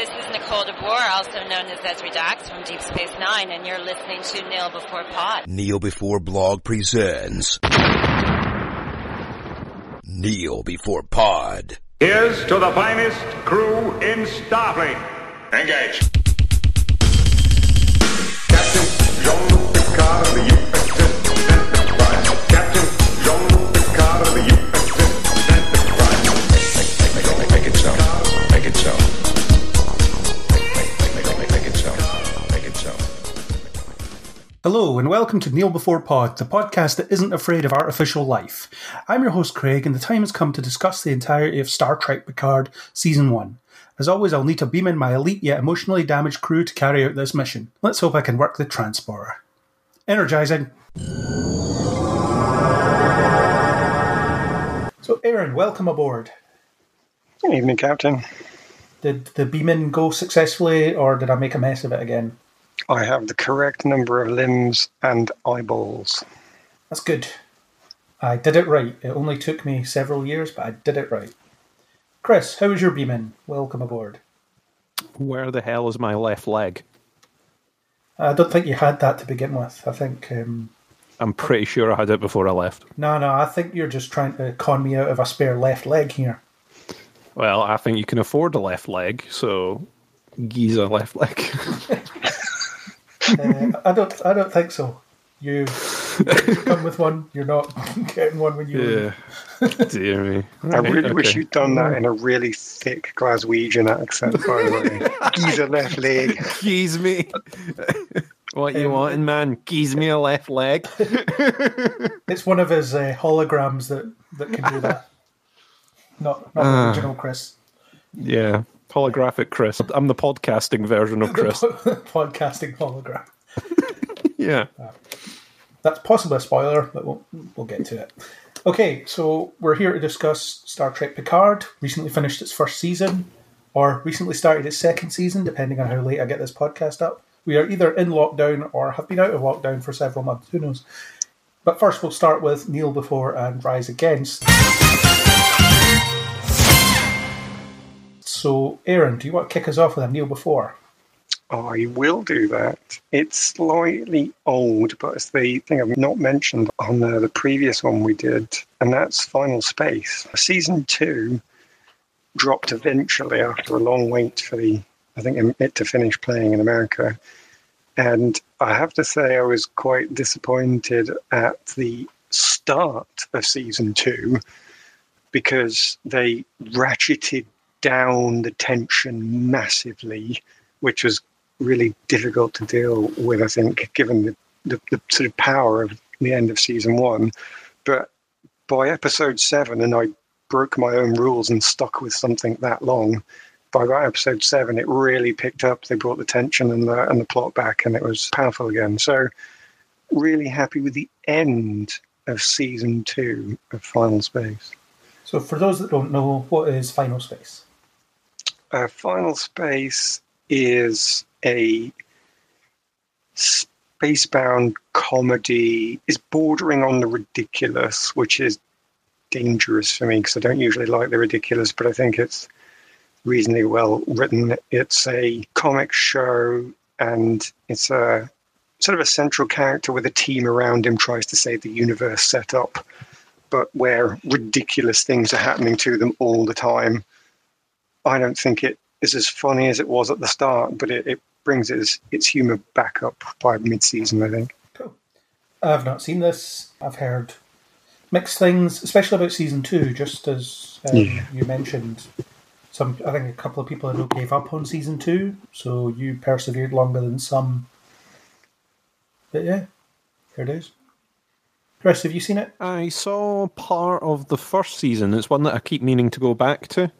this is Nicole DeBoer, also known as Ezri Dax from Deep Space Nine, and you're listening to Kneel Before Pod. Kneel Before Blog presents Kneel Before Pod. Here's to the finest crew in Starfleet. Engage. Captain Jean-Luc Picard Hello, and welcome to Kneel Before Pod, the podcast that isn't afraid of artificial life. I'm your host, Craig, and the time has come to discuss the entirety of Star Trek Picard Season 1. As always, I'll need to beam in my elite yet emotionally damaged crew to carry out this mission. Let's hope I can work the transporter. Energizing. So, Aaron, welcome aboard. Good evening, Captain. Did the beam in go successfully, or did I make a mess of it again? I have the correct number of limbs and eyeballs. That's good. I did it right. It only took me several years, but I did it right. Chris, how is your beaming? Welcome aboard. Where the hell is my left leg? I don't think you had that to begin with. I think um, I'm pretty sure I had it before I left. no, no. I think you're just trying to con me out of a spare left leg here. Well, I think you can afford a left leg, so Giza left leg. Uh, I don't. I don't think so. You come with one. You're not getting one when you. yeah. Dear me. I Right, really wish you'd done that in a really thick Glaswegian accent, by the way. Geezer left leg. Keys me. what you Um, wanting, man? Keys me a left leg. It's one of his uh, holograms that that can do that. Not not the original Chris. Yeah. Holographic Chris. I'm the podcasting version of Chris. Podcasting hologram. Yeah. Uh, that's possibly a spoiler, but we'll, we'll get to it. Okay, so we're here to discuss Star Trek Picard. Recently finished its first season, or recently started its second season, depending on how late I get this podcast up. We are either in lockdown or have been out of lockdown for several months. Who knows? But first, we'll start with Kneel Before and Rise Against. So, Aaron, do you want to kick us off with a Kneel Before? I will do that. It's slightly old, but it's the thing I've not mentioned on uh, the previous one we did, and that's Final Space. Season two dropped eventually after a long wait for the, I think, it to finish playing in America. And I have to say, I was quite disappointed at the start of season two because they ratcheted down the tension massively, which was really difficult to deal with, I think, given the, the, the sort of power of the end of season one. But by episode seven, and I broke my own rules and stuck with something that long. By about episode seven, it really picked up. They brought the tension and the and the plot back, and it was powerful again. So, really happy with the end of season two of Final Space. So, for those that don't know, what is Final Space? Final Space is a spacebound comedy. It's bordering on the ridiculous, which is dangerous for me because I don't usually like the ridiculous, but I think it's reasonably well written. It's a comic show and it's a sort of a central character with a team around him tries to save the universe set up, but where ridiculous things are happening to them all the time. I don't think it is as funny as it was at the start, but it, it brings its its humor back up by mid season. I think. I've not seen this. I've heard mixed things, especially about season two. Just as um, Yeah. you mentioned, some I think a couple of people I know gave up on season two, so you persevered longer than some. But yeah, here it is. Chris, have you seen it? I saw part of the first season. It's one that I keep meaning to go back to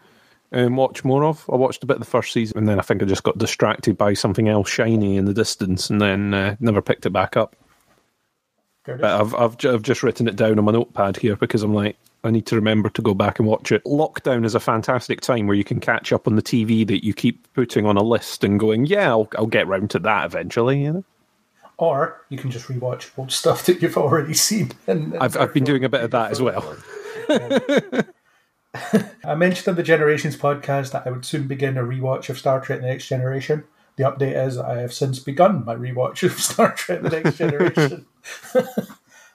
and watch more of. I watched a bit of the first season, and then I think I just got distracted by something else shiny in the distance, and then uh, never picked it back up. Here it is. But I've, I've I've just written it down on my notepad here because I'm like, I need to remember to go back and watch it. Lockdown is a fantastic time where you can catch up on the TV that you keep putting on a list and going, yeah, I'll, I'll get round to that eventually. You know, Or you can just rewatch old stuff that you've already seen. And, and I've I've been doing a bit of that as well. I mentioned on the Generations podcast that I would soon begin a rewatch of Star Trek The Next Generation. The update is I have since begun my rewatch of Star Trek The Next Generation.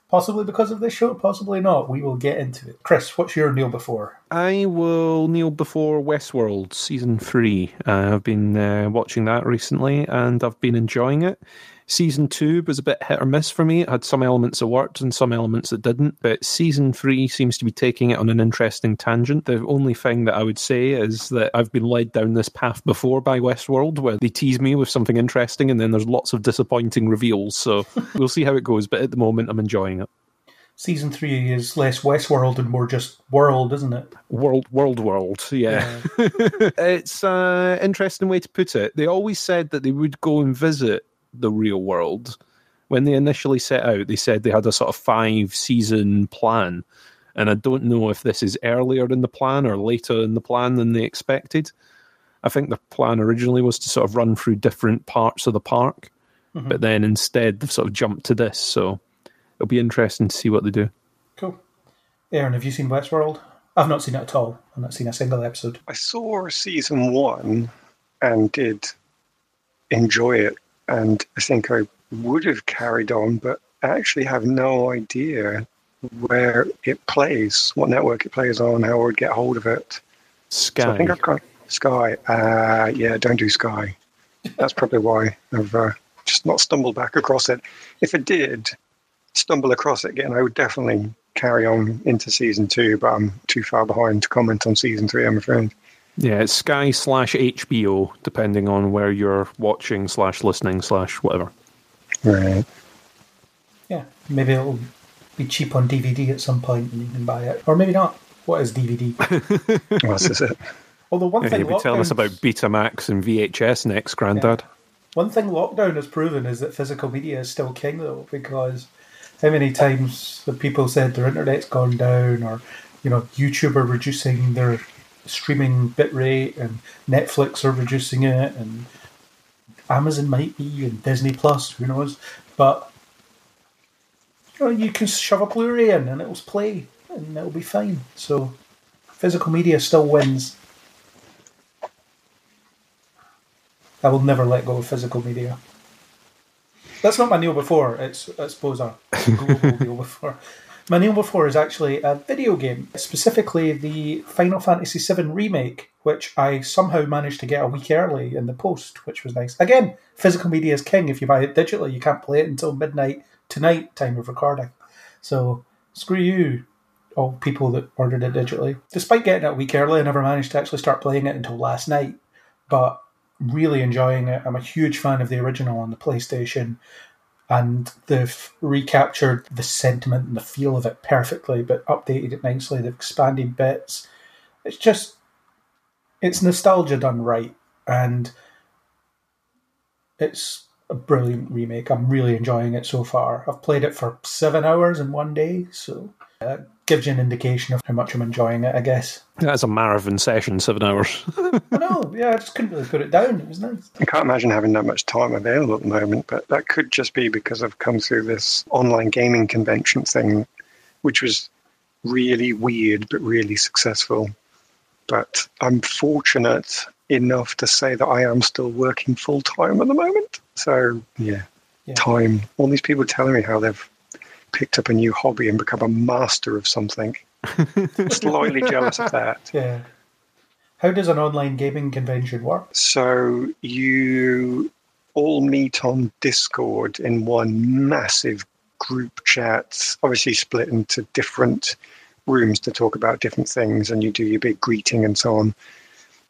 possibly because of this show, possibly not. We will get into it. Chris, what's your kneel before? I will kneel before Westworld season three. Uh, I've been uh, watching that recently, and I've been enjoying it. Season two was a bit hit or miss for me. It had some elements that worked and some elements that didn't. But season three seems to be taking it on an interesting tangent. The only thing that I would say is that I've been led down this path before by Westworld, where they tease me with something interesting and then there's lots of disappointing reveals. So we'll see how it goes. But at the moment, I'm enjoying it. Season three is less Westworld and more just world, isn't it? World, world, world. Yeah, it's an interesting way to put it. They always said that they would go and visit the real world. When they initially set out, they said they had a sort of five season plan. And I don't know if this is earlier in the plan or later in the plan than they expected. I think the plan originally was to sort of run through different parts of the park, mm-hmm. but then instead they've sort of jumped to this. So it'll be interesting to see what they do. Cool. Aaron, have you seen Westworld? I've not seen it at all. I've not seen a single episode. I saw season one and did enjoy it, and I think I would have carried on, but I actually have no idea where it plays, what network it plays on, how I would get hold of it. Sky. So I think I've got Sky. Uh, yeah, don't do Sky. That's probably why I've uh, just not stumbled back across it. If I did stumble across it again, I would definitely carry on into season two, but I'm too far behind to comment on season three, I'm afraid. Yeah, it's Sky slash HBO, depending on where you're watching slash listening slash whatever. Right. Yeah, maybe it'll be cheap on DVD at some point and you can buy it. Or maybe not. What is DVD? Well, this it. Although one Yeah, thing you'll be telling us lockdown's- about Betamax and VHS next, Grandad. One thing lockdown has proven is that physical media is still king, though, because how many times have people said their internet's gone down, or you know, YouTube are reducing their streaming bitrate and Netflix are reducing it, and Amazon might be, and Disney Plus, who knows? But you know, you can shove a Blu-ray in, and it'll play, and it'll be fine. So, physical media still wins. I will never let go of physical media. That's not my Kneel before. It's I suppose a global Kneel before. My Kneel before is actually a video game, specifically the Final Fantasy VII remake, which I somehow managed to get a week early in the post, which was nice. Again, physical media is king. If you buy it digitally, you can't play it until midnight tonight, time of recording. So screw you, all people that ordered it digitally. Despite getting it a week early, I never managed to actually start playing it until last night. But really enjoying it. I'm a huge fan of the original on the PlayStation, and they've recaptured the sentiment and the feel of it perfectly, but updated it nicely. They've expanded bits. It's just, it's nostalgia done right, and it's a brilliant remake. I'm really enjoying it so far. I've played it for seven hours in one day, so that gives you an indication of how much I'm enjoying it, I guess. That's a marathon session, seven hours. I know, yeah, I just couldn't really put it down. It was nice. I can't imagine having that much time available at the moment, but that could just be because I've come through this online gaming convention thing, which was really weird but really successful. But I'm fortunate enough to say that I am still working full time at the moment. So, yeah, Yeah. time. All these people telling me how they've picked up a new hobby and become a master of something. Slightly jealous of that. Yeah. How does an online gaming convention work? So you all meet on Discord in one massive group chat, obviously split into different rooms to talk about different things, and you do your big greeting and so on.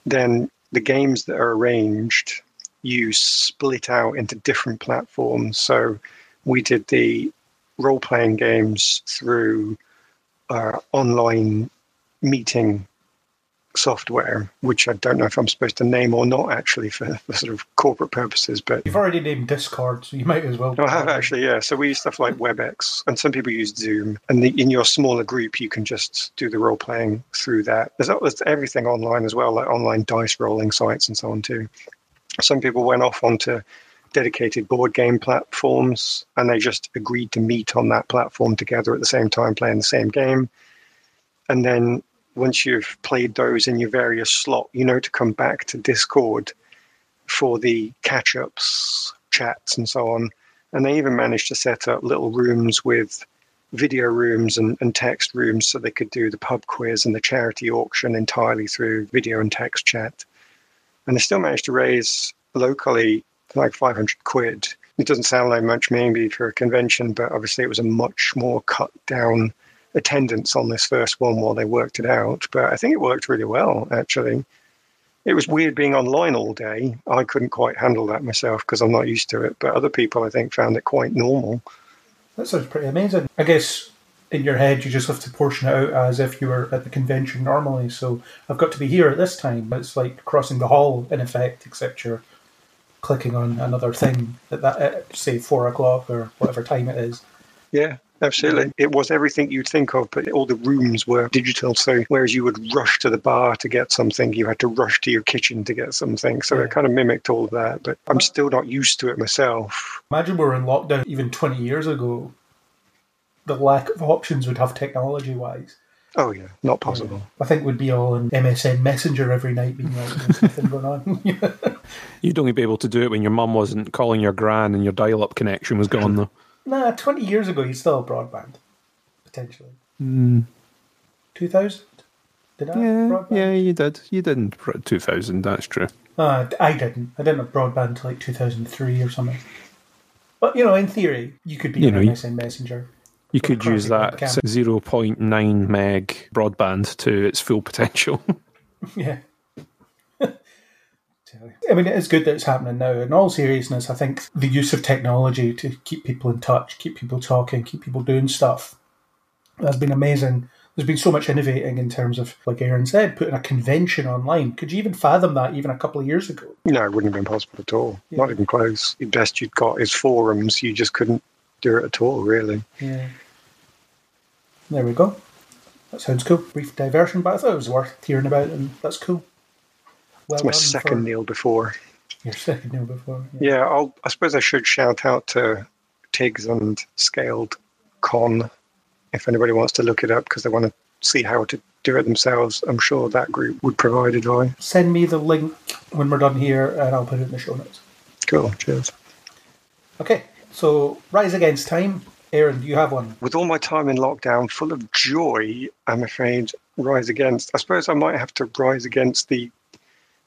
Then the games that are arranged, you split out into different platforms. So we did the role playing games through uh, online meeting software, which I don't know if I'm supposed to name or not actually for, for sort of corporate purposes, but You've already named Discord, so you might as well. I have actually, yeah. So we use stuff like WebEx, and some people use Zoom. And the, in your smaller group, you can just do the role playing through that. There's, there's everything online as well, like online dice rolling sites and so on too. Some people went off onto dedicated board game platforms, and they just agreed to meet on that platform together at the same time, playing the same game. And then once you've played those in your various slot, you know to come back to Discord for the catch ups, chats, and so on. And they even managed to set up little rooms with video rooms and, and text rooms so they could do the pub quiz and the charity auction entirely through video and text chat. And they still managed to raise locally like 500 quid. It doesn't sound like much maybe for a convention, but obviously it was a much more cut down attendance on this first one while they worked it out. But I think it worked really well, actually. It was weird being online all day. I couldn't quite handle that myself because I'm not used to it. But other people, I think, found it quite normal. That sounds pretty amazing. I guess in your head you just have to portion it out as if you were at the convention normally. So I've got to be here at this time. It's like crossing the hall in effect, except you're clicking on another thing at that at, say four o'clock or whatever time it is. Yeah, absolutely. It was everything you'd think of, but all the rooms were digital. So whereas you would rush to the bar to get something, you had to rush to your kitchen to get something. So Yeah. it kind of mimicked all of that. But I'm still not used to it myself. Imagine we were in lockdown even twenty years ago. The lack of options would have technology wise. Oh yeah, not possible. I think we'd be all in MSN Messenger every night, being like, "There's nothing going on." You'd only be able to do it when your mum wasn't calling your gran and your dial-up connection was gone, though. nah, twenty years ago, you'd still have broadband, potentially. Two thousand? Did I have Yeah, broadband? yeah, you did. You did in 2000, that's true. Uh, I didn't. I didn't have broadband until like 2003 or something. But, you know, in theory, you could be You on know, you- MSN Messenger. You could use that 0.9 meg broadband to its full potential. Yeah. I mean, it is good that it's happening now. In all seriousness, I think the use of technology to keep people in touch, keep people talking, keep people doing stuff has been amazing. There's been so much innovating in terms of, like Aaron said, putting a convention online. Could you even fathom that even a couple of years ago? No, it wouldn't have been possible at all. Not even close. The best you'd got is forums. You just couldn't do it at all, really. Yeah. There we go. That sounds cool. Brief diversion, but I thought it was worth hearing about, and that's cool. Well It's my second for Kneel before. Your second Kneel before. Yeah. Yeah, I'll, I suppose I should shout out to Tiggs and Scaled Con if anybody wants to look it up because they want to see how to do it themselves. I'm sure that group would provide advice. Send me the link when we're done here, and I'll put it in the show notes. Cool, cheers. Okay, so Rise Against Time. Aaron, do you have one? With all my time in lockdown, full of joy, I'm afraid, rise against. I suppose I might have to rise against the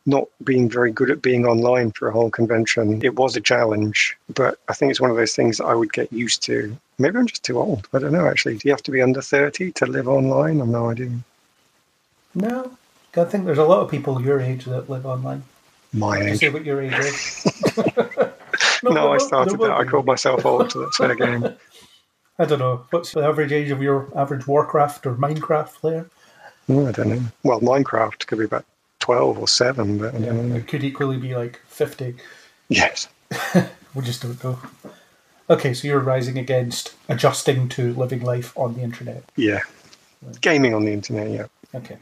not being very good at being online for a whole convention. It was a challenge, but I think it's one of those things that I would get used to. Maybe I'm just too old. I don't know, actually. Do you have to be under 30 to live online? I've no idea. No. I think there's a lot of people your age that live online. My age. say what your age is. No, there I started that. I called myself old, so that's fair game. I don't know. What's the average age of your average Warcraft or Minecraft player? Oh, I don't know. Well, Minecraft could be about 12 or 7, but know. It could equally be like 50. Yes. We just don't know. Okay, so you're rising against adjusting to living life on the internet. Yeah. Gaming on the internet, yeah. Okay.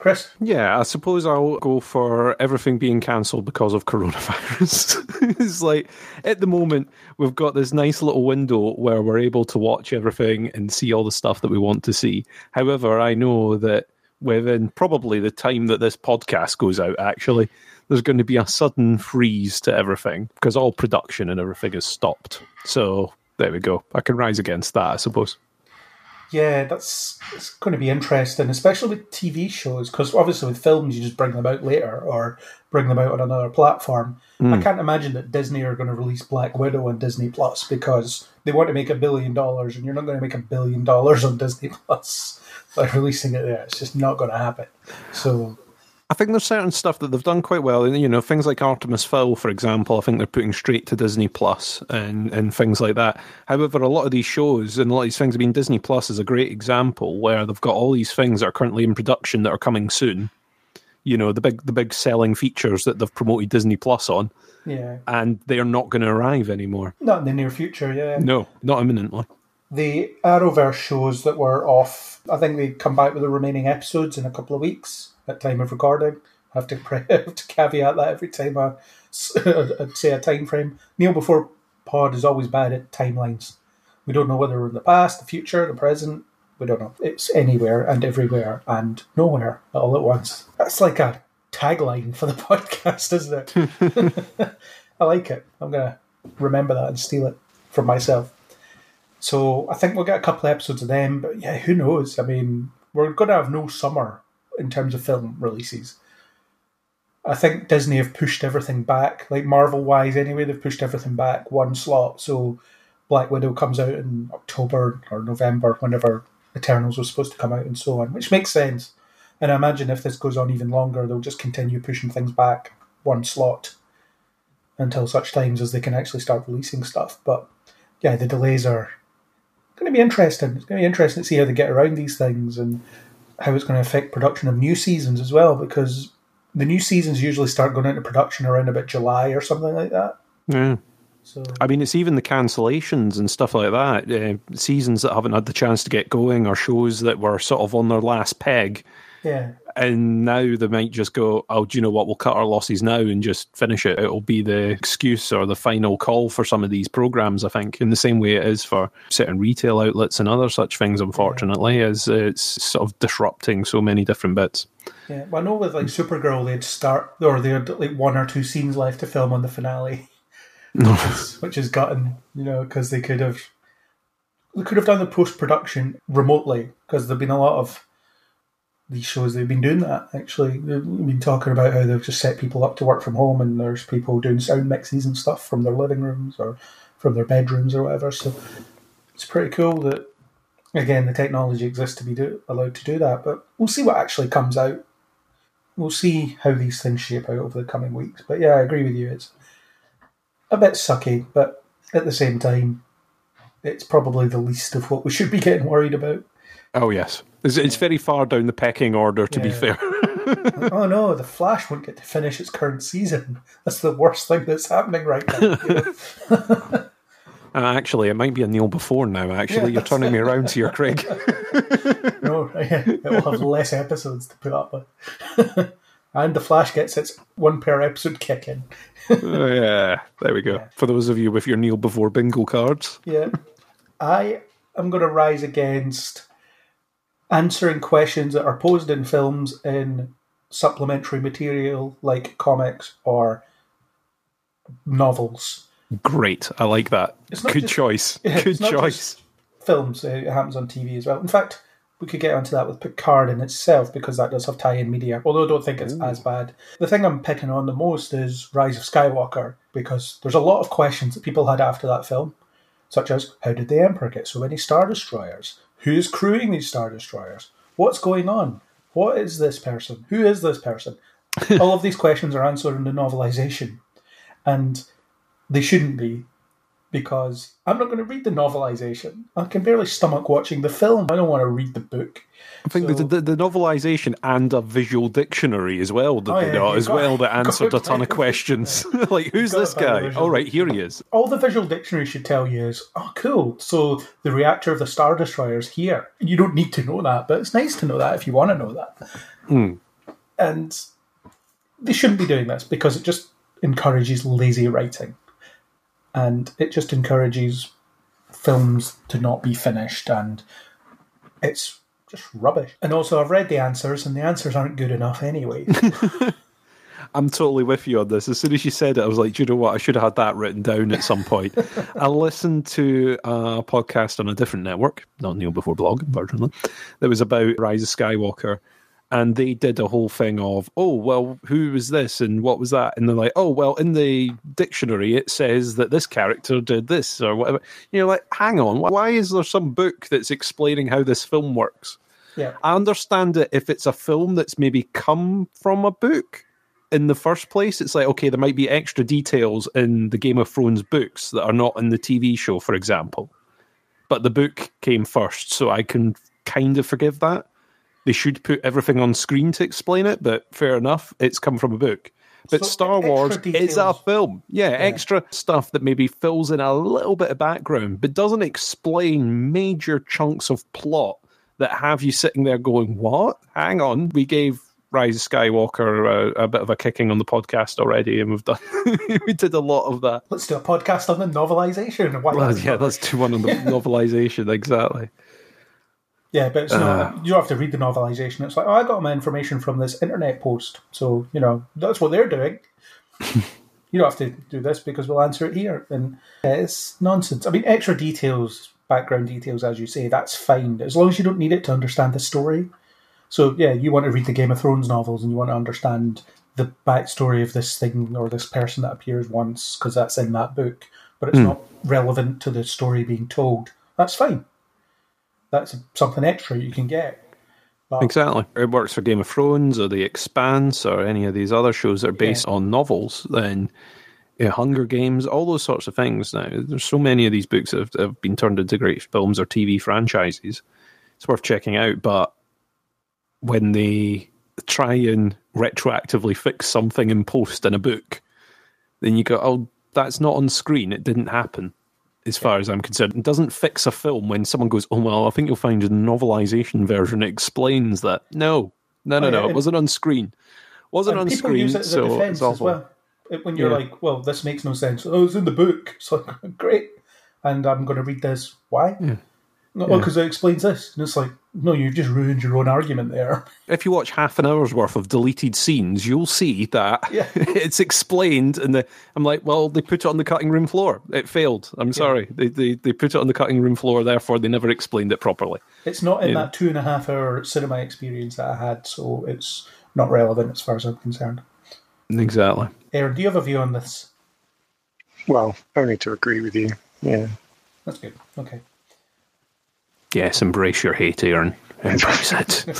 Chris? Yeah, I suppose I'll go for everything being cancelled because of coronavirus. it's like at the moment we've got this nice little window where we're able to watch everything and see all the stuff that we want to see. However, I know that within probably the time that this podcast goes out, actually, there's going to be a sudden freeze to everything because all production and everything is stopped. So there we go. I can rise against that, I suppose. Yeah, that's it's going to be interesting, especially with TV shows, because obviously with films you just bring them out later or bring them out on another platform. I hmm. can't imagine that Disney are going to release Black Widow on Disney Plus because they want to make a billion dollars, and you're not going to make a billion dollars on Disney Plus by releasing it there. It's just not going to happen. So I think there's certain stuff that they've done quite well. And, you know, things like Artemis Fowl, for example, I think they're putting straight to Disney Plus and, and things like that. However, a lot of these shows and a lot of these things, I mean, Disney Plus is a great example where they've got all these things that are currently in production that are coming soon. You know, the big the big selling features that they've promoted Disney Plus on, yeah, and they're not going to arrive anymore. not in the near future. Yeah, No, not imminently. the Arrowverse shows that were off. I think they come back with the remaining episodes in a couple of weeks at time of recording. I have to, pre- have to caveat that every time I I'd say a time frame. Kneel before pod is always bad at timelines. We don't know whether we're in the past, the future, the present, We don't know. It's anywhere and everywhere and nowhere all at once. That's like a tagline for the podcast, isn't it? I like it. I'm going to remember that and steal it for myself. So I think we'll get a couple of episodes of them, but yeah, who knows? I mean, we're going to have no summer in terms of film releases. I think Disney have pushed everything back, like Marvel wise anyway, they've pushed everything back one slot. So Black Widow comes out in October or November, whenever Eternals was supposed to come out, and so on, which makes sense. And I imagine if this goes on even longer, they'll just continue pushing things back one slot until such times as they can actually start releasing stuff. But yeah, the delays are going to be interesting. It's going to be interesting to see how they get around these things and how it's going to affect production of new seasons as well, because the new seasons usually start going into production around about July or something like that. Yeah. So I mean, it's even the cancellations and stuff like that. Uh, seasons that haven't had the chance to get going, or shows that were sort of on their last peg, yeah, and now they might just go, "Oh, do you know what? We'll cut our losses now and just finish it." It'll be the excuse or the final call for some of these programs. I think, in the same way it is for certain retail outlets and other such things. Unfortunately, as it's sort of disrupting so many different bits. yeah. Well, I know with like Supergirl, they'd start or they had like one or two scenes left to film on the finale, which is, which is gutting, you know, because they could have they could have done the post production remotely because there've been a lot of these shows they've been doing that actually. They've been talking about how they've just set people up to work from home and there's people doing sound mixes and stuff from their living rooms or from their bedrooms or whatever. So it's pretty cool that again the technology exists to be do, allowed to do that but we'll see what actually comes out. We'll see how these things shape out over the coming weeks. But yeah i agree with you. It's a bit sucky but at the same time it's probably the least of what we should be getting worried about. Oh yes, it's, it's very far down the pecking order. To be fair, oh no, the Flash won't get to finish its current season. That's the worst thing that's happening right now. you know? Uh, actually, it might be a Kneel before now. Actually, Yeah, you're turning me around here, Craig. no, yeah, it'll have less episodes to put up with. and the Flash gets its one per episode kick in. Oh, yeah, there we go. For those of you with your Kneel before bingo cards, Yeah. I am going to rise against answering questions that are posed in films in supplementary material like comics or novels. great. I like that. Good just- choice. Yeah, Good choice. films. It happens on TV as well. In fact, we could get onto that with Picard in itself because that does have tie-in media. Although I don't think it's as bad. The thing I'm picking on the most is Rise of Skywalker because there's a lot of questions that people had after that film, such as how did the Emperor get so many star destroyers? Who's crewing these star destroyers? What's going on? What is this person? Who is this person? All of these questions are answered in the novelization, and they shouldn't be because I'm not going to read the novelization. I can barely stomach watching the film. I don't want to read the book. I think So- the, the, the novelization and a visual dictionary as well that Oh, they yeah, got as got- well that answered a ton of questions. like, who's this guy? All right, here he is. All the visual dictionary should tell you is, oh, cool. So the reactor of the Star Destroyer is here. You don't need to know that, but it's nice to know that if you want to know that. Hmm. And they shouldn't be doing this because it just encourages lazy writing. And it just encourages films to not be finished and it's just rubbish. And also I've read the answers and the answers aren't good enough anyway. I'm totally with you on this. As soon as you said it, I was like, Do you know what? I should have had that written down at some point. I listened to a podcast on a different network, not Kneel Before Blog, unfortunately, that was about Rise of Skywalker. And they did a whole thing of, oh, well, who was this and what was that? And they're like, oh, well, in the dictionary, it says that this character did this or whatever. You're like, hang on, why is there some book that's explaining how this film works? yeah. I understand it if it's a film that's maybe come from a book in the first place. It's like, okay, there might be extra details in the Game of Thrones books that are not in the TV show, for example. But the book came first, so I can kind of forgive that. They should put everything on screen to explain it, but fair enough, it's come from a book. But So, Star Wars is a film. Yeah, extra stuff that maybe fills in a little bit of background, but doesn't explain major chunks of plot that have you sitting there going, "What? Hang on, we gave Rise of Skywalker a, a bit of a kicking on the podcast already, and we've done we did a lot of that." Let's do a podcast on the novelization. Well, yeah, let's do one on the novelization exactly. Yeah, but it's not. Uh. You don't have to read the novelization. It's like, oh, I got my information from this internet post, so you know that's what they're doing. you don't have to do this because we'll answer it here, and yeah, it's nonsense. I mean, extra details, background details, as you say, that's fine as long as you don't need it to understand the story. So yeah, you want to read the Game of Thrones novels and you want to understand the backstory of this thing or this person that appears once because that's in that book, but it's hmm. not relevant to the story being told. That's fine. That's something extra you can get. But Exactly. It works for Game of Thrones or The Expanse or any of these other shows that are based on novels. Then uh, Hunger Games, all those sorts of things. Now, there's so many of these books that have, have been turned into great films or TV franchises. It's worth checking out. But when they try and retroactively fix something in post in a book, then you go, oh, that's not on screen. It didn't happen. As far as I'm concerned, it doesn't fix a film when someone goes, "Oh well, I think you'll find a novelization version explains that." No, no, no, Oh, no, it wasn't on screen. It Wasn't and on people screen, use it as a so defense it's as well. When you're Yeah. like, well, this makes no sense. Oh, it's in the book. It's like, great. And I'm going to read this. Why? No, Yeah. because it explains this. And it's like, no, you've just ruined your own argument there. If you watch half an hour's worth of deleted scenes, you'll see that Yeah. it's explained. And the, I'm like, well, they put it on the cutting room floor. It failed. I'm sorry. They, they they put it on the cutting room floor. Therefore, they never explained it properly. It's not in Yeah. that two and a half hour cinema experience that I had, so it's not relevant as far as I'm concerned. Exactly. Aaron, do you have a view on this? Well, only to agree with you. Yeah. That's good. Okay. Yes, embrace your hate, Aaron. Embrace it.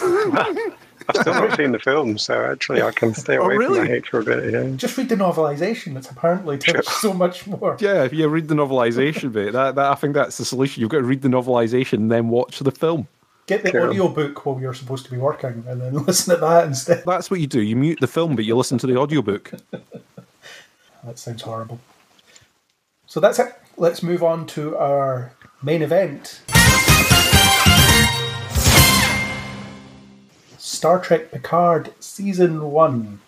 I've still not seen the film, so actually I can stay Oh, away really? from the hate for a bit. Yeah. Just read the novelization. It's apparently tells so much more. Yeah, if you read the novelization bit, that, that I think that's the solution. You've got to read the novelization and then watch the film. Get the Cool. audio book while you're supposed to be working and then listen to that instead. That's what you do. You mute the film, but you listen to the audiobook. That sounds horrible. So that's it. Let's move on to our main event. Star Trek Picard Season 1.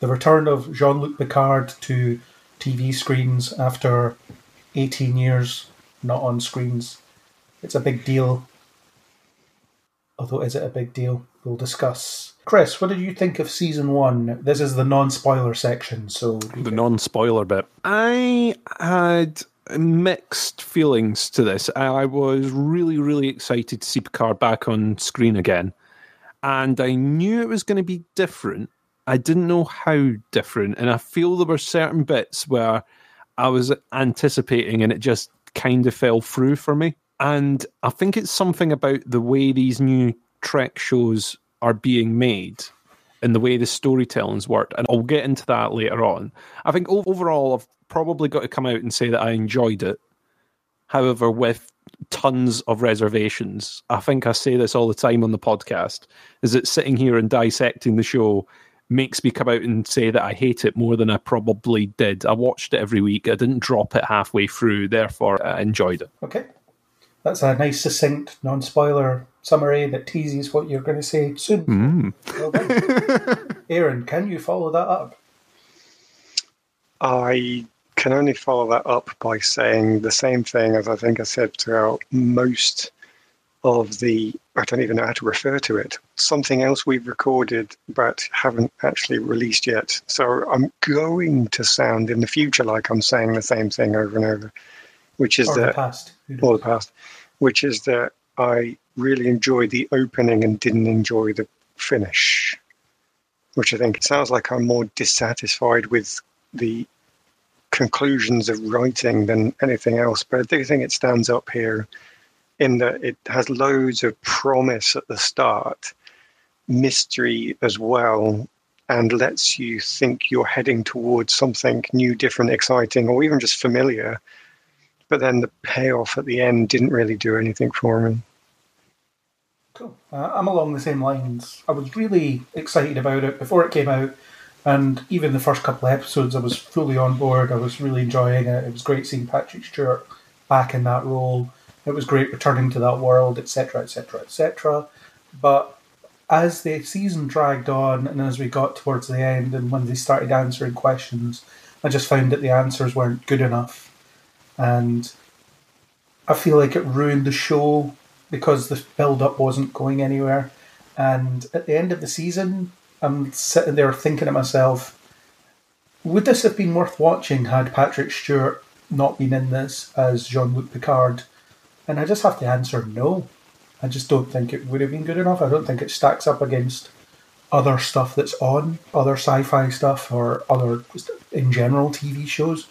The return of Jean Luc Picard to TV screens after 18 years not on screens. It's a big deal. Although, is it a big deal? We'll discuss. Chris, what did you think of Season 1? This is the non spoiler section, so. the non-spoiler bit. I had mixed feelings to this. I was really, really excited to see Picard back on screen again, and I knew it was going to be different. I didn't know how different, and I feel there were certain bits where I was anticipating, and it just kind of fell through for me. And I think it's something about the way these new Trek shows are being made and the way the storytelling's worked. And I'll get into that later on. I think overall, I've probably got to come out and say that I enjoyed it. However, with tons of reservations, I think I say this all the time on the podcast, is that sitting here and dissecting the show makes me come out and say that I hate it more than I probably did. I watched it every week. I didn't drop it halfway through. Therefore, I enjoyed it. Okay. That's a nice, succinct, non spoiler summary that teases what you're going to say soon. Mm. Well. Aaron, can you follow that up? I can only follow that up by saying the same thing as I think I said throughout most of the, I don't even know how to refer to it, something else we've recorded but haven't actually released yet. So I'm going to sound in the future like I'm saying the same thing over and over, which is the that past? Or the past, which is that I really enjoyed the opening and didn't enjoy the finish. Which I think it sounds like I'm more dissatisfied with the conclusions of writing than anything else. But I do think it stands up here in that it has loads of promise at the start, mystery as well, and lets you think you're heading towards something new, different, exciting, or even just familiar but then the payoff at the end didn't really do anything for me. Cool. Uh, I'm along the same lines. I was really excited about it before it came out, and even the first couple of episodes, I was fully on board. I was really enjoying it. It was great seeing Patrick Stewart back in that role. It was great returning to that world, etc., etc., etc. But as the season dragged on, and as we got towards the end, and when they started answering questions, I just found that the answers weren't good enough, and I feel like it ruined the show because the build up wasn't going anywhere. And at the end of the season, I'm sitting there thinking to myself, would this have been worth watching had Patrick Stewart not been in this as Jean Luc Picard? And I just have to answer no. I just don't think it would have been good enough. I don't think it stacks up against other stuff that's on, other sci fi stuff, or other, in general, TV shows.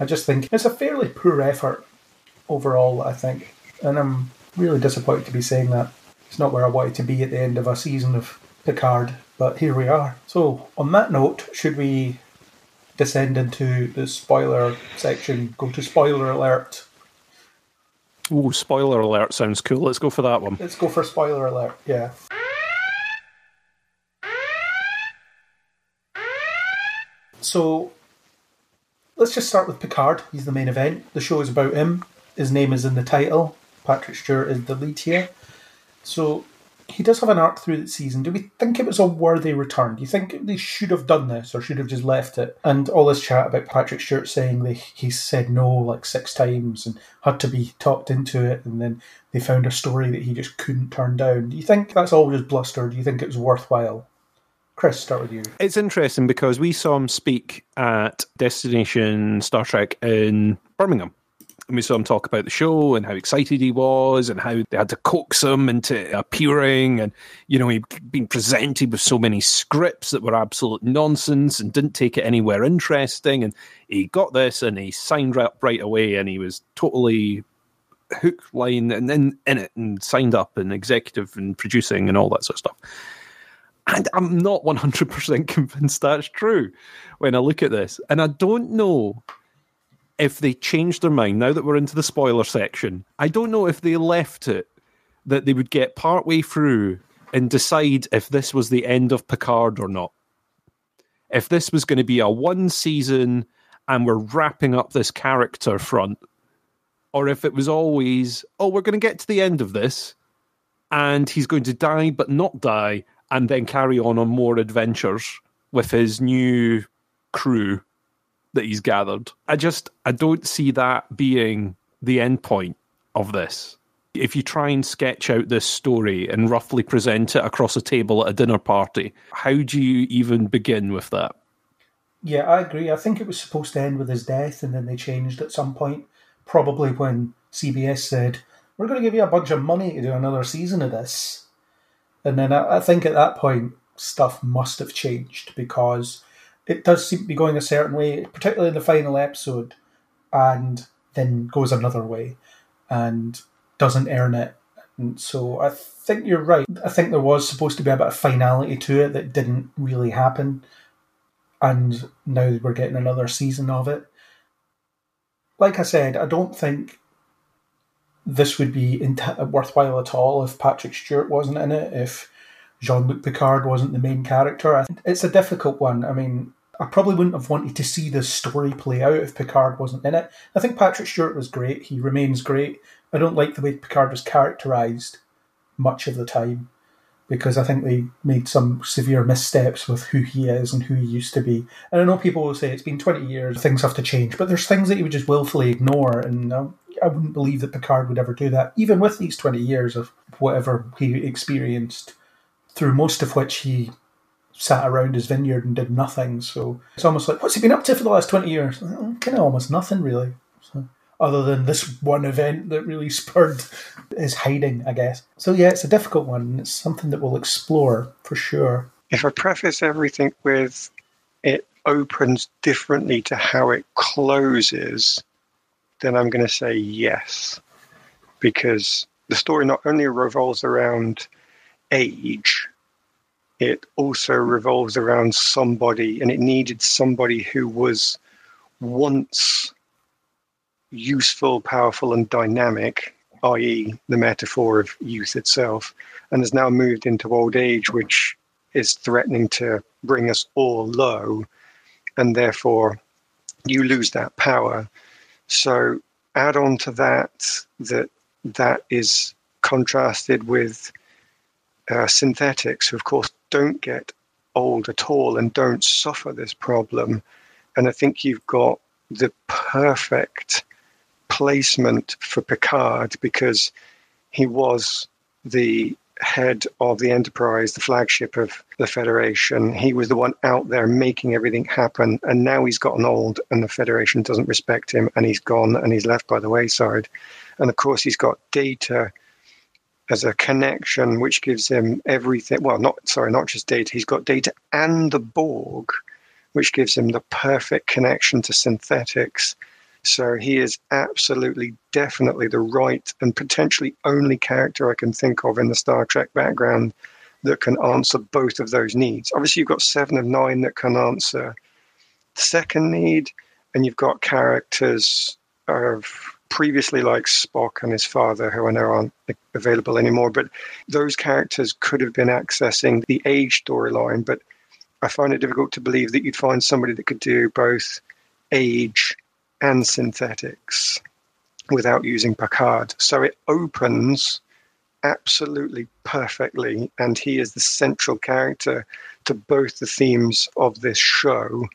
I just think it's a fairly poor effort overall, I think. And I'm really disappointed to be saying that. It's not where I wanted to be at the end of a season of Picard, but here we are. So, on that note, should we descend into the spoiler section? Go to spoiler alert. Ooh, spoiler alert sounds cool. Let's go for that one. Let's go for spoiler alert, yeah. So, let's just start with Picard. He's the main event. The show is about him. His name is in the title. Patrick Stewart is the lead here. So, he does have an arc through the season. Do we think it was a worthy return? Do you think they should have done this or should have just left it? And all this chat about Patrick Stewart saying they, he said no like six times and had to be talked into it, and then they found a story that he just couldn't turn down. Do you think that's all just bluster? Do you think it was worthwhile? Chris, start with you. It's interesting because we saw him speak at Destination Star Trek in Birmingham. And we saw him talk about the show and how excited he was and how they had to coax him into appearing. And, you know, he'd been presented with so many scripts that were absolute nonsense and didn't take it anywhere interesting. And he got this and he signed up right away and he was totally hook, line, and in, in it and signed up and executive and producing and all that sort of stuff. And I'm not 100% convinced that's true when I look at this. And I don't know if they changed their mind now that we're into the spoiler section. I don't know if they left it that they would get partway through and decide if this was the end of Picard or not. If this was going to be a one season and we're wrapping up this character front, or if it was always, oh, we're going to get to the end of this and he's going to die but not die and then carry on on more adventures with his new crew that he's gathered. I just I don't see that being the end point of this. If you try and sketch out this story and roughly present it across a table at a dinner party, how do you even begin with that? Yeah, I agree. I think it was supposed to end with his death, and then they changed at some point. Probably when CBS said, "We're going to give you a bunch of money to do another season of this," and then I, I think at that point stuff must have changed because it does seem to be going a certain way, particularly in the final episode, and then goes another way, and doesn't earn it. And so I think you're right. I think there was supposed to be a bit of finality to it that didn't really happen and now we're getting another season of it. Like I said, I don't think this would be worthwhile at all if Patrick Stewart wasn't in it, if Jean Luc Picard wasn't the main character. It's a difficult one. I mean, I probably wouldn't have wanted to see the story play out if Picard wasn't in it. I think Patrick Stewart was great. He remains great. I don't like the way Picard was characterized much of the time because I think they made some severe missteps with who he is and who he used to be. And I know people will say it's been 20 years, things have to change, but there's things that he would just willfully ignore, and um, I, wouldn't believe that Picard would ever do that, even with these 20 years of whatever he experienced, through most of which he sat around his vineyard and did nothing. So it's almost like, what's he been up to for the last 20 years? Kind of almost nothing, really. So, other than this one event that really spurred his hiding, I guess. So yeah, it's a difficult one. It's something that we'll explore for sure. If I preface everything with it opens differently to how it closes, then I'm going to say yes. Because the story not only revolves around age, it also revolves around somebody, and it needed somebody who was once useful, powerful, and dynamic, i.e., the metaphor of youth itself, and has now moved into old age, which is threatening to bring us all low, and therefore you lose that power. So add on to that that that is contrasted with uh, synthetics, who of course don't get old at all and don't suffer this problem. And I think you've got the perfect placement for Picard because he was the head of the Enterprise, the flagship of the Federation. He was the one out there making everything happen, and now he's gotten old, and the Federation doesn't respect him, and he's gone, and he's left by the wayside. And of course, he's got Data as a connection, which gives him everything. Well, not sorry, not just Data. He's got Data and the Borg, which gives him the perfect connection to synthetics. So he is absolutely, definitely the right and potentially only character I can think of in the Star Trek background that can answer both of those needs. Obviously, you've got Seven of Nine that can answer the second need, and you've got characters of previously like Spock and his father, who I know aren't available anymore. But those characters could have been accessing the age storyline. But I find it difficult to believe that you'd find somebody that could do both age and synthetics without using Picard. So it opens absolutely perfectly, and he is the central character to both the themes of this show.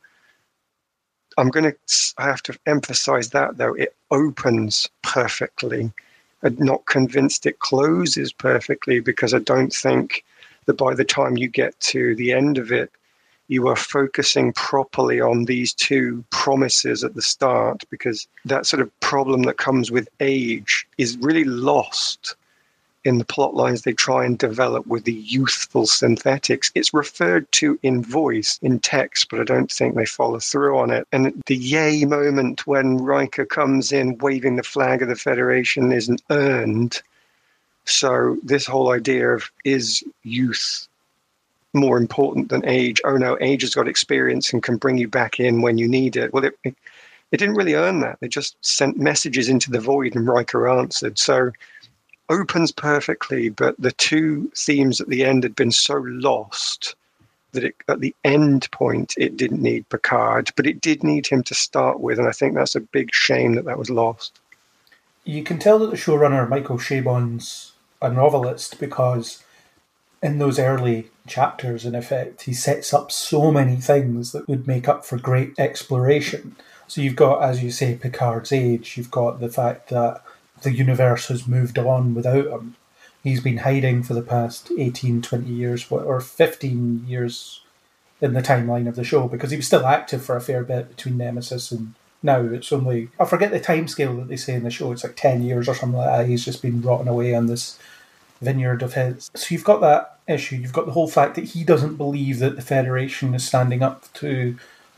I'm going to, I have to emphasize that though, it opens perfectly. I'm not convinced it closes perfectly because I don't think that by the time you get to the end of it, you are focusing properly on these two promises at the start because that sort of problem that comes with age is really lost in the plot lines they try and develop with the youthful synthetics. It's referred to in voice, in text, but I don't think they follow through on it. And the yay moment when Riker comes in waving the flag of the Federation isn't earned. So, this whole idea of is youth more important than age? Oh no, age has got experience and can bring you back in when you need it. Well, it, it, it didn't really earn that. They just sent messages into the void and Riker answered. So, opens perfectly, but the two themes at the end had been so lost that it, at the end point it didn't need Picard, but it did need him to start with, and I think that's a big shame that that was lost. You can tell that the showrunner Michael Chabon's a novelist because in those early chapters, in effect, he sets up so many things that would make up for great exploration. So you've got, as you say, Picard's age. You've got the fact that the universe has moved on without him. He's been hiding for the past 18, 20 years, or 15 years in the timeline of the show, because he was still active for a fair bit between Nemesis and now. It's only, I forget the time scale that they say in the show, it's like 10 years or something like that. He's just been rotting away on this vineyard of his. So you've got that issue. You've got the whole fact that he doesn't believe that the Federation is standing up to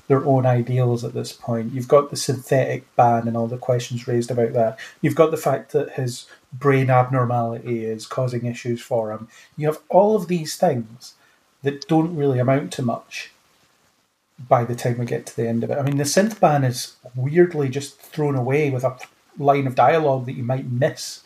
their own ideals at this point. You've got the synthetic ban and all the questions raised about that. You've got the fact that his brain abnormality is causing issues for him. You have all of these things that don't really amount to much by the time we get to the end of it. I mean, the synth ban is weirdly just thrown away with a line of dialogue that you might miss.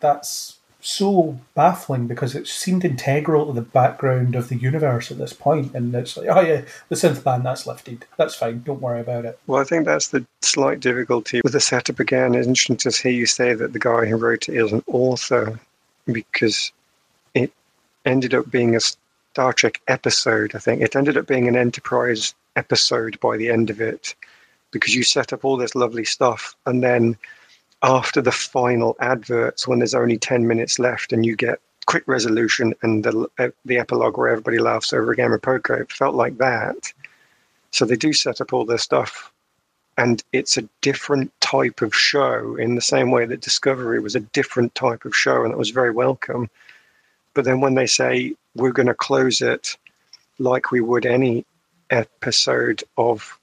That's so baffling because it seemed integral to the background of the universe at this point, and it's like, oh yeah, the synth ban that's lifted, that's fine, don't worry about it. Well, I think that's the slight difficulty with the setup again. It's interesting to hear you say that the guy who wrote it is an author because it ended up being a Star Trek episode. I think it ended up being an Enterprise episode by the end of it because you set up all this lovely stuff and then after the final adverts when there's only 10 minutes left and you get quick resolution and the, uh, the epilogue where everybody laughs over a game of poker. It felt like that. So they do set up all their stuff. And it's a different type of show in the same way that Discovery was a different type of show and it was very welcome. But then when they say we're going to close it like we would any episode of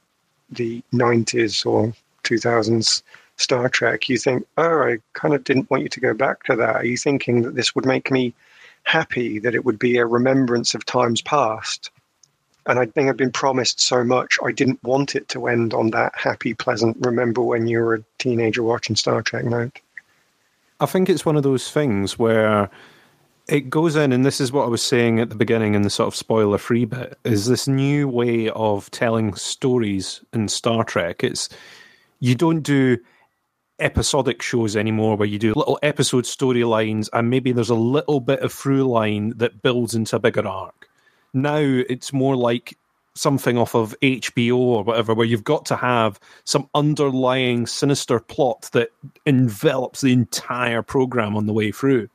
the 90s or 2000s Star Trek, you think, oh, I kind of didn't want you to go back to that. Are you thinking that this would make me happy, that it would be a remembrance of times past? And I think I've been promised so much, I didn't want it to end on that happy, pleasant, remember when you were a teenager watching Star Trek note. I think it's one of those things where it goes in, and this is what I was saying at the beginning in the sort of spoiler free bit, is this new way of telling stories in Star Trek. It's you don't do episodic shows anymore where you do little episode storylines and maybe there's a little bit of through line that builds into a bigger arc. Now it's more like something off of HBO or whatever, where you've got to have some underlying sinister plot that envelops the entire program on the way through.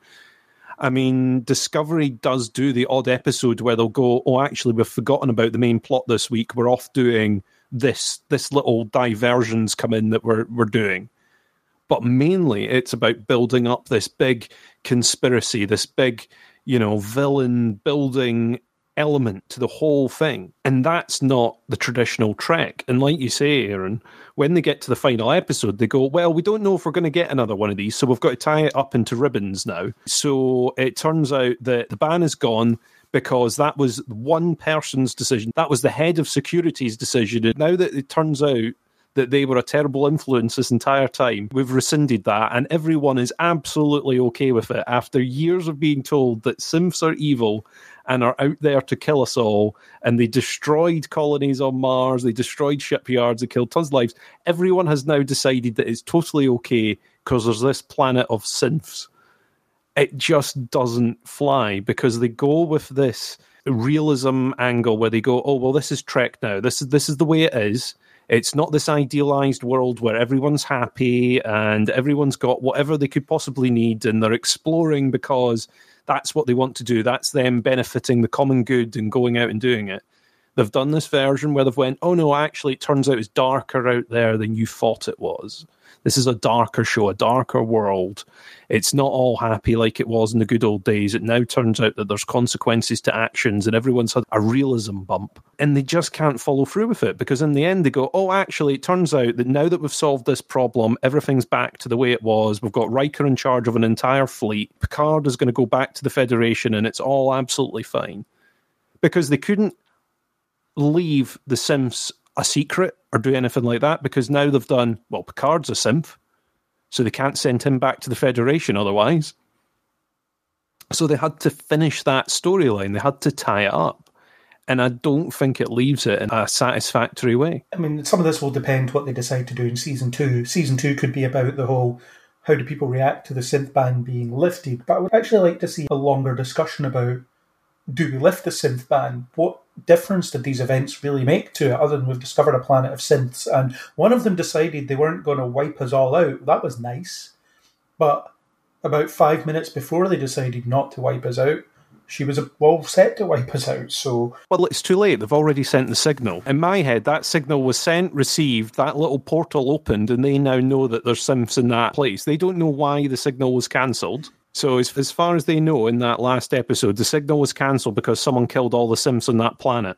I mean, Discovery does do the odd episode where they'll go, "Oh, actually, we've forgotten about the main plot this week. We're off doing this. This little diversions come in that we're we're doing." But mainly, it's about building up this big conspiracy, this big, you know, villain building element to the whole thing. And that's not the traditional Trek. And like you say, Aaron, when they get to the final episode, they go, Well, we don't know if we're going to get another one of these, so we've got to tie it up into ribbons now. So it turns out that the ban is gone because that was one person's decision. That was the head of security's decision. And now that it turns out that they were a terrible influence this entire time. We've rescinded that, and everyone is absolutely okay with it after years of being told that synths are evil and are out there to kill us all. And they destroyed colonies on Mars, they destroyed shipyards, they killed tons of lives. Everyone has now decided that it's totally okay because there's this planet of synths. It just doesn't fly because they go with this realism angle where they go, "Oh well, this is Trek now. This is this is the way it is." It's not this idealized world where everyone's happy and everyone's got whatever they could possibly need and they're exploring because that's what they want to do. That's them benefiting the common good and going out and doing it. They've done this version where they've went, oh no, actually it turns out it's darker out there than you thought it was. This is a darker show, a darker world. It's not all happy like it was in the good old days. It now turns out that there's consequences to actions and everyone's had a realism bump. And they just can't follow through with it because in the end they go, oh, actually, it turns out that now that we've solved this problem, everything's back to the way it was. We've got Riker in charge of an entire fleet. Picard is going to go back to the Federation and it's all absolutely fine. Because they couldn't leave the synths a secret or do anything like that because now they've done well picard's a synth so they can't send him back to the federation otherwise so they had to finish that storyline they had to tie it up and i don't think it leaves it in a satisfactory way I mean, some of this will depend what they decide to do in season two. Season two could be about the whole how do people react to the synth ban being lifted. But I would actually like to see a longer discussion about do we lift the synth ban? What difference did these events really make to it, other than we've discovered a planet of synths? And one of them decided they weren't going to wipe us all out. That was nice. But about five minutes before they decided not to wipe us out, she was all set to wipe us out. So well it's too late they've already sent the signal in my head that signal was sent received that little portal opened and they now know that there's synths in that place they don't know why the signal was cancelled so as, as far as they know in that last episode the signal was cancelled because someone killed all the synths on that planet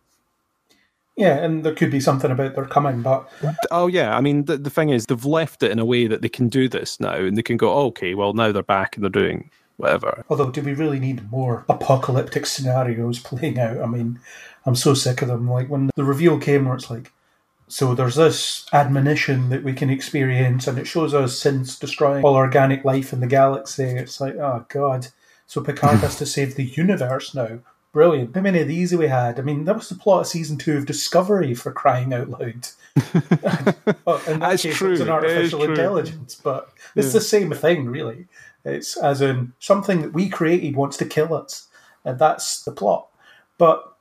yeah, and there could be something about their coming, but Oh yeah, I mean the, the thing is they've left it in a way that they can do this now, and they can go, oh, okay, well now they're back and they're doing whatever. although do we really need more apocalyptic scenarios playing out? I mean, I'm so sick of them. Like when the reveal came where it's like, so there's this admonition that we can experience, and it shows us synths destroying all organic life in the galaxy. It's like, oh god. So Picard has to save the universe now. Brilliant. How many of these have we had? I mean, that was the plot of season two of Discovery for crying out loud. well, in that That's case, true. it's an artificial true. intelligence, but it's the same thing, really. It's as in something that we created wants to kill us, and that's the plot. But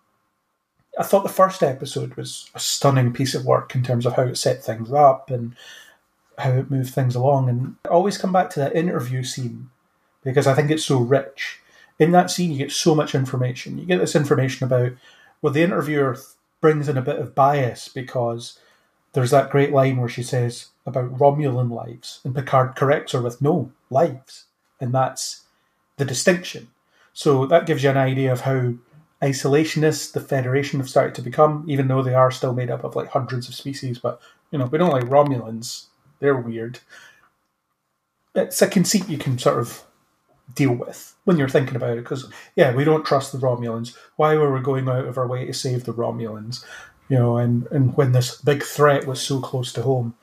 I thought the first episode was a stunning piece of work in terms of how it set things up and how it moved things along. And I always come back to that interview scene because I think it's so rich. In that scene, you get so much information. You get this information about, well, the interviewer brings in a bit of bias because there's that great line where she says about Romulan lives, and Picard corrects her with no lives, and that's the distinction. So that gives you an idea of how isolationist the Federation have started to become, even though they are still made up of like hundreds of species. But you know, we don't like Romulans; they're weird. It's a conceit you can sort of deal with when you're thinking about it, because yeah, we don't trust the Romulans. Why were we going out of our way to save the Romulans? You know, and and when this big threat was so close to home.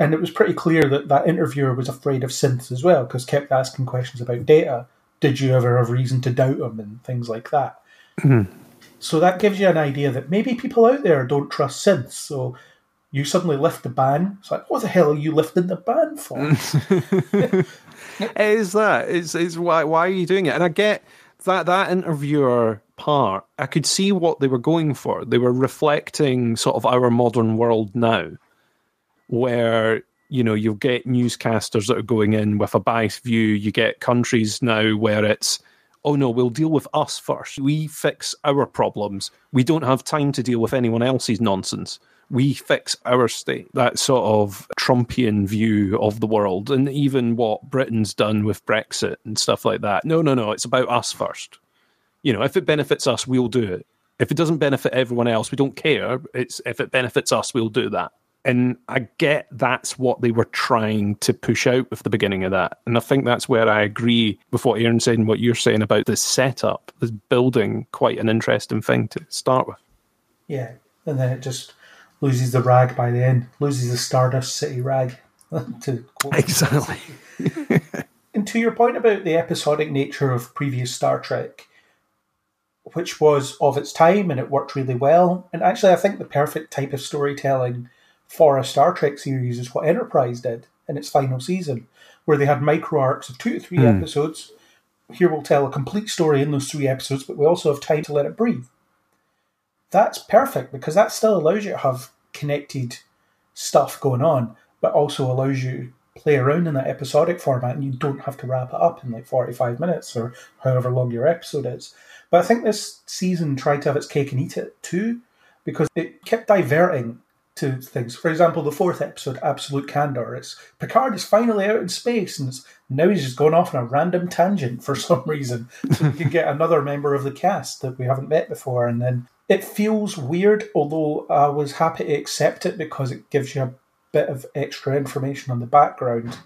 And it was pretty clear that that interviewer was afraid of synths as well, because kept asking questions about Data. Did you ever have reason to doubt them and things like that? So that gives you an idea that maybe people out there don't trust synths. So you suddenly lift the ban. It's like, what the hell are you lifting the ban for? It is that. It's, it's why why are you doing it? And I get that that interviewer part, I could see what they were going for. They were reflecting sort of our modern world now, where you know you'll get newscasters that are going in with a biased view. You get countries now where it's oh no, we'll deal with us first. We fix our problems. We don't have time to deal with anyone else's nonsense. We fix our state. That sort of Trumpian view of the world, and even what Britain's done with Brexit and stuff like that. No, no, no. It's about us first. You know, if it benefits us, we'll do it. If it doesn't benefit everyone else, we don't care. It's if it benefits us, we'll do that. And I get that's what they were trying to push out with the beginning of that. And I think that's where I agree with what Aaron said and what you're saying about the setup, this building quite an interesting thing to start with. Yeah, and then it just loses the rag by the end, loses the Stardust City rag. to Exactly. And to your point about the episodic nature of previous Star Trek, which was of its time and it worked really well. And actually, I think the perfect type of storytelling for a Star Trek series is what Enterprise did in its final season, where they had micro arcs of two to three hmm. episodes. Here we'll tell a complete story in those three episodes, but we also have time to let it breathe. That's perfect because that still allows you to have connected stuff going on, but also allows you to play around in that episodic format and you don't have to wrap it up in like 45 minutes or however long your episode is. But I think this season tried to have its cake and eat it too, because it kept diverting to things. For example, the fourth episode, Absolute Candor, it's Picard is finally out in space and it's, now he's just gone off on a random tangent for some reason. So we can get another member of the cast that we haven't met before. And then it feels weird, although I was happy to accept it because it gives you a bit of extra information on the background.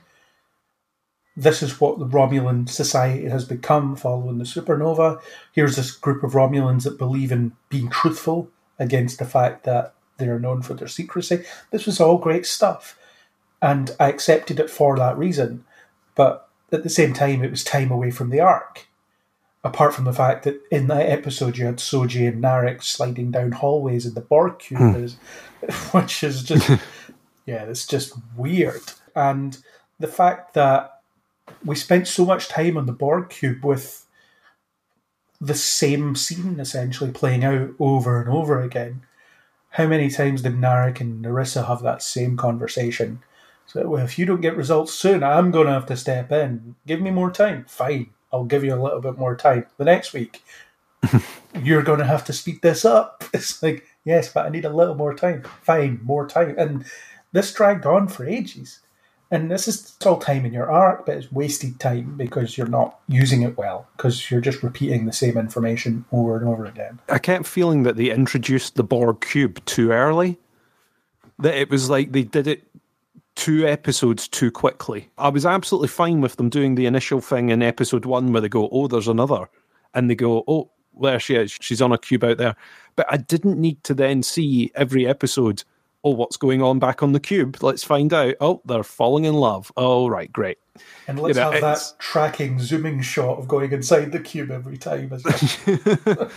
This is what the Romulan society has become following the supernova. Here's this group of Romulans that believe in being truthful against the fact that they are known for their secrecy. This was all great stuff. And I accepted it for that reason. But at the same time, it was time away from the arc. Apart from the fact that in that episode you had Soji and Narek sliding down hallways in the Borg hmm. cube, is- which is just, yeah, it's just weird. And the fact that we spent so much time on the Borg cube with the same scene essentially playing out over and over again. How many times did Narek and Narissa have that same conversation? So, well, if you don't get results soon, I'm going to have to step in. Give me more time. Fine, I'll give you a little bit more time. The next week, you're going to have to speed this up. It's like, yes, but I need a little more time. Fine, more time. And this dragged on for ages. And this is it's all time in your arc, but it's wasted time because you're not using it well, because you're just repeating the same information over and over again. I kept feeling that they introduced the Borg cube too early. That it was like they did it two episodes too quickly. I was absolutely fine with them doing the initial thing in episode one where they go, "Oh, there's another," and they go, "Oh, there she is. She's on a cube out there." But I didn't need to then see every episode. Oh, what's going on back on the cube? Let's find out. Oh, they're falling in love. Oh, right, great. And let's You know, have that tracking zooming shot of going inside the cube every time. as well.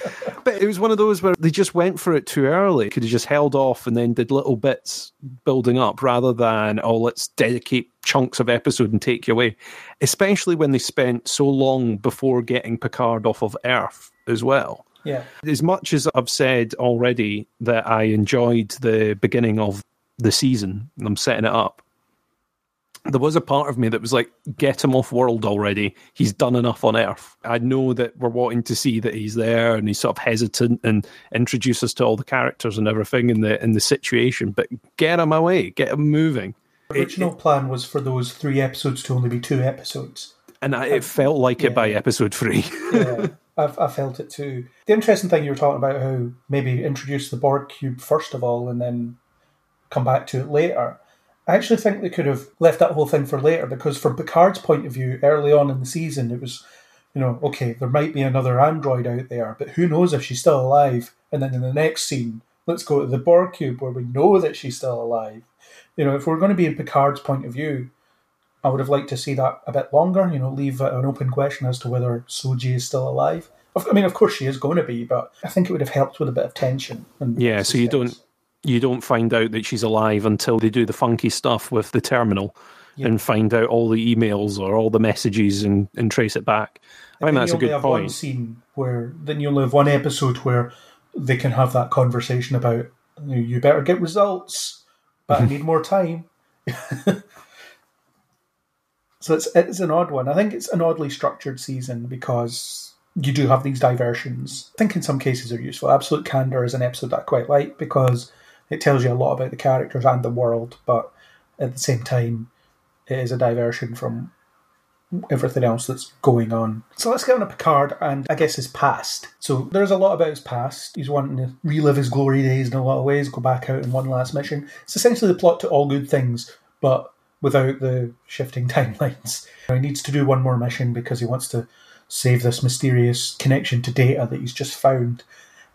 But it was one of those where they just went for it too early. Could have just held off and then did little bits building up rather than, oh, let's dedicate chunks of episode and take you away. Especially when they spent so long before getting Picard off of Earth as well. Yeah. As much as I've said already that I enjoyed the beginning of the season, and I'm setting it up, there was a part of me that was like, get him off world already. He's done enough on Earth. I know that we're wanting to see that he's there and he's sort of hesitant and introduce us to all the characters and everything in the in the situation, but get him away, get him moving. The original plan was for those three episodes to only be two episodes. And I, it felt like it by episode three. yeah, I've, I felt it too. The interesting thing you were talking about how maybe introduce the Borg cube first of all and then come back to it later. I actually think they could have left that whole thing for later because, from Picard's point of view, early on in the season, it was, you know, okay, there might be another android out there, but who knows if she's still alive? And then in the next scene, let's go to the Borg cube where we know that she's still alive. You know, if we're going to be in Picard's point of view, I would have liked to see that a bit longer. You know, leave uh, an open question as to whether Soji is still alive. I mean, of course she is going to be, but I think it would have helped with a bit of tension. Yeah, so you don't you don't find out that she's alive until they do the funky stuff with the terminal, and find out all the emails or all the messages and, and trace it back. I think that's a good have one point. scene where then you only have one episode where they can have that conversation about you, you better get results, but I need more time. so it's it's an odd one. I think it's an oddly structured season because you do have these diversions. I think in some cases they're useful. Absolute Candor is an episode that I quite like because it tells you a lot about the characters and the world, but at the same time, it is a diversion from everything else that's going on. So let's get on to Picard and I guess his past. So there's a lot about his past. He's wanting to relive his glory days in a lot of ways, go back out in one last mission. It's essentially the plot to All Good Things, but without the shifting timelines. He needs to do one more mission because he wants to save this mysterious connection to Data that he's just found.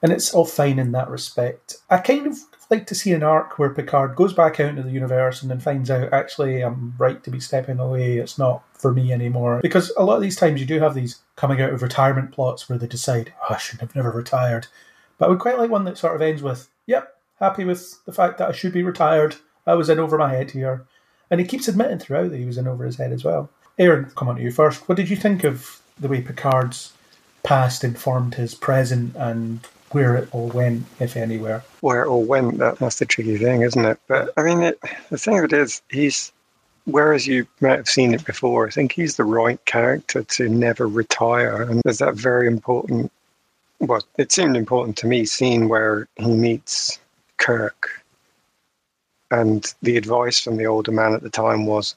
And it's all fine in that respect. I kind of like to see an arc where Picard goes back out into the universe and then finds out actually I'm right to be stepping away. It's not for me anymore. Because a lot of these times you do have these coming out of retirement plots where they decide, oh, I should have never retired. But I would quite like one that sort of ends with, yep, happy with the fact that I should be retired. I was in over my head here. And he keeps admitting throughout that he was in over his head as well. Aaron, come on to you first. What did you think of the way Picard's past informed his present and where it all went, if anywhere? where it all went. That, that's the tricky thing, isn't it? But I mean, it, the thing of it is, he's whereas you might have seen it before. I think he's the right character to never retire, and there's that very important. Well, it seemed important to me scene where he meets Kirk, and the advice from the older man at the time was,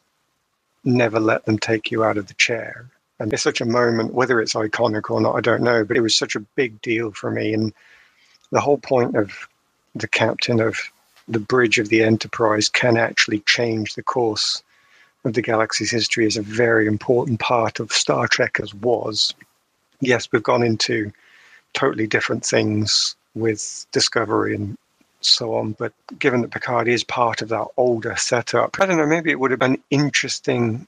never let them take you out of the chair. And it's such a moment, whether it's iconic or not, I don't know, but it was such a big deal for me. And the whole point of the captain of the bridge of the Enterprise can actually change the course of the galaxy's history is a very important part of Star Trek as was. Yes, we've gone into totally different things with Discovery and so on, but given that Picard is part of that older setup, I don't know, maybe it would have been interesting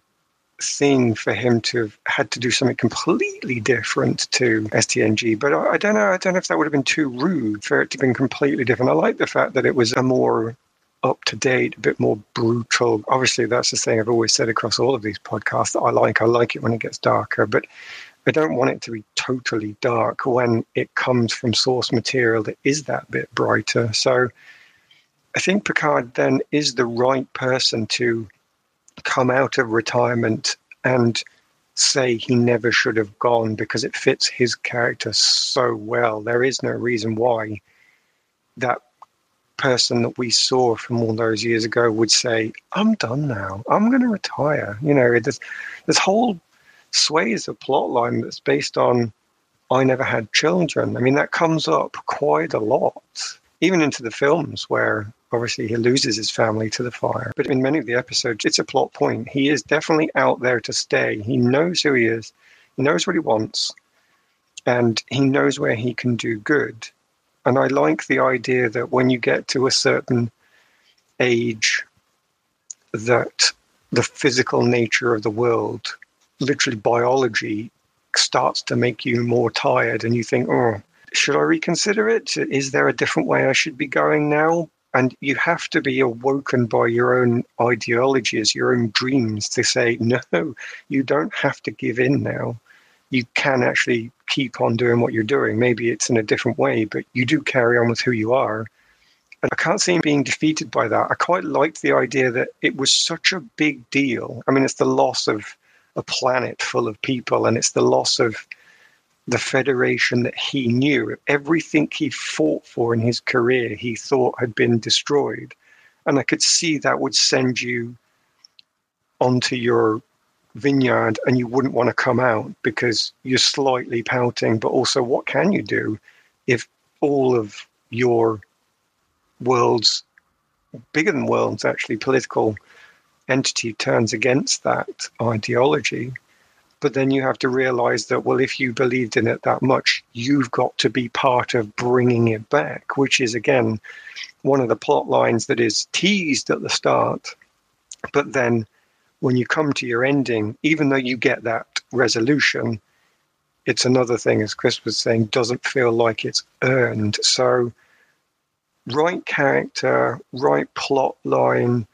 thing for him to have had to do something completely different to STNG. But I, I don't know. I don't know if that would have been too rude for it to have been completely different. I like the fact that it was a more up to date, a bit more brutal. Obviously, that's the thing I've always said across all of these podcasts that I like. I like it when it gets darker, but I don't want it to be totally dark when it comes from source material that is that bit brighter. So I think Picard then is the right person to come out of retirement and say he never should have gone because it fits his character so well. There is no reason why that person that we saw from all those years ago would say, I'm done now. I'm going to retire. You know, there's this whole sways a plot line that's based on I never had children. I mean, that comes up quite a lot, even into the films where obviously he loses his family to the fire. But in many of the episodes, it's a plot point. He is definitely out there to stay. He knows who he is, he knows what he wants, and he knows where he can do good. And I like the idea that when you get to a certain age, that the physical nature of the world, literally biology, starts to make you more tired, and you think, oh, should I reconsider it? Is there a different way I should be going now? And you have to be awoken by your own ideologies, your own dreams to say, no, you don't have to give in now. You can actually keep on doing what you're doing. Maybe it's in a different way, but you do carry on with who you are. And I can't see him being defeated by that. I quite liked the idea that it was such a big deal. I mean, it's the loss of a planet full of people, and it's the loss of the federation that he knew. Everything he fought for in his career, he thought had been destroyed. And I could see that would send you onto your vineyard and you wouldn't want to come out because you're slightly pouting. But also, what can you do if all of your world's bigger than world's actually political entity turns against that ideology? but then you have to realize that well if you believed in it that much you've got to be part of bringing it back which is again one of the plot lines that is teased at the start but then when you come to your ending even though you get that resolution it's another thing as chris was saying doesn't feel like it's earned so right character right plot line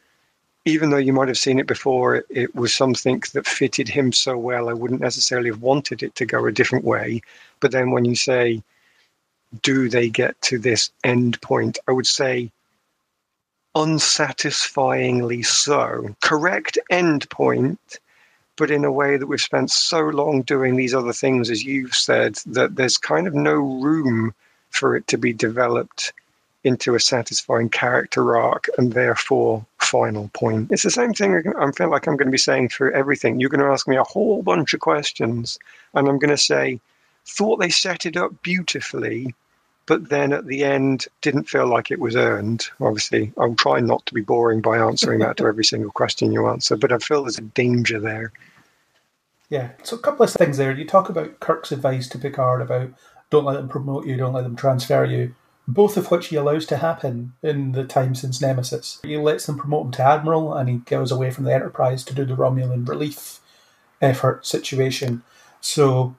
even though you might have seen it before, it, was something that fitted him so well. I wouldn't necessarily have wanted it to go a different way. But then when you say, do they get to this end point? I would say unsatisfyingly so. Correct end point, but in a way that we've spent so long doing these other things, as you've said, that there's kind of no room for it to be developed into a satisfying character arc and therefore final point. It's the same thing I feel like I'm going to be saying through everything. You're going to ask me a whole bunch of questions, and I'm going to say, thought they set it up beautifully, but then at the end didn't feel like it was earned. Obviously, I'll try not to be boring by answering that to every single question you answer, but I feel there's a danger there. Yeah. So a couple of things there. You talk about Kirk's advice to Picard about don't let them promote you, don't let them transfer you. Both of which he allows to happen in the time since Nemesis. He lets them promote him to Admiral and he goes away from the Enterprise to do the Romulan relief effort situation. So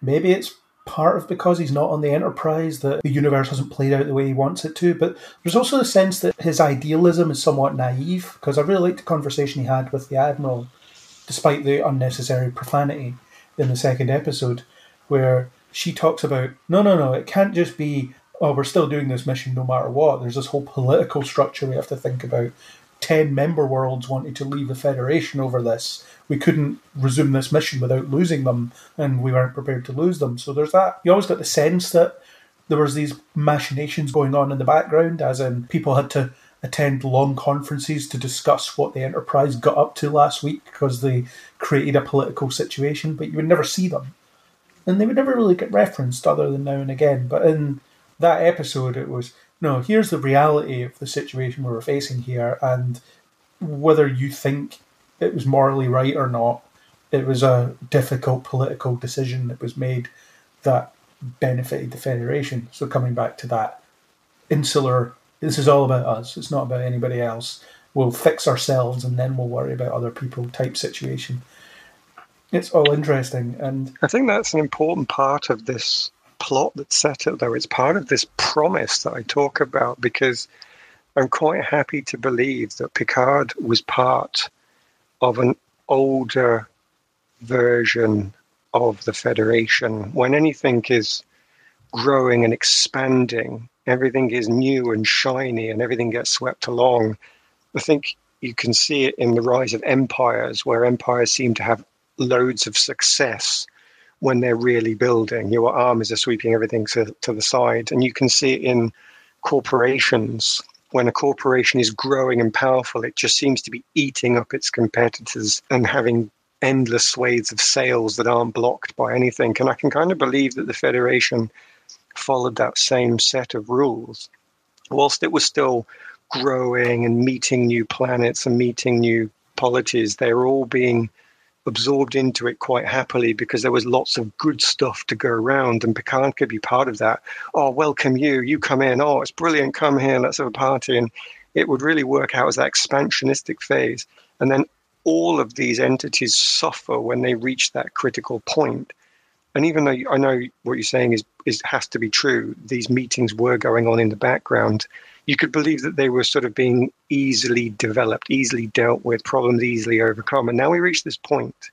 maybe it's part of because he's not on the Enterprise that the universe hasn't played out the way he wants it to. But there's also the sense that his idealism is somewhat naive because I really liked the conversation he had with the Admiral, despite the unnecessary profanity in the second episode, where she talks about no, no, no, it can't just be oh we're still doing this mission no matter what. There's this whole political structure we have to think about. Ten member worlds wanted to leave the Federation over this we couldn't resume this mission without losing them, and we weren't prepared to lose them. So there's that. You always got the sense that there was these machinations going on in the background, as in people had to attend long conferences to discuss what the Enterprise got up to last week because they created a political situation, but you would never see them. And they would never really get referenced other than now and again. But in that episode, it was no, here's the reality of the situation we're facing here, and whether you think it was morally right or not. It was a difficult political decision that was made that benefited the Federation. So coming back to that insular, this is all about us. It's not about anybody else. We'll fix ourselves and then we'll worry about other people type situation. It's all interesting, and I think that's an important part of this plot that's set up. Though it's part of this promise that I talk about because I'm quite happy to believe that Picard was part of an older version of the Federation. When anything is growing and expanding, everything is new and shiny and everything gets swept along. I think you can see it in the rise of empires, where empires seem to have loads of success when they're really building. Your armies are sweeping everything to, to the side. And you can see it in corporations when a corporation is growing and powerful, it just seems to be eating up its competitors and having endless swathes of sales that aren't blocked by anything. And I can kind of believe that the Federation followed that same set of rules. Whilst it was still growing and meeting new planets and meeting new polities, they were all being absorbed into it quite happily because there was lots of good stuff to go around and Picard could be part of that. Oh, welcome you, you come in. Oh, it's brilliant, come here, let's have a party. And it would really work out as that expansionistic phase. And then all of these entities suffer when they reach that critical point. And even though I know what you're saying is, is has to be true, these meetings were going on in the background you could believe that they were sort of being easily developed, easily dealt with, problems easily overcome. And now we reach this point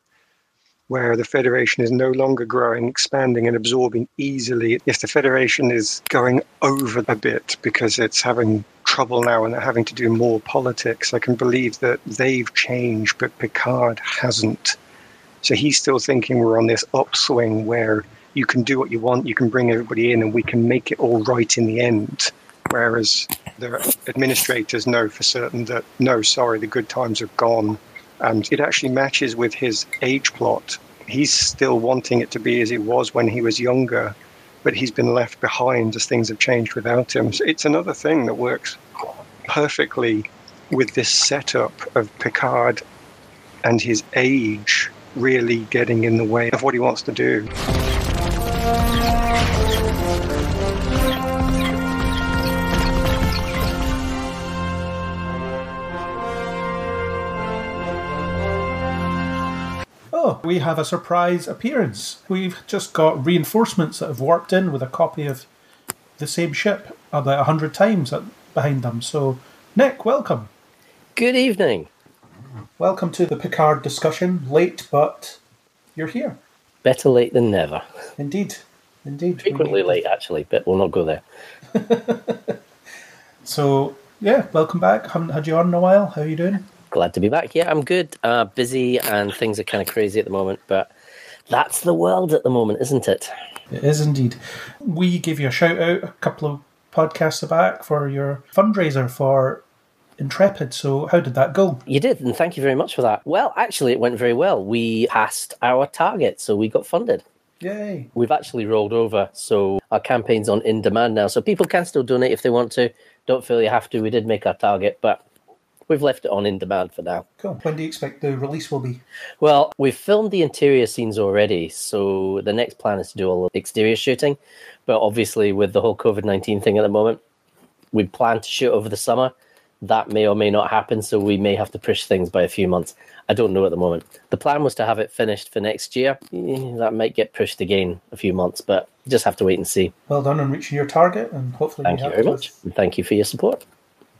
where the Federation is no longer growing, expanding, and absorbing easily. If the Federation is going over a bit because it's having trouble now and they're having to do more politics, I can believe that they've changed, but Picard hasn't. So he's still thinking we're on this upswing where you can do what you want, you can bring everybody in, and we can make it all right in the end whereas the administrators know for certain that no, sorry, the good times are gone. And it actually matches with his age plot. He's still wanting it to be as it was when he was younger, but he's been left behind as things have changed without him. So it's another thing that works perfectly with this setup of Picard and his age really getting in the way of what he wants to do. Oh, we have a surprise appearance. We've just got reinforcements that have warped in with a copy of the same ship about a hundred times behind them. So, Nick, welcome. Good evening. Welcome to the Picard discussion. Late, but you're here. Better late than never. Indeed. Indeed. Frequently late, actually, but we'll not go there. So, yeah, welcome back. Haven't had you on in a while. How are you doing? Glad to be back. Yeah, I'm good. Uh, busy and things are kind of crazy at the moment, but that's the world at the moment, isn't it? It is indeed. We gave you a shout out a couple of podcasts back for your fundraiser for Intrepid. So, how did that go? You did, and thank you very much for that. Well, actually, it went very well. We passed our target, so we got funded. Yay. We've actually rolled over, so our campaign's on in demand now. So people can still donate if they want to. Don't feel you have to. We did make our target, but we've left it on in demand for now. Cool. When do you expect the release will be? Well, we've filmed the interior scenes already, so the next plan is to do all the exterior shooting. But obviously, with the whole COVID 19 thing at the moment, we plan to shoot over the summer. That may or may not happen, so we may have to push things by a few months. I don't know at the moment. The plan was to have it finished for next year. Eh, That might get pushed again a few months, but just have to wait and see. Well done on reaching your target, and hopefully Thank you very much. Thank you for your support.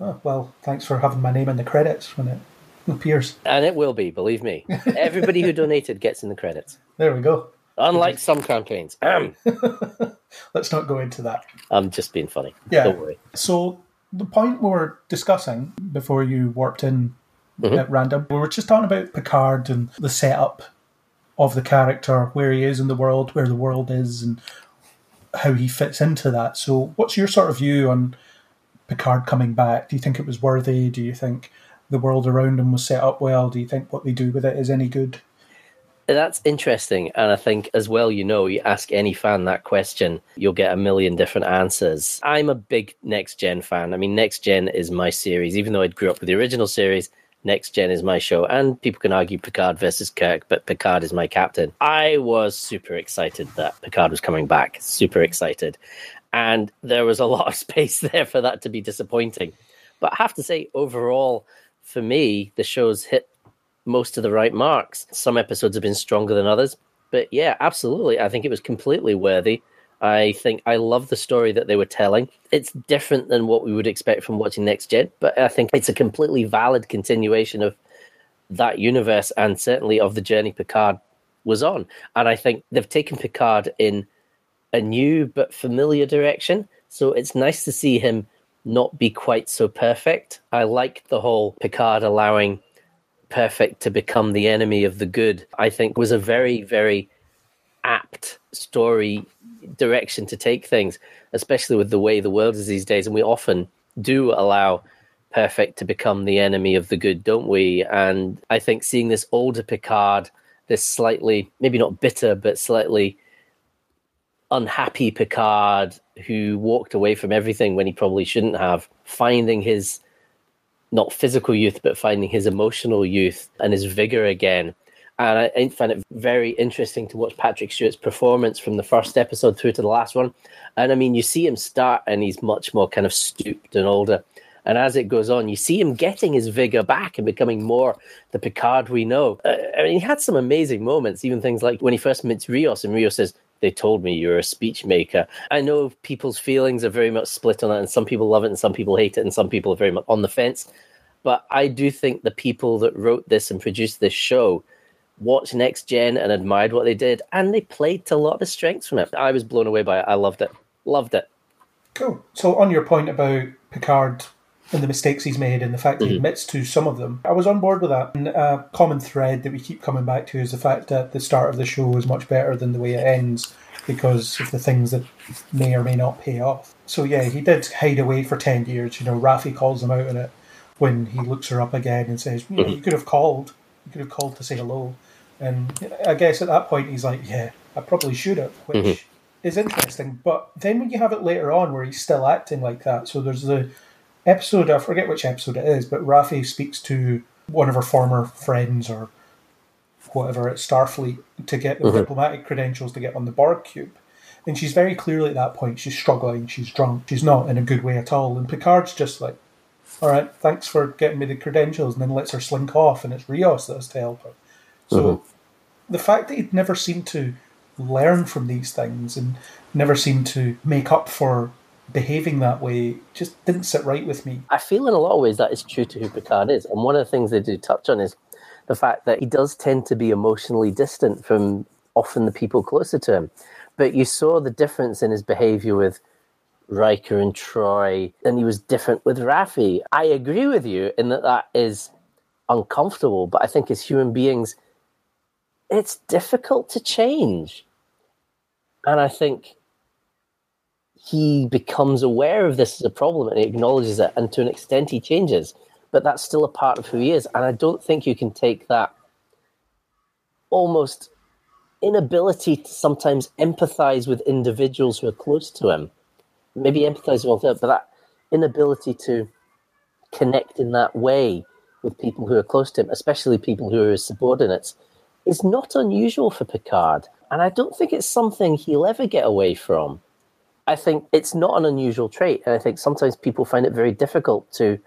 Oh, well, thanks for having my name in the credits when it appears. And it will be, believe me. Everybody who donated gets in the credits. There we go. Unlike some campaigns. Let's not go into that. I'm just being funny. Yeah. Don't worry. So the point we were discussing before you warped in mm-hmm. at random, we were just talking about Picard and the setup of the character, where he is in the world, where the world is, and how he fits into that. So, what's your sort of view on Picard coming back? Do you think it was worthy? Do you think the world around him was set up well? Do you think what they do with it is any good? That's interesting. And I think, as well, you know, you ask any fan that question, you'll get a million different answers. I'm a big Next Gen fan. I mean, Next Gen is my series. Even though I grew up with the original series, Next Gen is my show. And people can argue Picard versus Kirk, but Picard is my captain. I was super excited that Picard was coming back. Super excited. And there was a lot of space there for that to be disappointing. But I have to say, overall, for me, the show's hit most of the right marks. Some episodes have been stronger than others, but yeah, absolutely. I think it was completely worthy. I think I love the story that they were telling. It's different than what we would expect from watching Next Gen, but I think it's a completely valid continuation of that universe and certainly of the journey Picard was on. And I think they've taken Picard in a new but familiar direction. So it's nice to see him not be quite so perfect. I like the whole Picard allowing perfect to become the enemy of the good, I think was a very, very apt story direction to take things, especially with the way the world is these days. And we often do allow perfect to become the enemy of the good, don't we? And I think seeing this older Picard, this slightly, maybe not bitter, but slightly unhappy Picard who walked away from everything when he probably shouldn't have, finding his not physical youth, but finding his emotional youth and his vigor again. And I, find it very interesting to watch Patrick Stewart's performance from the first episode through to the last one. And I mean, you see him start and he's much more kind of stooped and older. And as it goes on, you see him getting his vigor back and becoming more the Picard we know. Uh, I mean, he had some amazing moments, even things like when he first meets Rios, and Rios says, They told me you're a speech maker. I know people's feelings are very much split on it, and some people love it and some people hate it, and some people are very much on the fence. But I do think the people that wrote this and produced this show watched Next Gen and admired what they did, and they played to a lot of the strengths from it. I was blown away by it. I loved it. Loved it. Cool. So, on your point about Picard and the mistakes he's made and the fact that he mhm. admits to some of them, I was on board with that. And a common thread that we keep coming back to is the fact that the start of the show is much better than the way it ends because of the things that may or may not pay off. So, yeah, he did hide away for 10 years. You know, Raffi calls him out on it when he looks her up again and says, you, know, you could have called. You could have called to say hello. And I guess at that point he's like, yeah, I probably should have, which mhm. is interesting. But then when you have it later on where he's still acting like that, so there's the episode, I forget which episode it is, but Raffi speaks to one of her former friends or whatever at Starfleet to get the mm-hmm. diplomatic credentials to get on the Borg cube. And she's very clearly at that point, she's struggling, she's drunk, she's not in a good way at all. And Picard's just like, all right, thanks for getting me the credentials, and then lets her slink off, and it's Rios that has to help her. So mm-hmm. the fact that he'd never seemed to learn from these things and never seemed to make up for behaving that way just didn't sit right with me. I feel in a lot of ways that is true to who Picard is. And one of the things they do touch on is the fact that he does tend to be emotionally distant from often the people closer to him. But you saw the difference in his behavior with Riker and Troi, and he was different with Raffi. I agree with you in that that is uncomfortable, but I think as human beings, it's difficult to change. And I think he becomes aware of this as a problem and he acknowledges it, and to an extent, he changes. But that's still a part of who he is. And I don't think you can take that almost inability to sometimes empathize with individuals who are close to him. Maybe empathize with them, but that inability to connect in that way with people who are close to him, especially people who are his subordinates, is not unusual for Picard. And I don't think it's something he'll ever get away from. I think it's not an unusual trait. And I think sometimes people find it very difficult to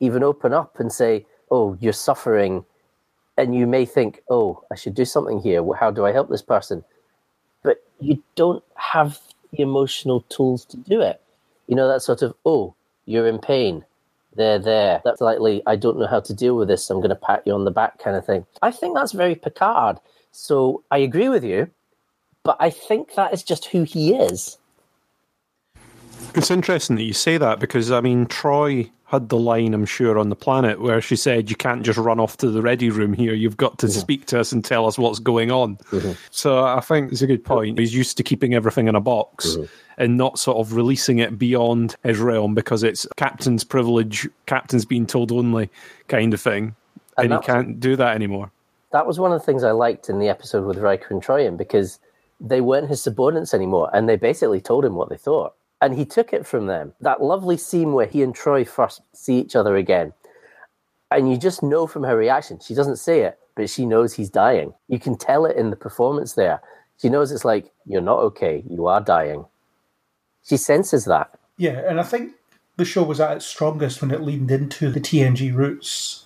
even open up and say, oh, you're suffering. And you may think, oh, I should do something here. How do I help this person? But you don't have the emotional tools to do it. You know, that sort of, oh, you're in pain. They're there. That's likely, I don't know how to deal with this. So I'm going to pat you on the back kind of thing. I think that's very Picard. So I agree with you, but I think that is just who he is. It's interesting that you say that because I mean Troi had the line, I'm sure, on the planet where she said, "You can't just run off to the ready room here. You've got to mm-hmm. speak to us and tell us what's going on." Mm-hmm. So I think it's a good point. He's used to keeping everything in a box mm-hmm. and not sort of releasing it beyond his realm because it's captain's privilege, captain's being told only kind of thing, And and, he can't do that anymore. that was one of the things I liked in the episode with Riker and Troyan because they weren't his subordinates anymore and they basically told him what they thought. And he took it from them. That lovely scene where he and Troi first see each other again. And you just know from her reaction, she doesn't say it, but she knows he's dying. You can tell it in the performance there. She knows it's like, you're not okay, you are dying. She senses that. Yeah, and I think the show was at its strongest when it leaned into the TNG roots.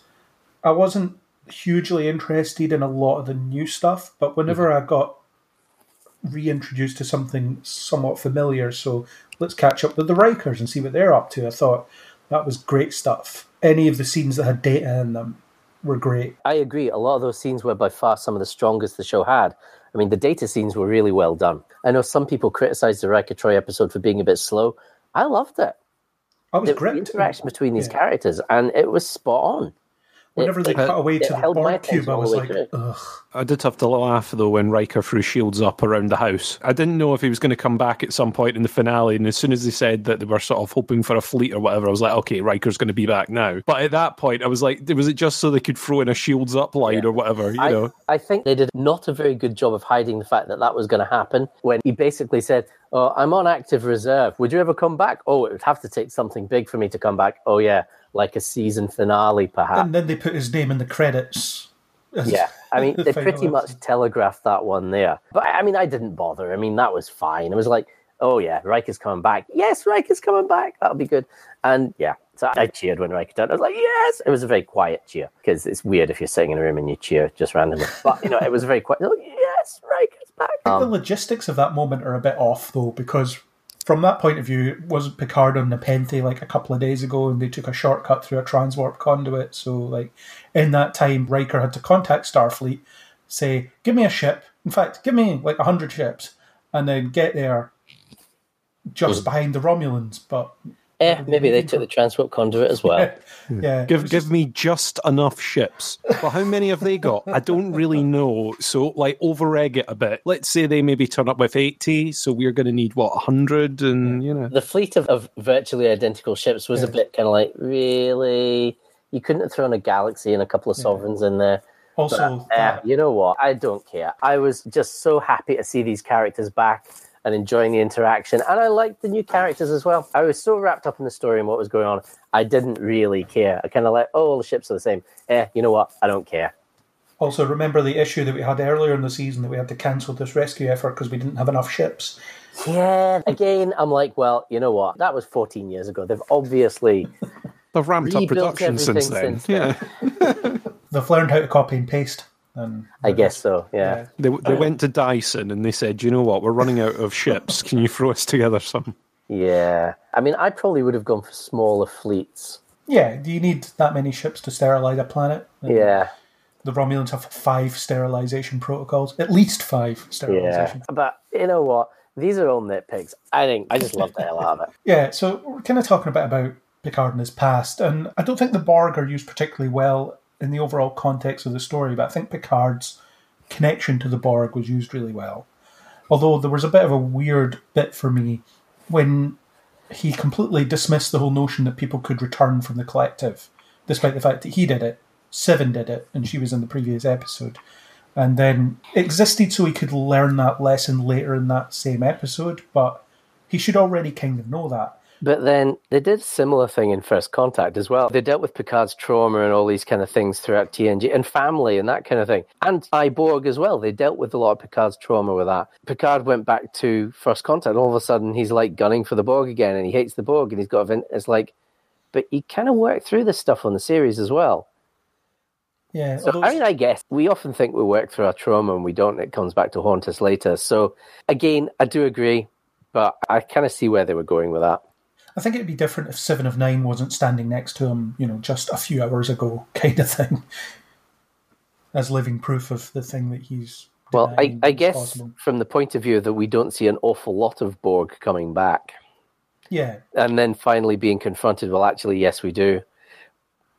I wasn't hugely interested in a lot of the new stuff, but whenever mm-hmm. I got reintroduced to something somewhat familiar, so let's catch up with the Rikers and see what they're up to, I thought that was great stuff. Any of the scenes that had Data in them were great. I agree. A lot of those scenes were by far some of the strongest the show had. I mean, the Data scenes were really well done. I know some people criticized the Riker Troi episode for being a bit slow. I loved it. I was The, the interaction between these Yeah. characters, and it was spot on. Whenever It- they cut away to the held Borg cube, I was like, ugh. I did have to laugh though when Riker threw shields up around the house. I didn't know if he was going to come back at some point in the finale, and as soon as they said that they were sort of hoping for a fleet or whatever, I was like, okay, Riker's going to be back now. But at that point, I was like, was it just so they could throw in a shields up line or whatever? You I, know, I think they did not a very good job of hiding the fact that that was going to happen when he basically said, oh, I'm on active reserve. Would you ever come back? Oh, it would have to take something big for me to come back. Oh, yeah, like a season finale, perhaps. And then they put his name in the credits. Yeah, I mean, the they pretty much telegraphed that one there. But I mean, I didn't bother. I mean, that was fine. It was like, oh yeah, Riker's coming back. Yes, Riker's coming back. That'll be good. And yeah, so I cheered when Riker turned. I was like, yes. It was a very quiet cheer because it's weird if you're sitting in a room and you cheer just randomly. But you know, it was a very quiet. Like, yes, Riker's back. the Um, logistics of that moment are a bit off though, because from that point of view, wasn't Picard on Nepenthe like a couple of days ago, and they took a shortcut through a transwarp conduit. So, like in that time, Riker had to contact Starfleet, say, "Give me a ship. In fact, give me like a hundred ships," and then get there just behind the Romulans. But eh, maybe they took the transport conduit as well. yeah, it give was give me just enough ships. But how many have they got? I don't really know. So like over egg it a bit. Let's say they maybe turn up with eighty, so we're going to need what hundred, and you know. the fleet of, of virtually identical ships was a bit kind of like, really? You couldn't have thrown a galaxy and a couple of sovereigns in there. also Eh, that- you know what? I don't care. I was just so happy to see these characters back and enjoying the interaction. And I liked the new characters as well. I was so wrapped up in the story and what was going on, I didn't really care. I kind of like, oh, all the ships are the same. Eh, you know what? I don't care. Also, remember the issue that we had earlier in the season that we had to cancel this rescue effort because we didn't have enough ships. Yeah. Again, I'm like, well, you know what? That was 14 years ago. They've obviously They've ramped up production since then. everything since yeah. They've learned how to copy and paste. And I guess so. Yeah. They, they uh, went to Dyson and they said, you know what, we're running out of ships. Can you throw us together some? Yeah. I mean, I probably would have gone for smaller fleets. Yeah, do you need that many ships to sterilize a planet? Yeah. The Romulans have five sterilization protocols, at least five sterilization. Yeah. sterilization. But you know what? These are all nitpicks. I think I just love the hell out of it. Yeah, so we're kind of talking a bit about Picard and his past, and I don't think the Borg are used particularly well in the overall context of the story, but I think Picard's connection to the Borg was used really well. Although there was a bit of a weird bit for me when he completely dismissed the whole notion that people could return from the collective, despite the fact that he did it, Seven did it, and she was in the previous episode. And then existed so he could learn that lesson later in that same episode, but he should already kind of know that. But then they did a similar thing in First Contact as well. They dealt with Picard's trauma and all these kind of things throughout TNG and family and that kind of thing. And Cyborg as well. They dealt with a lot of Picard's trauma with that. Picard went back to First Contact. And all of a sudden, he's like gunning for the Borg again and he hates the Borg and he's got. a It's like, but he kind of worked through this stuff on the series as well. Yeah, So, I mean, I guess we often think we work through our trauma and we don't. It comes back to haunt us later. So, again, I do agree, but I kind of see where they were going with that. I think it'd be different if Seven of Nine wasn't standing next to him, you know, just a few hours ago, kind of thing, as living proof of the thing that he's. Well, I, I guess possible. from the point of view that we don't see an awful lot of Borg coming back, Yeah, and then finally being confronted, well, actually, yes, we do.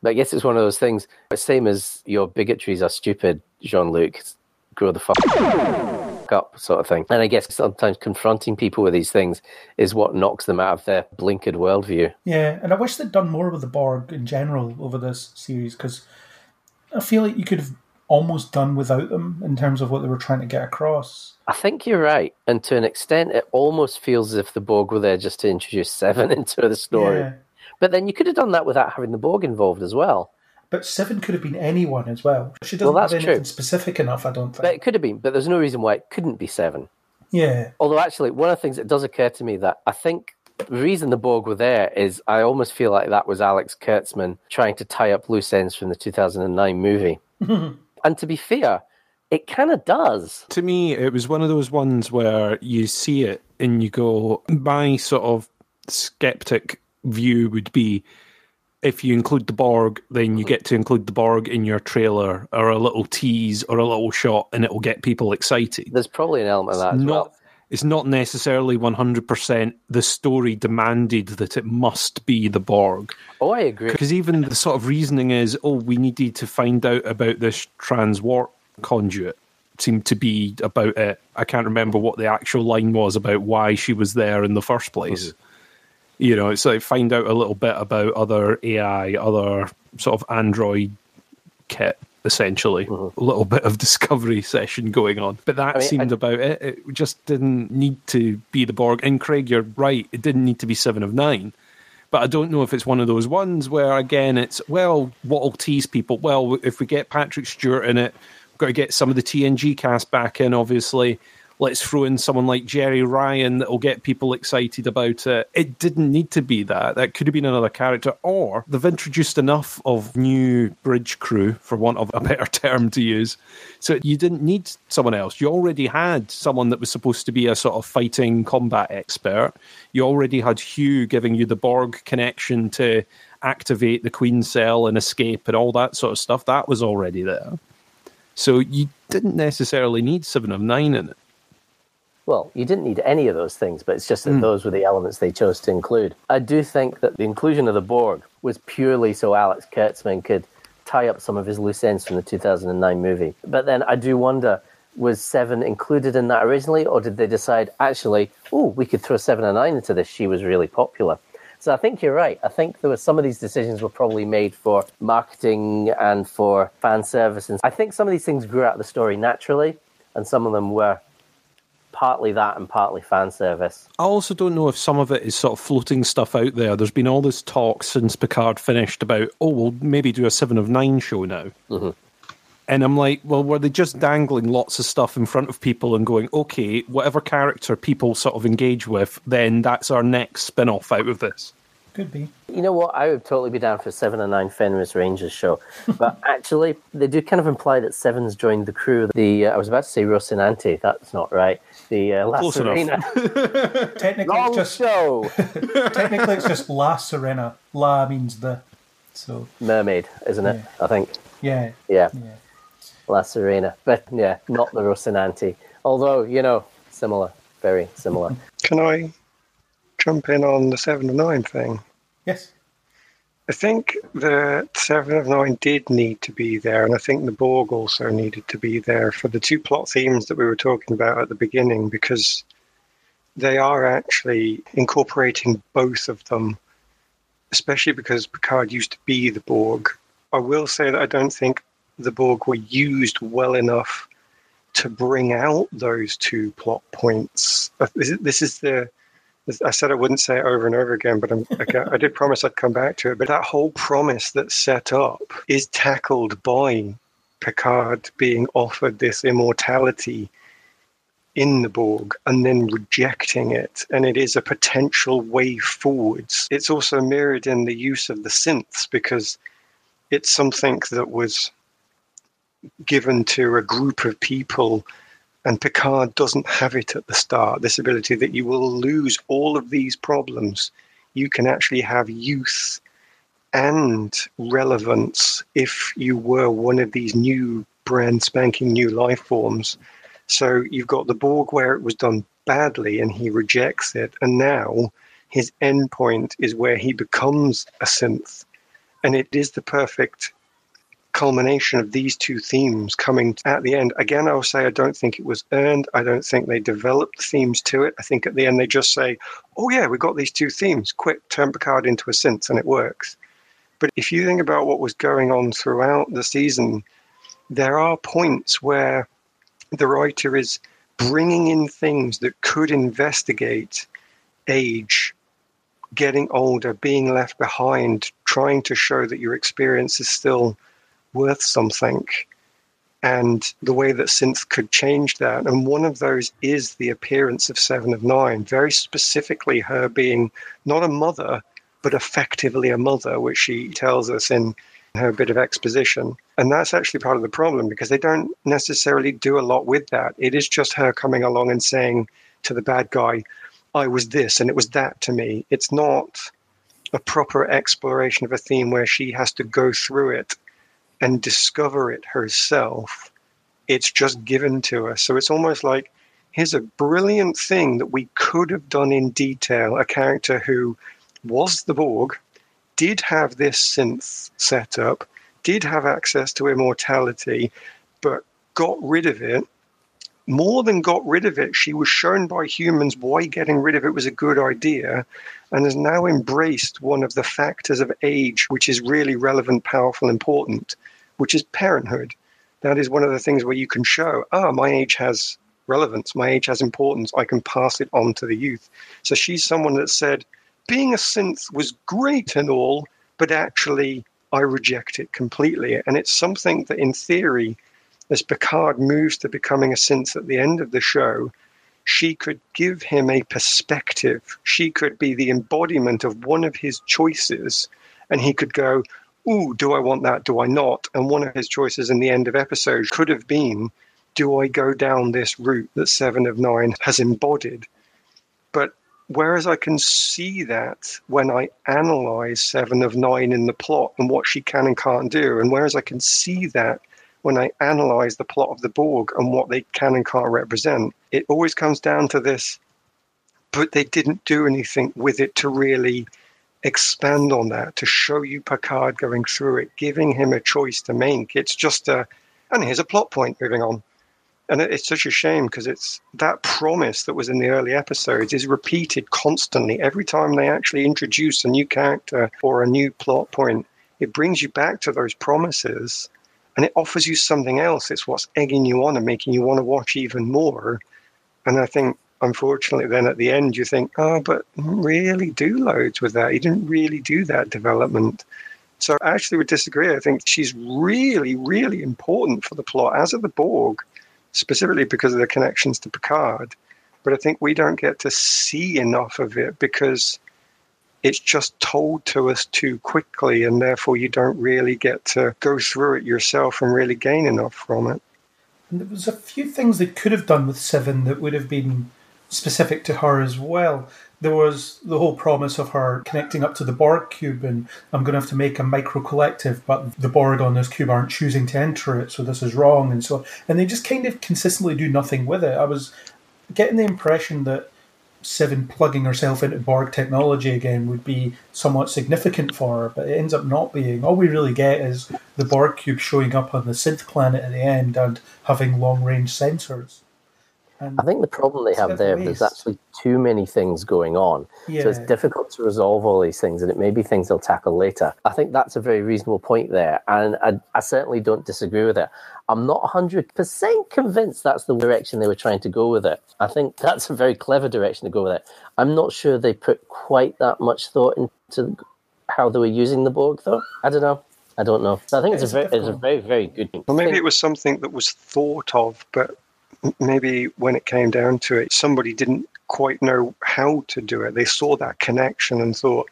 But I guess it's one of those things, same as your bigotries are stupid, Jean Luc, grow the fuck up, sort of thing. And I guess sometimes confronting people with these things is what knocks them out of their blinkered worldview. yeah, and I wish they'd done more with the Borg in general over this series because I feel like you could have almost done without them in terms of what they were trying to get across. I think you're right. And to an extent, it almost feels as if the Borg were there just to introduce Seven into the story. Yeah, But then you could have done that without having the Borg involved as well. But Seven could have been anyone as well. She doesn't Well, that's have anything true. specific enough, I don't think. But it could have been, but there's no reason why it couldn't be Seven. yeah, Although, actually, one of the things that does occur to me that I think the reason the Borg were there is I almost feel like that was Alex Kurtzman trying to tie up loose ends from the 2009 movie. and to be fair, it kind of does. To me, it was one of those ones where you see it and you go, my sort of skeptic view would be if you include the Borg, then you uh-huh. get to include the Borg in your trailer or a little tease or a little shot and it will get people excited. There's probably an element of that as not well. it's not necessarily 100% the story demanded that it must be the Borg. Oh, I agree. Because even the sort of reasoning is, oh, we needed to find out about this trans warp conduit. Seemed to be about it. I can't remember what the actual line was about why she was there in the first place. Mm-hmm. You know, it's like find out a little bit about other AI, other sort of android kit, essentially. Mm-hmm. A little bit of discovery session going on. But that I mean, seemed I- about it. It just didn't need to be the Borg. And Craig, you're right. It didn't need to be Seven of Nine. But I don't know if it's one of those ones where, again, it's, well, what'll tease people? Well, if we get Patrick Stewart in it, we've got to get some of the TNG cast back in, obviously. Let's throw in someone like Jeri Ryan that will get people excited about it. It didn't need to be that. That could have been another character. Or they've introduced enough of new bridge crew, for want of a better term to use. So you didn't need someone else. You already had someone that was supposed to be a sort of fighting combat expert. You already had Hugh giving you the Borg connection to activate the Queen cell and escape and all that sort of stuff. That was already there. So you didn't necessarily need Seven of Nine in it. Well, you didn't need any of those things, but it's just that hmm. those were the elements they chose to include. I do think that the inclusion of the Borg was purely so Alex Kurtzman could tie up some of his loose ends from the 2009 movie. But then I do wonder was Seven included in that originally, or did they decide, actually, oh, we could throw Seven and Nine into this? She was really popular. So I think you're right. I think there were some of these decisions were probably made for marketing and for fan service. And I think some of these things grew out of the story naturally, and some of them were partly that and partly fan service. I also don't know if some of it is sort of floating stuff out there. There's been all this talk since Picard finished about, oh, we'll maybe do a Seven of Nine show now. And I'm like, well, were they just dangling lots of stuff in front of people and going, okay, whatever character people sort of engage with, then that's our next spin off out of this? Could be. You know what? I would totally be down for seven and nine Fenris Rangers show, but actually, they do kind of imply that Seven's joined the crew. The uh, I was about to say Rocinante. That's not right. The uh, La Close. Sirena Technically, long it's just show. technically it's just La Sirena. La means the. So Mermaid, isn't it? I think. yeah, Yeah, yeah. La Sirena, but yeah, not the Rocinante. Although you know, similar, very similar. Can I jump in on the seven to nine thing? Yes. I think that Seven of Nine did need to be there, and I think the Borg also needed to be there for the two plot themes that we were talking about at the beginning, because they are actually incorporating both of them, especially because Picard used to be the Borg. I will say that I don't think the Borg were used well enough to bring out those two plot points. Uh, This is, this is the I said I wouldn't say it over and over again, but okay, I did promise I'd come back to it. But that whole promise that's set up is tackled by Picard being offered this immortality in the Borg and then rejecting it. And it is a potential way forwards. It's also mirrored in the use of the synths because it's something that was given to a group of people and Picard doesn't have it at the start. This ability that you will lose all of these problems. You can actually have youth and relevance if you were one of these new, brand spanking new life forms. So you've got the Borg where it was done badly and he rejects it. And now his endpoint is where he becomes a synth. And it is the perfect culmination of these two themes coming at the end. Again, I will say I don't think it was earned. I don't think they developed themes to it. I think at the end they just say, oh, yeah, we've got these two themes. Quick, turn Picard into a synth, and it works. But if you think about what was going on throughout the season, there are points where the writer is bringing in things that could investigate age, getting older, being left behind, trying to show that your experience is still worth something and the way that synth could change that. And one of those is the appearance of Seven of Nine, very specifically her being not a mother, but effectively a mother, which she tells us in her bit of exposition. And that's actually part of the problem because they don't necessarily do a lot with that. It is just her coming along and saying to the bad guy, I was this and it was that to me. It's not a proper exploration of a theme where she has to go through it and discover it herself. It's just given to us. So it's almost like here's a brilliant thing that we could have done in detail. A character who was the Borg, did have this synth set up, did have access to immortality, but got rid of it. More than got rid of it, she was shown by humans why getting rid of it was a good idea and has now embraced one of the factors of age which is really relevant, powerful, important, which is parenthood. That is one of the things where you can show, ah, my age has relevance, my age has importance, I can pass it on to the youth. So she's someone that said, being a synth was great and all, but actually I reject it completely. And it's something that, in theory, as Picard moves to becoming a synth at the end of the show, she could give him a perspective. She could be the embodiment of one of his choices, and he could go, Ooh, do I want that? Do I not? And one of his choices in the end of episode could have been, Do I go down this route that Seven of Nine has embodied? But whereas I can see that when I analyze Seven of Nine in the plot and what she can and can't do, and whereas I can see that when I analyze the plot of the Borg and what they can and can't represent, it always comes down to this. But they didn't do anything with it to really expand on that, to show you Picard going through it, giving him a choice to make. It's just a, and here's a plot point moving on. And it's such a shame because it's that promise that was in the early episodes is repeated constantly. Every time they actually introduce a new character or a new plot point, it brings you back to those promises and it offers you something else. It's what's egging you on and making you want to watch even more. And I think, unfortunately, then at the end, you think, oh, but really do loads with that. You didn't really do that development. So I actually would disagree. I think she's really, really important for the plot, as are the Borg, specifically because of the connections to Picard. But I think we don't get to see enough of it because it's just told to us too quickly, and therefore you don't really get to go through it yourself and really gain enough from it. And there was a few things they could have done with Seven that would have been specific to her as well. There was the whole promise of her connecting up to the Borg cube, and I'm going to have to make a micro collective, but the Borg on this cube aren't choosing to enter it, so this is wrong, and so and they just kind of consistently do nothing with it. I was getting the impression that Seven plugging herself into Borg technology again would be somewhat significant for her, but it ends up not being. All we really get is the Borg cube showing up on the synth planet at the end and having long range sensors. And I think the problem they It's a bit have there, there's actually too many things going on. Yeah. So it's difficult to resolve all these things, and it may be things they'll tackle later. I think that's a very reasonable point there, and I, I certainly don't disagree with it. I'm not 100% convinced that's the direction they were trying to go with it. I think that's a very clever direction to go with it. I'm not sure they put quite that much thought into how they were using the Borg, though. I don't know. I don't know. So I think it's, It's a a very, it's a very, very good. Well, maybe thing. it was something that was thought of, but maybe when it came down to it, somebody didn't quite know how to do it. They saw that connection and thought,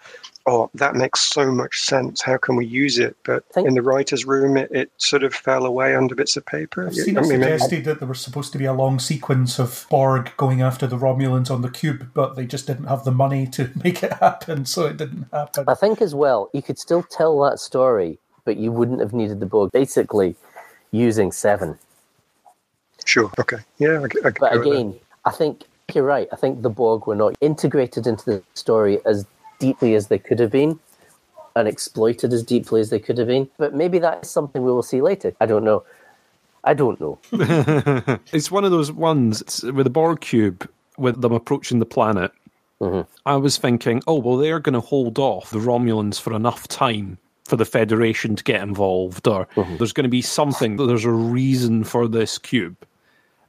oh, that makes so much sense. How can we use it? But Think- in the writer's room, it, it sort of fell away under bits of paper. I've seen it mean, maybe- suggested that there was supposed to be a long sequence of Borg going after the Romulans on the cube, but they just didn't have the money to make it happen, so it didn't happen. I think as well, you could still tell that story, but you wouldn't have needed the Borg. Basically, using Seven. Sure. Okay. Yeah. I, I But go again, I think you're right. I think the Borg were not integrated into the story as deeply as they could have been and exploited as deeply as they could have been. But maybe that is something we will see later. I don't know. I don't know. It's one of those ones with the Borg cube with them approaching the planet. Mm-hmm. I was thinking, oh well, they're going to hold off the Romulans for enough time for the Federation to get involved, or mm-hmm. there's going to be something. There's a reason for this cube,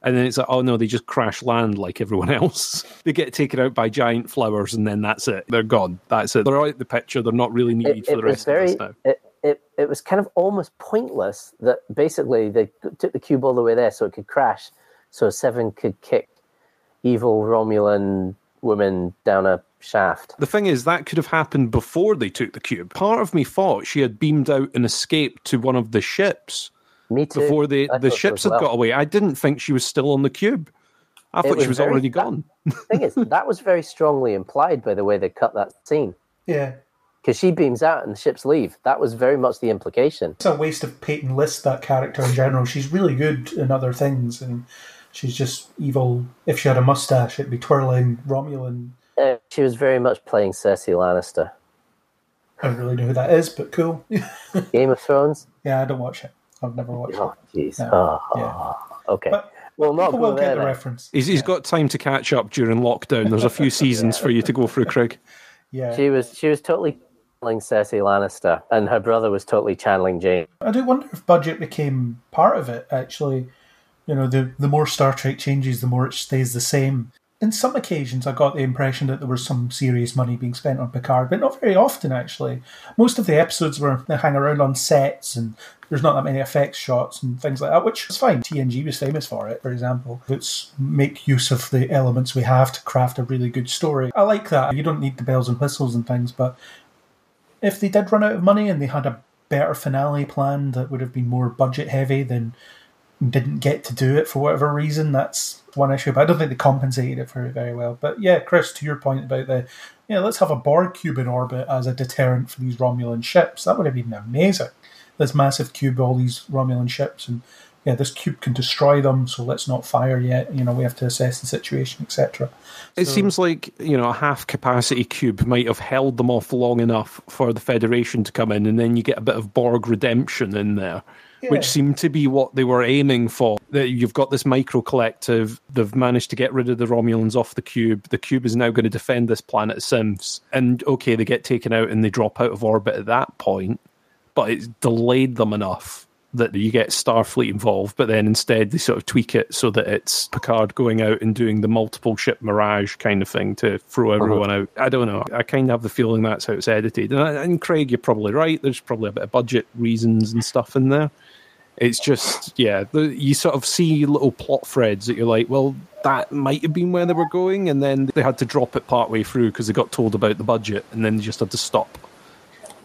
and then it's like, oh no, they just crash land like everyone else. they get taken out by giant flowers, and then that's it. They're gone. That's it. They're out of the picture. They're not really needed It, for it the rest very. of us now. It, it, it was kind of almost pointless that basically they took the cube all the way there so it could crash, so Seven could kick evil Romulan woman down a shaft. The thing is, that could have happened before they took the cube. Part of me thought she had beamed out and escaped to one of the ships Me too. before the, I the ships as had well. got away. I didn't think she was still on the cube. I thought was she was very- already that- gone. The thing is, that was very strongly implied by the way they cut that scene. yeah. Because she beams out and the ships leave. That was very much the implication. It's a waste of Peyton List, that character in general. She's really good in other things, and she's just evil. If she had a mustache, it'd be twirling Romulan. Uh, she was very much playing Cersei Lannister. I don't really know who that is, but cool. Game of Thrones? yeah, I don't watch it. I've never watched. Oh, jeez. Yeah. Oh, Yeah. okay. But well, not people will get there. the then. reference. He's, he's got time to catch up during lockdown. There's a few seasons for you to go through, Craig. Yeah. She was she was totally channeling Cersei Lannister, and her brother was totally channeling Jaime. I do wonder if budget became part of it. Actually, you know, the the more Star Trek changes, the more it stays the same. In some occasions, I got the impression that there was some serious money being spent on Picard, but not very often. Actually, most of the episodes were they hang around on sets, and there's not that many effects shots and things like that, which is fine. TNG was famous for it, for example. Let's make use of the elements we have to craft a really good story. I like that. You don't need the bells and whistles and things, but if they did run out of money and they had a better finale planned that would have been more budget heavy then didn't get to do it for whatever reason that's one issue but i don't think they compensated it very very well. But yeah chris to your point about the yeah let's have a borg cube in orbit as a deterrent for these romulan ships. That would have been amazing. This massive cube all these romulan ships and yeah this cube can destroy them so let's not fire yet. You know we have to assess the situation etc It seems like you know a half capacity cube might have held them off long enough for the Federation to come in, and then you get a bit of Borg redemption in there, Yeah. which seemed to be what they were aiming for. That you've got this micro collective, they've managed to get rid of the Romulans off the cube. The cube is now going to defend this planet synths, and okay, they get taken out and they drop out of orbit at that point, but it's delayed them enough that you get Starfleet involved, but then instead they sort of tweak it so that it's Picard going out and doing the multiple ship mirage kind of thing to throw uh-huh. everyone out. I don't know. I kind of have the feeling that's how it's edited. And, and Craig, you're probably right. There's probably a bit of budget reasons and stuff in there. It's just yeah, the, you sort of see little plot threads that you're like, well, that might have been where they were going, and then they had to drop it partway through because they got told about the budget, and then they just had to stop.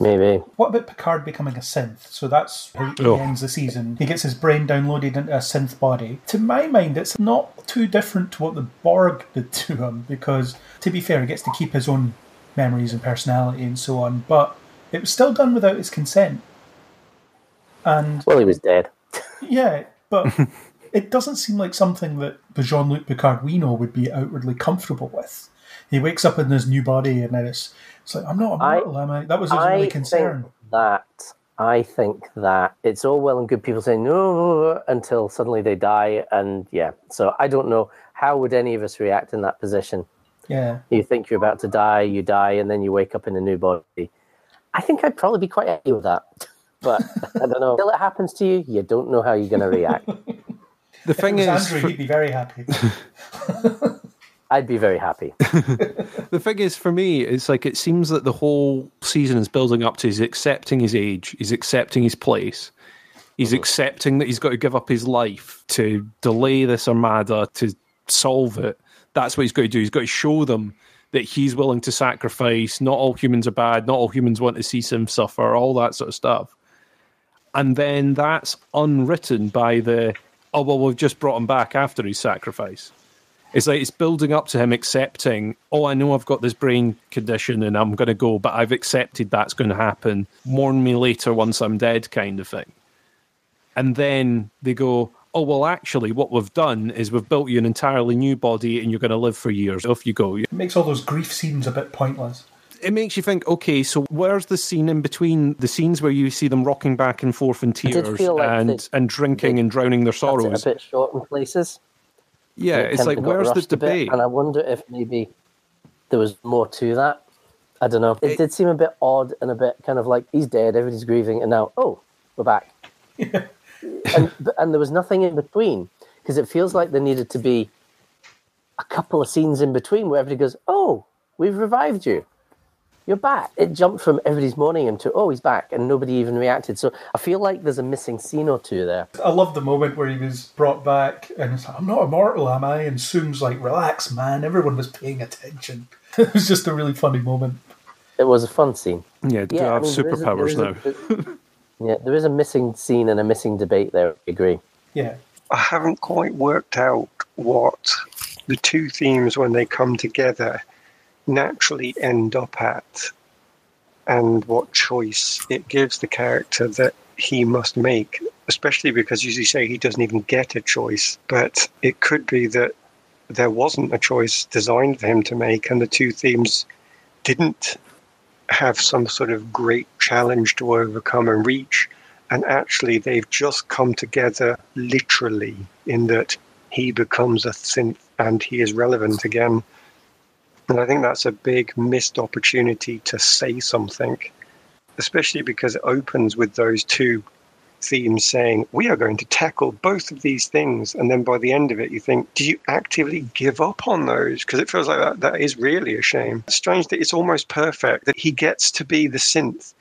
Maybe. What about Picard becoming a synth? So that's how he Oh. ends the season. He gets his brain downloaded into a synth body. To my mind, it's not too different to what the Borg did to him, because to be fair, he gets to keep his own memories and personality and so on, but it was still done without his consent. And Well, he was dead. yeah, but it doesn't seem like something that the Jean Luc Picard we know would be outwardly comfortable with. He wakes up in his new body and then it's, it's like, I'm not I- immortal, am I? That was his I only concern. that I think that it's all well and good people saying no until suddenly they die, and yeah. So I don't know how would any of us react in that position. Yeah. You think you're about to die, you die, and then you wake up in a new body. I think I'd probably be quite happy with that. But I don't know. Until it happens to you, you don't know how you're going to react. The If thing it was is, Andrew, for- he'd be very happy. I'd be very happy. the thing is for me, it's like it seems that the whole season is building up to he's accepting his age, he's accepting his place, he's mm-hmm. accepting that he's got to give up his life to delay this armada to solve it. That's what he's got to do. He's got to show them that he's willing to sacrifice. Not all humans are bad. Not all humans want to see him suffer. All that sort of stuff. And then that's unwritten by the oh well, we've just brought him back after his sacrifice. It's like it's building up to him accepting, oh, I know I've got this brain condition and I'm going to go, but I've accepted that's going to happen. Mourn me later once I'm dead, kind of thing. And then they go, oh, well, actually, what we've done is we've built you an entirely new body and you're going to live for years. Off you go. It makes all those grief scenes a bit pointless. It makes you think, okay, so where's the scene in between the scenes where you see them rocking back and forth in tears like and, they- and drinking they and drowning their That's it sorrows? a bit short in places. Yeah, It it's like, where's the rushed a bit, debate? and I wonder if maybe there was more to that. I don't know. It, It- did seem a bit odd and a bit kind of like he's dead, everybody's grieving, and now oh, we're back. and and there was nothing in between because it feels like there needed to be a couple of scenes in between where everybody goes, "Oh, we've revived you." You're back. It jumped from everybody's mourning him to, oh, he's back, and nobody even reacted. So I feel like there's a missing scene or two there. I love the moment where he was brought back and it's like, I'm not immortal, am I? And Soong's like, relax, man. Everyone was paying attention. it was just a really funny moment. It was a fun scene. yeah, do Yeah, I have mean, there is a- superpowers now. a- yeah, there is a missing scene and a missing debate there. I agree. Yeah. I haven't quite worked out what the two themes, when they come together, naturally end up at, and what choice it gives the character that he must make. Especially because, as you say, he doesn't even get a choice. But it could be that there wasn't a choice designed for him to make, and the two themes didn't have some sort of great challenge to overcome and reach and actually they've just come together literally in that he becomes a synth and he is relevant again. And I think that's a big missed opportunity to say something, especially because it opens with those two themes saying, We are going to tackle both of these things. And then by the end of it, you think, Do you actively give up on those? Because it feels like that, that is really a shame. It's strange that it's almost perfect that he gets to be the synth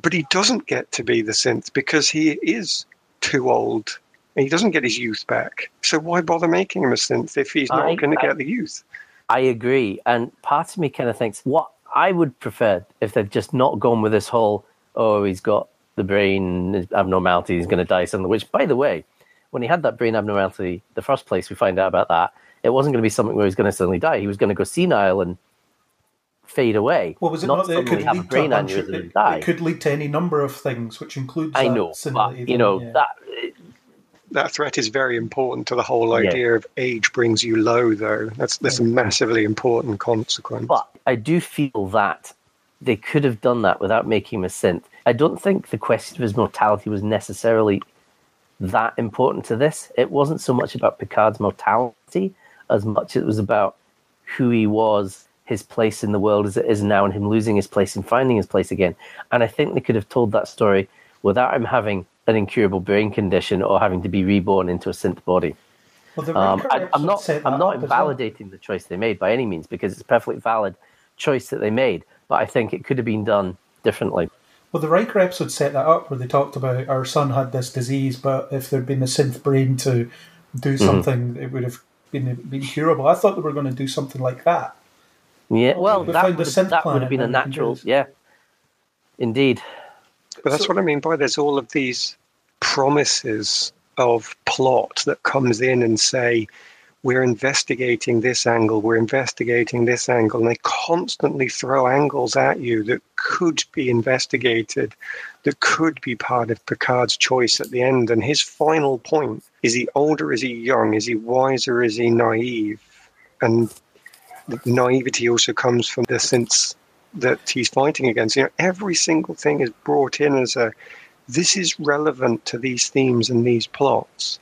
but he doesn't get to be the synth because he is too old and he doesn't get his youth back. So why bother making him a synth if he's not going to get the youth? I agree. And part of me kind of thinks what I would prefer if they'd just not gone with this whole, oh, he's got the brain abnormality, he's going to die suddenly. Which, by the way, when he had that brain abnormality, the first place we find out about that, it wasn't going to be something where he's going to suddenly die. He was going to go senile and fade away. Well, was it not, that it could lead to a bunch of, it, it could lead to any number of things, which includes I know, but you know yeah. that That threat is very important to the whole Yeah. idea of age brings you low, though. That's that's a massively important consequence. But I do feel that they could have done that without making him a synth. I don't think the question of his mortality was necessarily that important to this. It wasn't so much about Picard's mortality as much as it was about who he was, his place in the world as it is now, and him losing his place and finding his place again. And I think they could have told that story without him having an incurable brain condition or having to be reborn into a synth body. Well, Um, I, I'm not. I'm not as well. invalidating the choice they made by any means because it's a perfectly valid choice that they made. But I think it could have been done differently. Well, the Riker episode set that up where they talked about our son had this disease, but if there'd been a synth brain to do Mm-hmm. something, it would have been been curable. I thought they were going to do something like that. Yeah, well, we that would, synth that would have been a and we can do natural. Yeah, indeed. But that's what I mean by there's all of these promises of plot that comes in and say, we're investigating this angle, we're investigating this angle, and they constantly throw angles at you that could be investigated, that could be part of Picard's choice at the end. And his final point is he older, is he young, is he wiser, is he naive? And the naivety also comes from the sense that he's fighting against. You know, every single thing is brought in as a this is relevant to these themes and these plots.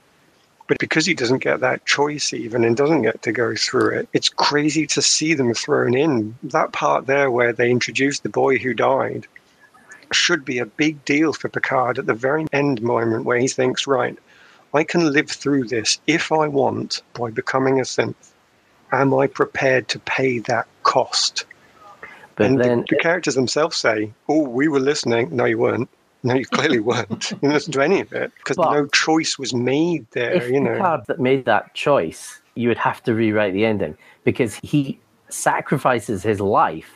But because he doesn't get that choice even and doesn't get to go through it, it's crazy to see them thrown in. That part there where they introduce the boy who died should be a big deal for Picard at the very end moment where he thinks, right, I can live through this if I want by becoming a synth. Am I prepared to pay that cost? But and the- then, the, characters themselves say, "Oh, we were listening." No, you weren't. No, you clearly weren't. You didn't listen to any of it because no choice was made there. if you know, Picard that made that choice, you would have to rewrite the ending because he sacrifices his life.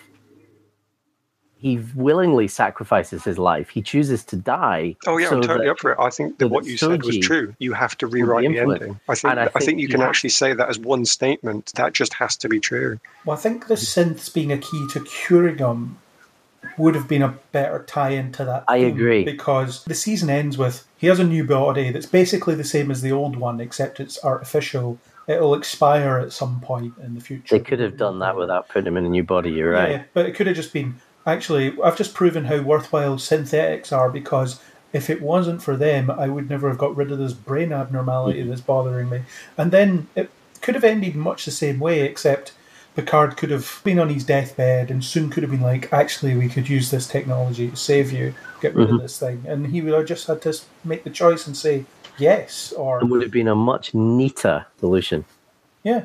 He willingly sacrifices his life. He chooses to die. oh yeah, so I'm totally that- up for it. I think that so what that you said was true. You have to rewrite the influenced. ending. I think. And I I think, think you you can have- actually say that as one statement. That just has to be true. Well, I think the synths being a key to curing him would have been a better tie into that. I agree. because the season ends with he has a new body that's basically the same as the old one, except it's artificial. It'll expire at some point in the future. They could have done that without putting him in a new body. You're right. Yeah, but it could have just been. Actually, I've just proven how worthwhile synthetics are because if it wasn't for them, I would never have got rid of this brain abnormality Mm-hmm. that's bothering me. And then it could have ended much the same way, except Picard could have been on his deathbed and Soong could have been like, actually, we could use this technology to save you, get rid Mm-hmm. of this thing. And he would have just had to make the choice and say yes or It would have been a much neater solution. yeah.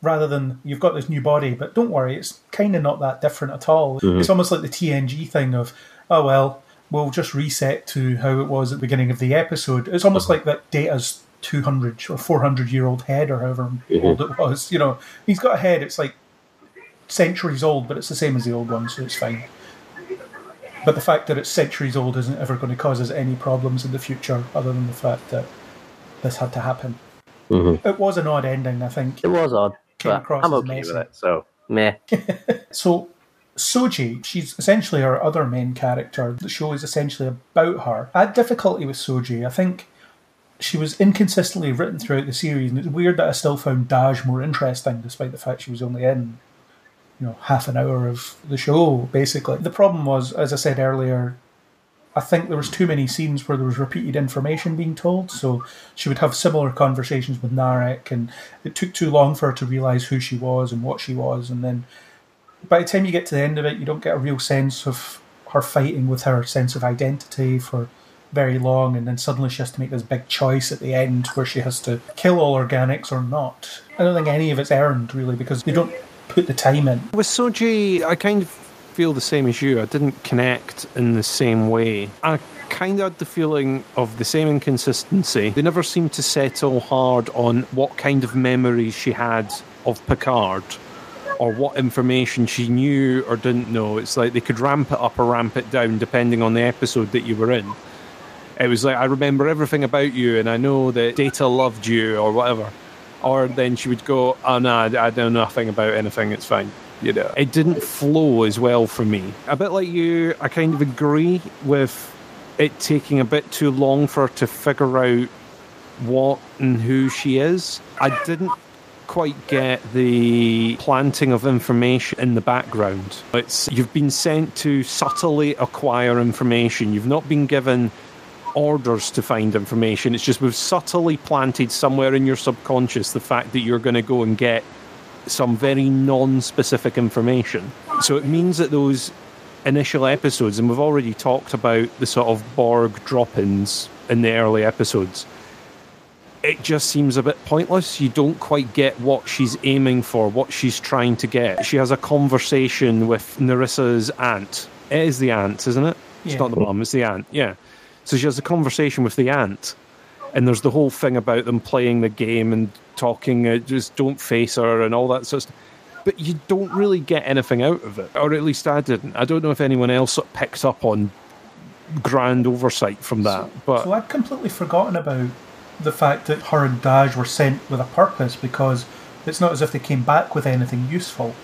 Rather than you've got this new body, but don't worry, it's kind of not that different at all. Mm-hmm. It's almost like the TNG thing of, oh well, we'll just reset to how it was at the beginning of the episode. It's almost uh-huh. like that Data's 200 or 400 year old head or however mm-hmm. old it was. You know, he's got a head, it's like centuries old, but it's the same as the old one, so it's fine. But the fact that it's centuries old isn't ever going to cause us any problems in the future, other than the fact that this had to happen. Mm-hmm. It was an odd ending, I think. It was odd, Came but across I'm as okay messy. with it. So, meh. So, Soji, she's essentially our other main character. The show is essentially about her. I had difficulty with Soji. I think she was inconsistently written throughout the series, and it's weird that I still found Dahj more interesting, despite the fact she was only in, you know, half an hour of the show, basically. The problem was, as I said earlier, I think there was too many scenes where there was repeated information being told, so she would have similar conversations with Narek, and it took too long for her to realise who she was and what she was, and then by the time you get to the end of it, you don't get a real sense of her fighting with her sense of identity for very long, and then suddenly she has to make this big choice at the end where she has to kill all organics or not. I don't think any of it's earned really because they don't put the time in. With Soji, I kind of feel the same as you. I didn't connect in the same way. I kind of had the feeling of the same inconsistency. They never seemed to settle hard on what kind of memories she had of Picard or what information she knew or didn't know. It's like they could ramp it up or ramp it down depending on the episode that you were in. It was like, I remember everything about you and I know that Data loved you or whatever. Or then she would go, oh no, I I know nothing about anything, it's fine. You know, it didn't flow as well for me. A bit like you, I kind of agree with it taking a bit too long for her to figure out what and who she is. I didn't quite get the planting of information in the background. It's you've been sent to subtly acquire information. You've not been given orders to find information. It's just we've subtly planted somewhere in your subconscious the fact that you're going to go and get some very non-specific information. So it means that those initial episodes, and we've already talked about the sort of Borg drop-ins in the early episodes. It just seems a bit pointless. You don't quite get what she's aiming for, what she's trying to get. She has a conversation with Narissa's aunt. It is the aunt, isn't it? It's Yeah. not the mum, it's the aunt. Yeah. So she has a conversation with the aunt, and there's the whole thing about them playing the game and talking, uh, just don't face her and all that sort of stuff. But you don't really get anything out of it, or at least I didn't. I don't know if anyone else sort of picked up on grand oversight from that, but So I'd completely forgotten about the fact that her and Dahj were sent with a purpose because it's not as if they came back with anything useful.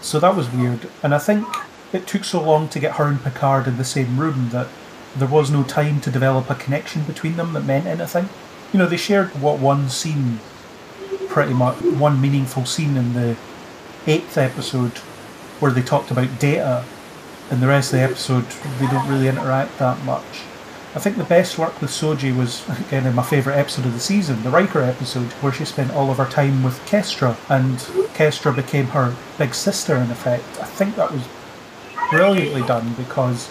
So that was weird. And I think it took so long to get her and Picard in the same room that there was no time to develop a connection between them that meant anything. You know, they shared what one scene, pretty much, one meaningful scene in the eighth episode where they talked about Data and the rest of the episode they don't really interact that much. I think the best work with Soji was again in my favourite episode of the season, the Riker episode, where she spent all of her time with Kestra and Kestra became her big sister in effect. I think that was brilliantly done because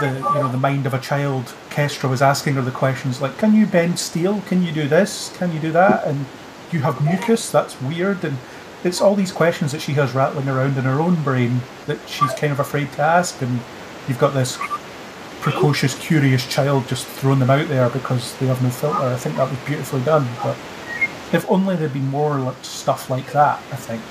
the you know the mind of a child, Kestra was asking her the questions like, Can you bend steel? Can you do this? Can you do that? And you have mucus, that's weird and it's all these questions that she has rattling around in her own brain that she's kind of afraid to ask and you've got this precocious, curious child just throwing them out there because they have no filter. I think that was beautifully done. But if only there'd be more like, stuff like that, I think.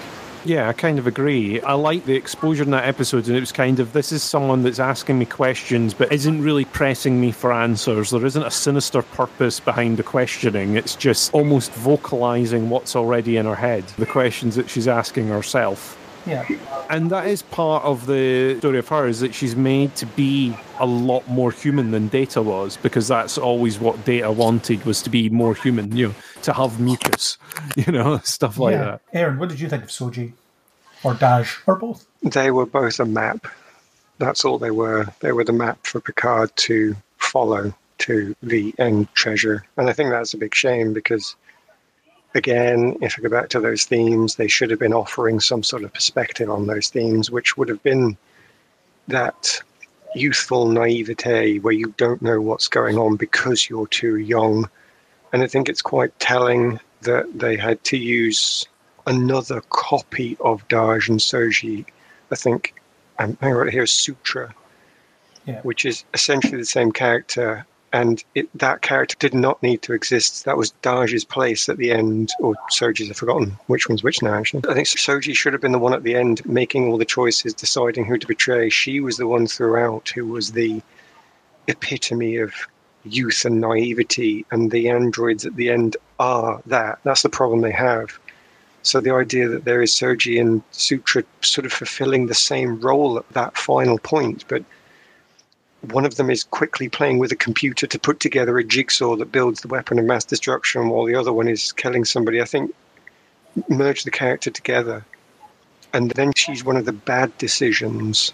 Yeah, I kind of agree. I like the exposure in that episode, and it was kind of this is someone that's asking me questions but isn't really pressing me for answers. There isn't a sinister purpose behind the questioning, it's just almost vocalizing what's already in her head, the questions that she's asking herself. Yeah. And that is part of the story of her is that she's made to be a lot more human than Data was because that's always what Data wanted was to be more human, you know, to have mucus, you know, stuff like yeah. that. Aaron, what did you think of Soji? Or Dahj Or both? They were both a map. That's all they were. They were the map for Picard to follow to the end treasure. And I think that's a big shame because, again, if I go back to those themes, they should have been offering some sort of perspective on those themes, which would have been that youthful naivete where you don't know what's going on because you're too young. And I think it's quite telling that they had to use another copy of Dahj and Soji. I think I'm hang on right here Sutra, Yeah. which is essentially the same character, and it, that character did not need to exist. That was Dahj's place at the end, or Soji's. I've forgotten which one's which now. Actually, I think Soji should have been the one at the end, making all the choices, deciding who to betray. She was the one throughout who was the epitome of youth and naivety, and the androids at the end are that. That's the problem they have. So the idea that there is Soji and Sutra sort of fulfilling the same role at that final point, but one of them is quickly playing with a computer to put together a jigsaw that builds the weapon of mass destruction, while the other one is killing somebody. I think merge the character together, and then she's one of the bad decisions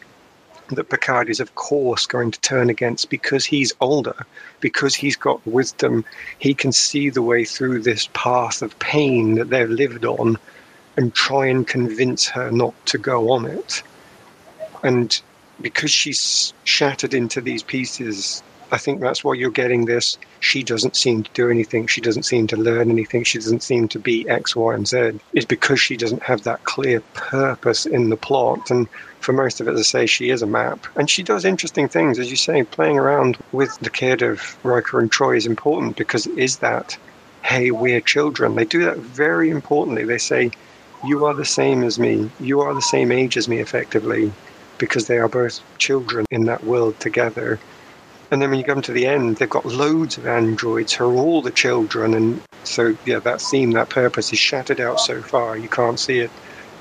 that Picard is, of course, going to turn against because he's older, because he's got wisdom. He can see the way through this path of pain that they've lived on and try and convince her not to go on it. And because she's shattered into these pieces, I think that's why you're getting this. She doesn't seem to do anything. She doesn't seem to learn anything. She doesn't seem to be X, Y, and Z. Is because she doesn't have that clear purpose in the plot. And for most of it, as I say, she is a map. And she does interesting things. As you say, playing around with the kid of Riker and Troi is important because it is that, hey, we're children. They do that very importantly. They say, you are the same as me. You are the same age as me, effectively, because they are both children in that world together. And then when you come to the end, they've got loads of androids who are all the children. And so, yeah, that theme, that purpose is shattered out so far, you can't see it.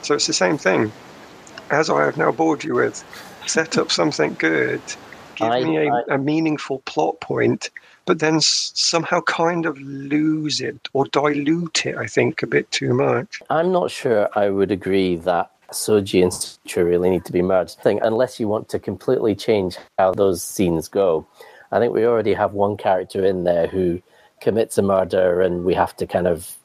So it's the same thing. As I have now bored you with, set up something good, give I- me a, I- a meaningful plot point, but then s- somehow kind of lose it or dilute it, I think, a bit too much. I'm not sure I would agree that Soji and Sutra really need to be merged. I think unless you want to completely change how those scenes go, I think we already have one character in there who commits a murder and we have to kind of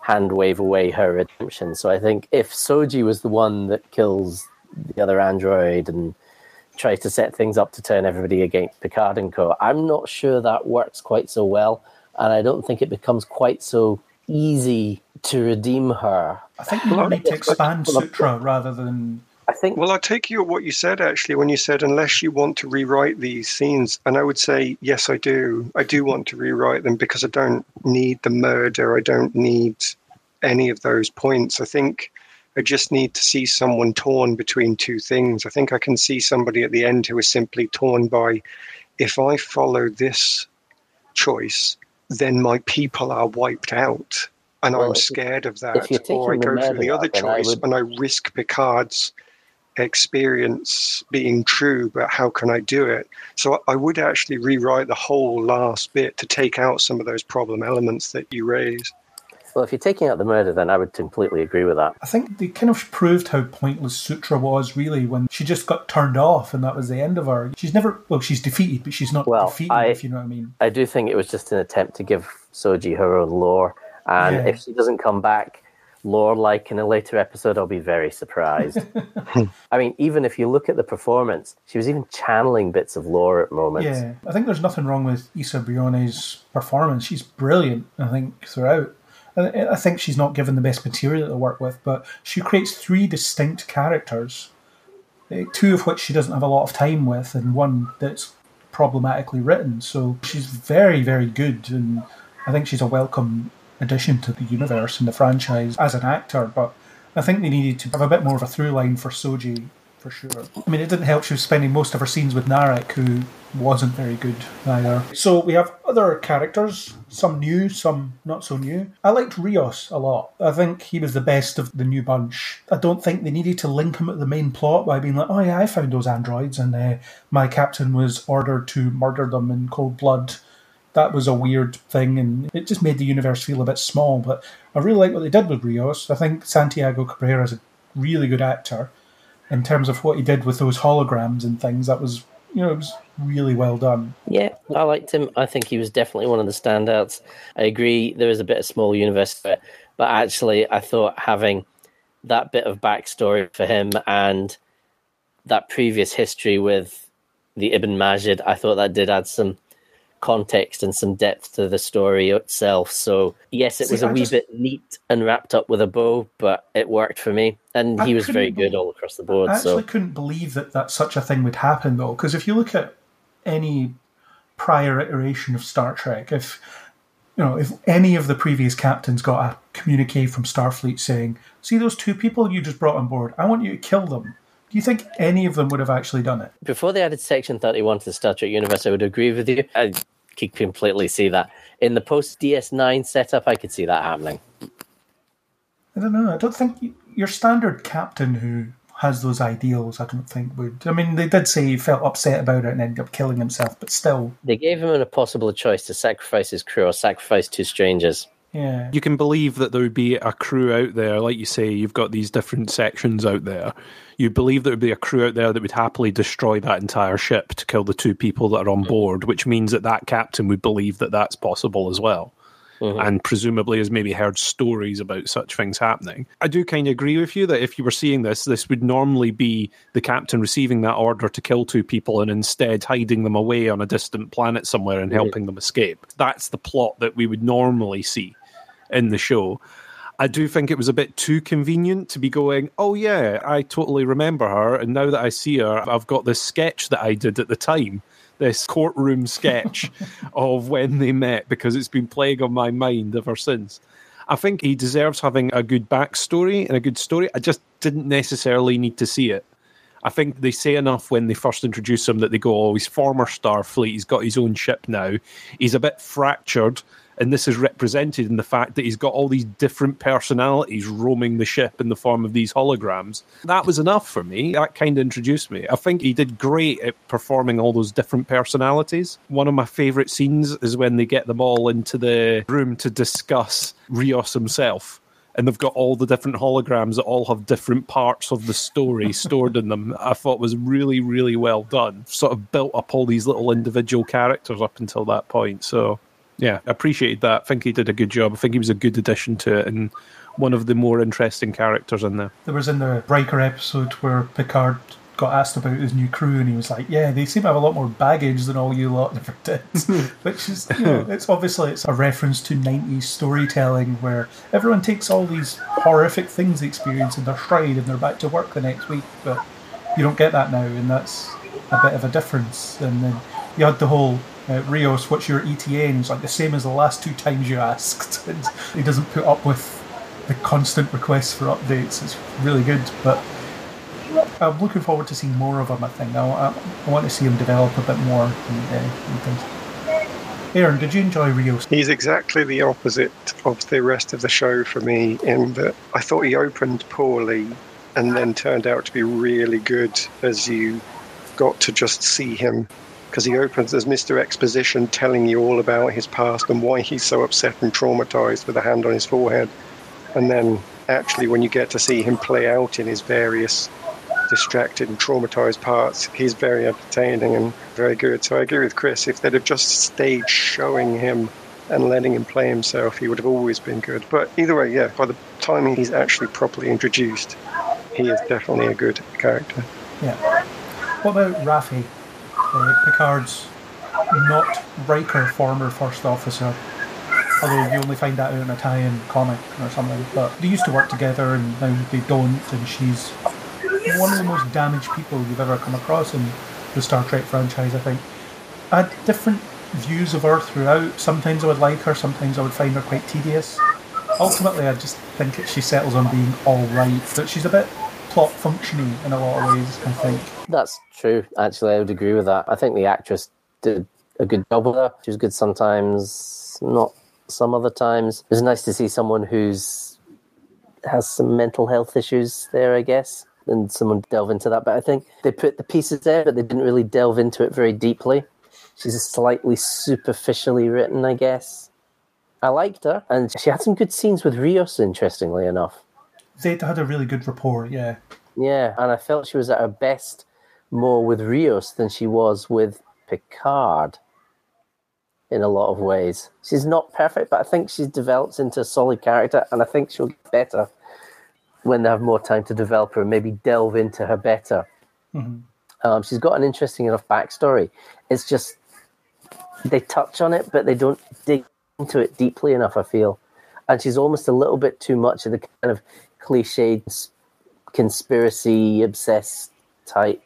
hand wave away her redemption. So I think if Soji was the one that kills the other android and tries to set things up to turn everybody against Picard and Co., I'm not sure that works quite so well. And I don't think it becomes quite so easy to redeem her I think you need to expand Sutra rather than I think Well, I take you at what you said actually when you said unless you want to rewrite these scenes, and I would say yes, I do. I do want to rewrite them because I don't need the murder. I don't need any of those points. I think I just need to see someone torn between two things. I think I can see somebody at the end who is simply torn by if I follow this choice, then my people are wiped out. And Well, I'm if you- scared of if that. you're Or I taking the go through the other route, then I choice would- and I risk Picard's experience being true, but how can I do it? So I would actually rewrite the whole last bit to take out some of those problem elements that you raise. well, if you're taking out the murder, then I would completely agree with that. I think they kind of proved how pointless Sutra was, really, when she just got turned off and that was the end of her. She's never, well, she's defeated, but she's not Well, defeated, I- if you know what I mean. I do think it was just an attempt to give Soji her own Lore, and Yeah. if she doesn't come back lore like in a later episode, I'll be very surprised. I mean, even if you look at the performance, she was even channeling bits of Lore at moments. Yeah, I think there's nothing wrong with Isa Briones' performance. She's brilliant, I think, throughout. I I think she's not given the best material to work with, but she creates three distinct characters, eh, two of which she doesn't have a lot of time with, and one that's problematically written. So she's very, very good, and I think she's a welcome addition to the universe and the franchise as an actor. But I think they needed to have a bit more of a through line for Soji, for sure. I mean, it didn't help she was spending most of her scenes with Narek, who wasn't very good either. So we have other characters, some new, some not so new. I liked Rios a lot. I think he was the best of the new bunch. I don't think they needed to link him at the main plot by being like, oh yeah, I found those androids and uh, my captain was ordered to murder them in cold blood. That was a weird thing, and it just made the universe feel a bit small. But I really like what they did with Rios. I think Santiago Cabrera is a really good actor in terms of what he did with those holograms and things. That was, you know, it was really well done. Yeah, I liked him. I think he was definitely one of the standouts. I agree, there is a bit of small universe it, but actually, I thought having that bit of backstory for him and that previous history with the Ibn Majid, I thought that did add some context and some depth to the story itself. So, yes, it See, was a I wee just- bit neat and wrapped up with a bow, but it worked for me. And I he was very good all across the board. I So, actually couldn't believe that, that such a thing would happen, though, because if you look at any prior iteration of Star Trek, if you know, if any of the previous captains got a communique from Starfleet saying, "See those two people you just brought on board? I want you to kill them." Do you think any of them would have actually done it? before they added Section 31 to the Star Trek universe, I would agree with you. I could completely see that. In the post DS9 setup, I could see that happening. I don't know. I don't think your standard captain who has those ideals, I don't think would. I mean, they did say he felt upset about it and ended up killing himself, but still, They gave him a possible choice to sacrifice his crew or sacrifice two strangers. Yeah. You can believe that there would be a crew out there, like you say, you've got these different sections out there. You believe there would be a crew out there that would happily destroy that entire ship to kill the two people that are on mm-hmm. board, which means that that captain would believe that that's possible as well. Mm-hmm. And presumably has maybe heard stories about such things happening. I do kind of agree with you that if you were seeing this, this would normally be the captain receiving that order to kill two people and instead hiding them away on a distant planet somewhere and mm-hmm. helping them escape. That's the plot that we would normally see in the show. I do think it was a bit too convenient to be going, oh, yeah, I totally remember her. And now that I see her, I've got this sketch that I did at the time, this courtroom sketch of when they met, because it's been playing on my mind ever since. I think he deserves having a good backstory and a good story. I just didn't necessarily need to see it. I think they say enough when they first introduce him that they go, oh, he's former Starfleet, he's got his own ship now. He's a bit fractured, and this is represented in the fact that he's got all these different personalities roaming the ship in the form of these holograms. That was enough for me. That kind of introduced me. I think he did great at performing all those different personalities. One of my favourite scenes is when they get them all into the room to discuss Rios himself and they've got all the different holograms that all have different parts of the story stored in them. I thought was really, really well done. Sort of built up all these little individual characters up until that point. So, yeah, I appreciated that. I think he did a good job. I think he was a good addition to it and one of the more interesting characters in there. There was in the Riker episode where Picard got asked about his new crew, and he was like, "Yeah, they seem to have a lot more baggage than all you lot ever did," which is, you know, it's obviously it's a reference to '90s storytelling where everyone takes all these horrific things they experience and they're stride, and they're back to work the next week. But you don't get that now, and that's a bit of a difference. And then you had the whole. Uh, Rios, what's your ETA? And like the same as the last two times you asked. And he doesn't put up with the constant requests for updates. It's really good, but I'm looking forward to seeing more of him. I think I, I, I want to see him develop a bit more. And, uh. Aaron, did you enjoy Rios? He's exactly the opposite of the rest of the show for me in that I thought he opened poorly and then turned out to be really good as you got to just see him. Because he opens as Mr. Exposition telling you all about his past and why he's so upset and traumatized with a hand on his forehead. And then actually, when you get to see him play out in his various distracted and traumatized parts, he's very entertaining and very good. So I agree with Chris. If they'd have just stayed showing him and letting him play himself, he would have always been good. But either way, yeah, by the time he's actually properly introduced, he is definitely a good character. Yeah. What about Raffi, uh, Picard's not Riker former first officer? Although you only find that out in a tie-in comic or something. But they used to work together, and now they don't. And she's one of the most damaged people you've ever come across in the Star Trek franchise. I think. I had different views of her throughout. Sometimes I would like her. Sometimes I would find her quite tedious. Ultimately, I just think that she settles on being all right. That she's a bit plot functioning in a lot of ways. I think. That's true. Actually, I would agree with that. I think the actress did a good job with her. She was good sometimes, not some other times. It was nice to see someone who's has some mental health issues there, I guess, and someone delve into that. But I think they put the pieces there, but they didn't really delve into it very deeply. She's slightly superficially written, I guess. I liked her, and she had some good scenes with Rios, interestingly enough. They had a really good rapport. Yeah. Yeah, and I felt she was at her best more with Rios than she was with Picard in a lot of ways. She's not perfect, but I think she's developed into a solid character, and I think she'll get better when they have more time to develop her and maybe delve into her better. Um, she's got an interesting enough backstory. It's just they touch on it, but they don't dig into it deeply enough, I feel. And she's almost a little bit too much of the kind of cliched conspiracy obsessed type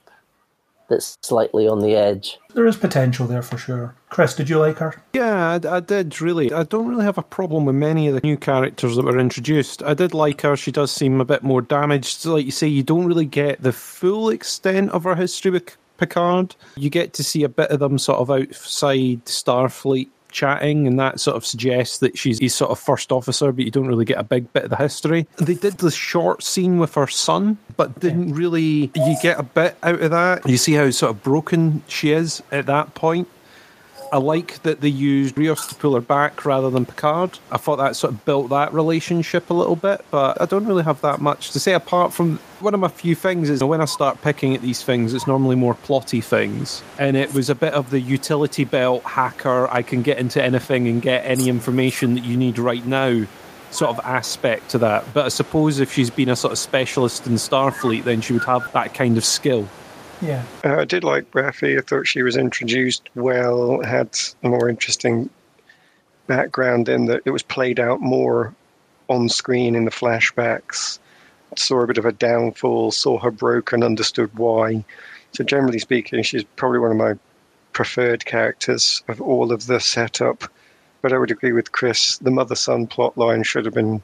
that's slightly on the edge. There is potential there for sure. Chris, did you like her? Yeah, I, I did really. I don't really have a problem with many of the new characters that were introduced. I did like her. She does seem a bit more damaged. So like you say, you don't really get the full extent of her history with Picard. You get to see a bit of them sort of outside Starfleet chatting, and that sort of suggests that she's he's sort of first officer, but you don't really get a big bit of the history. They did the short scene with her son, but didn't really. You get a bit out of that. You see how sort of broken she is at that point. I like that they used Rios to pull her back rather than Picard. I thought that sort of built that relationship a little bit, but I don't really have that much to say apart from one of my few things is when I start picking at these things, it's normally more plotty things. And it was a bit of the utility belt hacker, I can get into anything and get any information that you need right now sort of aspect to that. But I suppose if she's been a sort of specialist in Starfleet, then she would have that kind of skill. Yeah. Uh, I did like Raffi. I thought she was introduced well, had a more interesting background in that it was played out more on screen in the flashbacks. Saw a bit of a downfall, saw her broken, understood why. So, generally speaking, she's probably one of my preferred characters of all of the setup. But I would agree with Chris, the mother son plot line should have been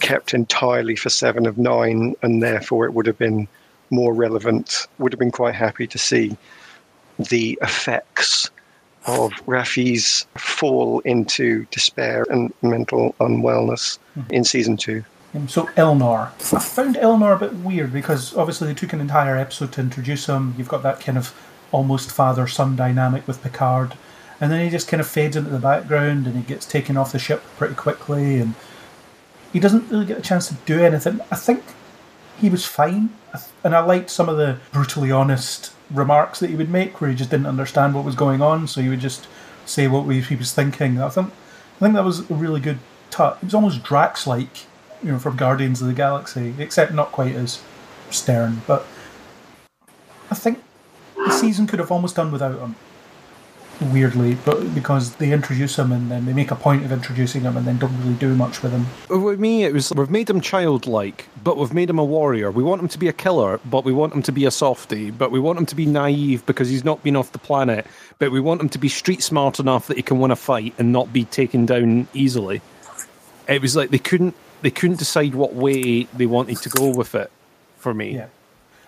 kept entirely for seven of nine, and therefore it would have been more relevant. Would have been quite happy to see the effects of Raffi's fall into despair and mental unwellness mm-hmm. in season two. So Elnor, I found Elnor a bit weird because obviously they took an entire episode to introduce him. You've got that kind of almost father-son dynamic with Picard, and then he just kind of fades into the background and he gets taken off the ship pretty quickly, and he doesn't really get a chance to do anything. I think he was fine, and I liked some of the brutally honest remarks that he would make, where he just didn't understand what was going on, so he would just say what he was thinking. I think, I think that was a really good touch. It was almost Drax-like, you know, from Guardians of the Galaxy, except not quite as stern. But I think the season could have almost done without him. Weirdly, but because they introduce him and then they make a point of introducing him and then don't really do much with him. With me, it was we've made him childlike, but we've made him a warrior. We want him to be a killer, but we want him to be a softie. But we want him to be naive because he's not been off the planet. But we want him to be street smart enough that he can win a fight and not be taken down easily. It was like they couldn't they couldn't decide what way they wanted to go with it. For me, Yeah.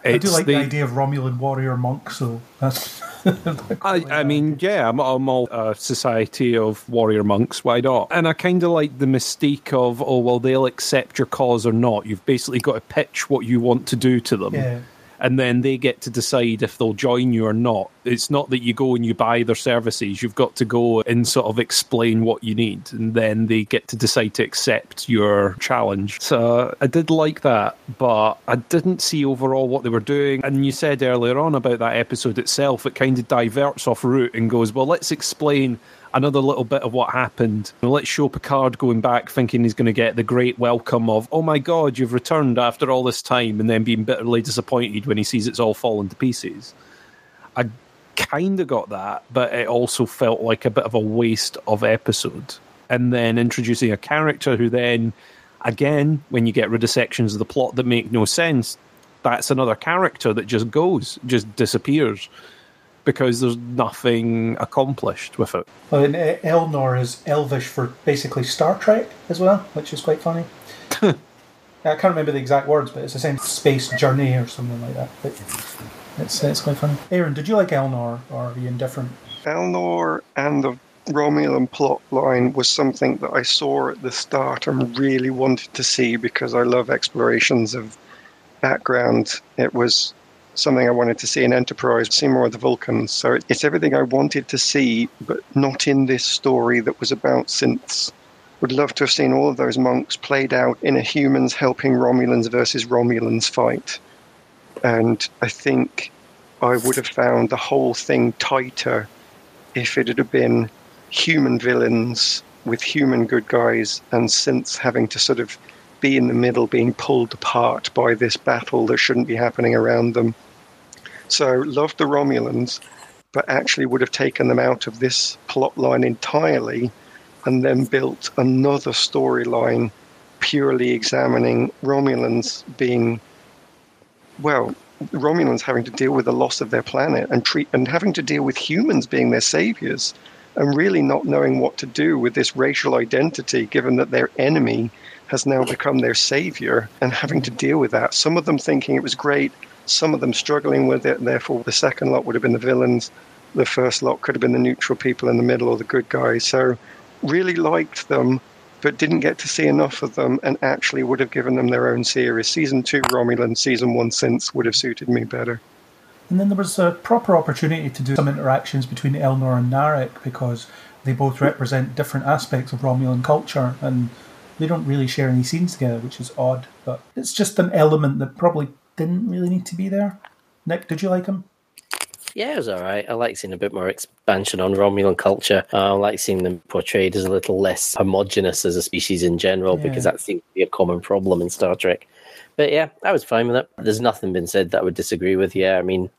I do like the- the idea of Romulan warrior monk, so that's. I, I mean, yeah, I'm, I'm all a society of warrior monks. Why not? And I kind of like the mystique of, oh, well, they'll accept your cause or not. You've basically got to pitch what you want to do to them. Yeah. And then they get to decide if they'll join you or not. It's not that you go and you buy their services. You've got to go and sort of explain what you need. And then they get to decide to accept your challenge. So I did like that, but I didn't see overall what they were doing. And you said earlier on about that episode itself, it kind of diverts off route and goes, well, let's explain another little bit of what happened. Let's show Picard going back thinking he's going to get the great welcome of, oh my god, you've returned after all this time, and then being bitterly disappointed when he sees it's all fallen to pieces. I kind of got that, but it also felt like a bit of a waste of episode. And then introducing a character who then, again, when you get rid of sections of the plot that make no sense, that's another character that just goes, just disappears because there's nothing accomplished with it. Well, and Elnor is Elvish for basically Star Trek as well, which is quite funny. I can't remember the exact words, but it's the same space journey or something like that. But it's it's quite funny. Aaron, did you like Elnor, or are you indifferent? Elnor and the Romulan plot line was something that I saw at the start and really wanted to see because I love explorations of background. It was something I wanted to see in Enterprise, see more of the Vulcans. So it's everything I wanted to see, but not in this story that was about synths. Would love to have seen all of those monks played out in a humans helping Romulans versus Romulans fight. And I think I would have found the whole thing tighter if it had been human villains with human good guys and synths having to sort of be in the middle, being pulled apart by this battle that shouldn't be happening around them. So, loved the Romulans, but actually would have taken them out of this plot line entirely and then built another storyline purely examining Romulans being, well, Romulans having to deal with the loss of their planet and treat and having to deal with humans being their saviors and really not knowing what to do with this racial identity given that their enemy has now become their savior and having to deal with that. Some of them thinking it was great, some of them struggling with it, therefore the second lot would have been the villains. The first lot could have been the neutral people in the middle or the good guys. So really liked them, but didn't get to see enough of them and actually would have given them their own series. Season two Romulan, season one synths would have suited me better. And then there was a proper opportunity to do some interactions between Elnor and Narek because they both represent different aspects of Romulan culture and they don't really share any scenes together, which is odd. But it's just an element that probably didn't really need to be there. Nick, did you like him? Yeah, it was all right. I like seeing a bit more expansion on Romulan culture. Uh, I like seeing them portrayed as a little less homogenous as a species in general, because that seems to be a common problem in Star Trek. But yeah, I was fine with it. There's nothing been said that I would disagree with. Yeah, I mean,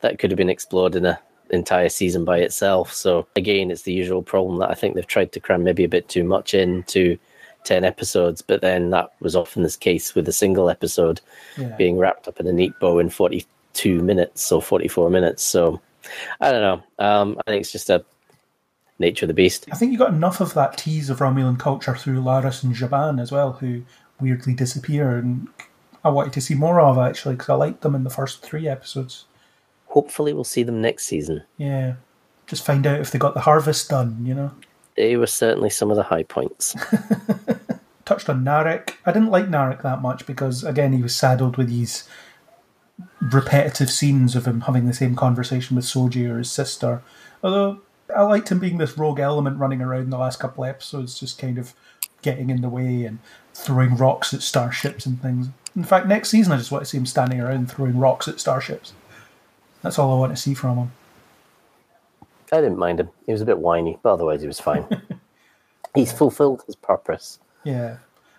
that could have been explored in a entire season by itself. So again, it's the usual problem that I think they've tried to cram maybe a bit too much into ten episodes, but then that was often the case with a single episode Yeah. being wrapped up in a neat bow in 42 minutes or 44 minutes. So I don't know. Um, I think it's just a nature of the beast. I think you got enough of that tease of Romulan culture through Laris and Zhaban as well, who weirdly disappear, and I wanted to see more of actually because I liked them in the first three episodes. Hopefully, we'll see them next season. Yeah, just find out if they got the harvest done. You know, They were certainly some of the high points. touched on Narek. I didn't like Narek that much because again he was saddled with these repetitive scenes of him having the same conversation with Soji or his sister. Although I liked him being this rogue element running around in the last couple of episodes, just kind of getting in the way and throwing rocks at starships and things. In fact, next season I just want to see him standing around throwing rocks at starships. That's all I want to see from him. I didn't mind him. He was a bit whiny, but otherwise, he was fine. He's fulfilled his purpose. Yeah.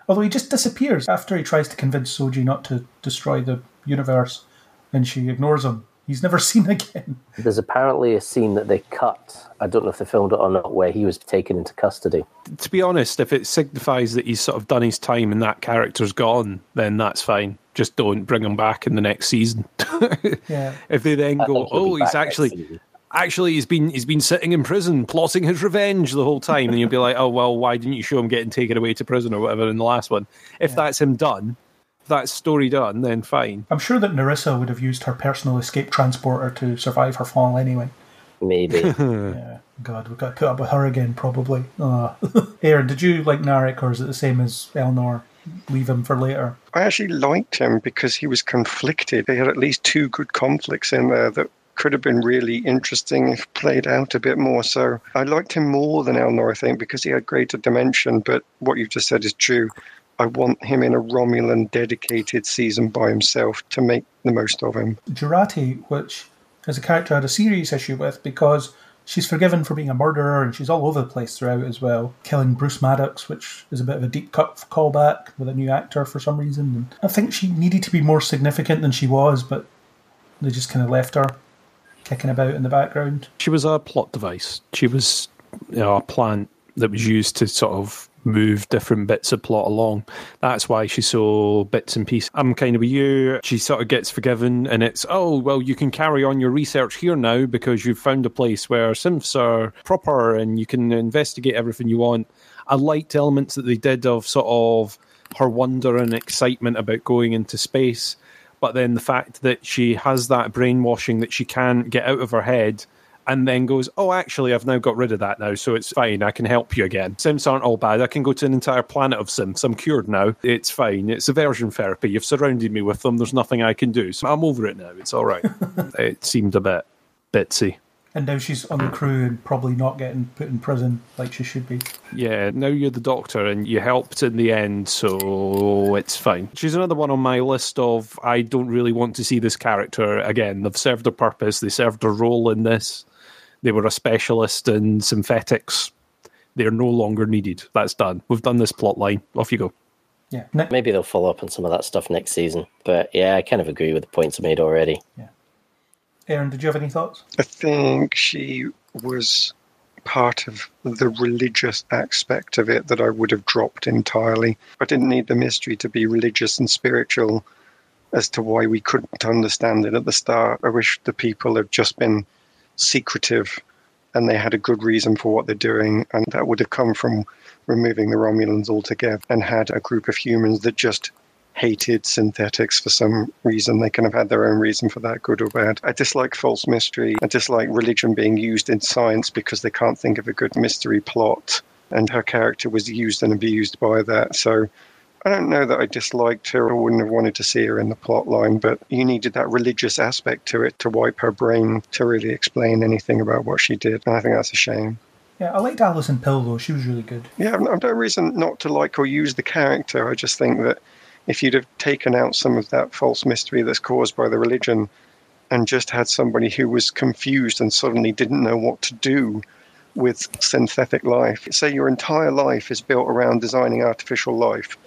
Although he just disappears after he tries to convince Soji not to destroy the universe and she ignores him. He's never seen again. There's apparently a scene that they cut. I don't know if they filmed it or not, where he was taken into custody. To be honest, if it signifies that he's sort of done his time and that character's gone, then that's fine. Just don't bring him back in the next season. Yeah. if they then I go, think he'll be oh, he's actually season." Actually he's been he's been sitting in prison plotting his revenge the whole time and you'll be like oh well why didn't you show him getting taken away to prison or whatever in the last one if that's him done if that's story done then fine I'm sure that Narissa would have used her personal escape transporter to survive her fall anyway. Maybe. Yeah. God, we've got to put up with her again, probably. Uh. Aaron, did you like Narek, or is it the same as Elnor? Leave him for later. I actually liked him because he was conflicted. They had at least two good conflicts in there that could have been really interesting if played out a bit more. So I liked him more than Elnor, I think, because he had greater dimension. But what you've just said is true. I want him in a Romulan dedicated season by himself to make the most of him. Jurati, which is a character I had a serious issue with because she's forgiven for being a murderer and she's all over the place throughout as well. Killing Bruce Maddox, which is a bit of a deep cut callback with a new actor for some reason. And I think she needed to be more significant than she was, but they just kind of left her kicking about in the background. she was a plot device. She was you know, a plant that was used to sort of move different bits of plot along. That's why she's so bits and pieces. I'm kind of with you. She sort of gets forgiven and it's oh well you can carry on your research here now because you've found a place where synths are proper and you can investigate everything you want. I liked elements that they did of sort of her wonder and excitement about going into space but then the fact that she has that brainwashing that she can't get out of her head and then goes, Oh, actually, I've now got rid of that now, so it's fine. I can help you again. synths aren't all bad. I can go to an entire planet of synths. I'm cured now. It's fine. It's aversion therapy. You've surrounded me with them. There's nothing I can do. So I'm over it now. It's all right. it seemed a bit bitsy. And now she's on the crew and probably not getting put in prison like she should be. Yeah, now you're the doctor and you helped in the end, so it's fine. She's another one on my list of I don't really want to see this character again. They've served their purpose, they served a role in this. They were a specialist in synthetics. They're no longer needed. That's done. We've done this plot line. Off you go. Yeah. Maybe they'll follow up on some of that stuff next season. But yeah, I kind of agree with the points I made already. Aaron, did you have any thoughts? I think she was part of the religious aspect of it that I would have dropped entirely. I didn't need the mystery to be religious and spiritual as to why we couldn't understand it at the start. I wish the people had just been secretive and they had a good reason for what they're doing, and that would have come from removing the Romulans altogether and had a group of humans that just hated synthetics for some reason. They can have had their own reason for that, good or bad. I dislike false mystery. I dislike religion being used in science because they can't think of a good mystery plot. And her character was used and abused by that. So I don't know that I disliked her or wouldn't have wanted to see her in the plot line, but you needed that religious aspect to it to wipe her brain to really explain anything about what she did. And I think that's a shame. Yeah, I liked Alison Pill though. She was really good. Yeah, I've I've no reason not to like or use the character. I just think that if you'd have taken out some of that false mystery that's caused by the religion and just had somebody who was confused and suddenly didn't know what to do with synthetic life, say your entire life is built around designing artificial life,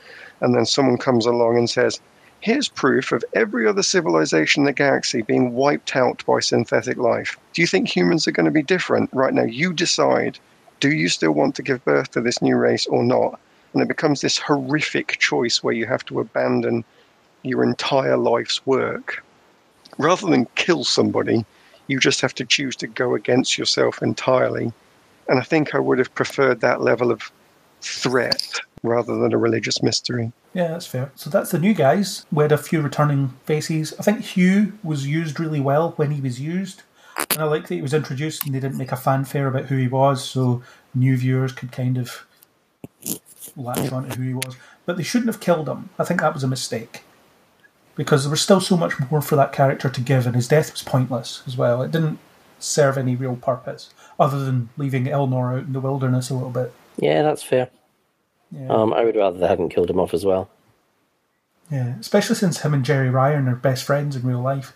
and then someone comes along and says, Here's proof of every other civilization in the galaxy being wiped out by synthetic life. Do you think humans are going to be different? Right now, you decide. Do you still want to give birth to this new race or not? And it becomes this horrific choice where you have to abandon your entire life's work. Rather than kill somebody, you just have to choose to go against yourself entirely. And I think I would have preferred that level of threat rather than a religious mystery. Yeah, that's fair. So that's the new guys. We had a few returning faces. I think Hugh was used really well when he was used. And I like that he was introduced and they didn't make a fanfare about who he was, so new viewers could kind of latch on to who he was. But they shouldn't have killed him. I think that was a mistake. Because there was still so much more for that character to give, and his death was pointless as well. It didn't serve any real purpose, other than leaving Elnor out in the wilderness a little bit. Yeah, that's fair. Yeah. Um, I would rather they hadn't killed him off as well. Yeah, especially since him and Jeri Ryan are best friends in real life.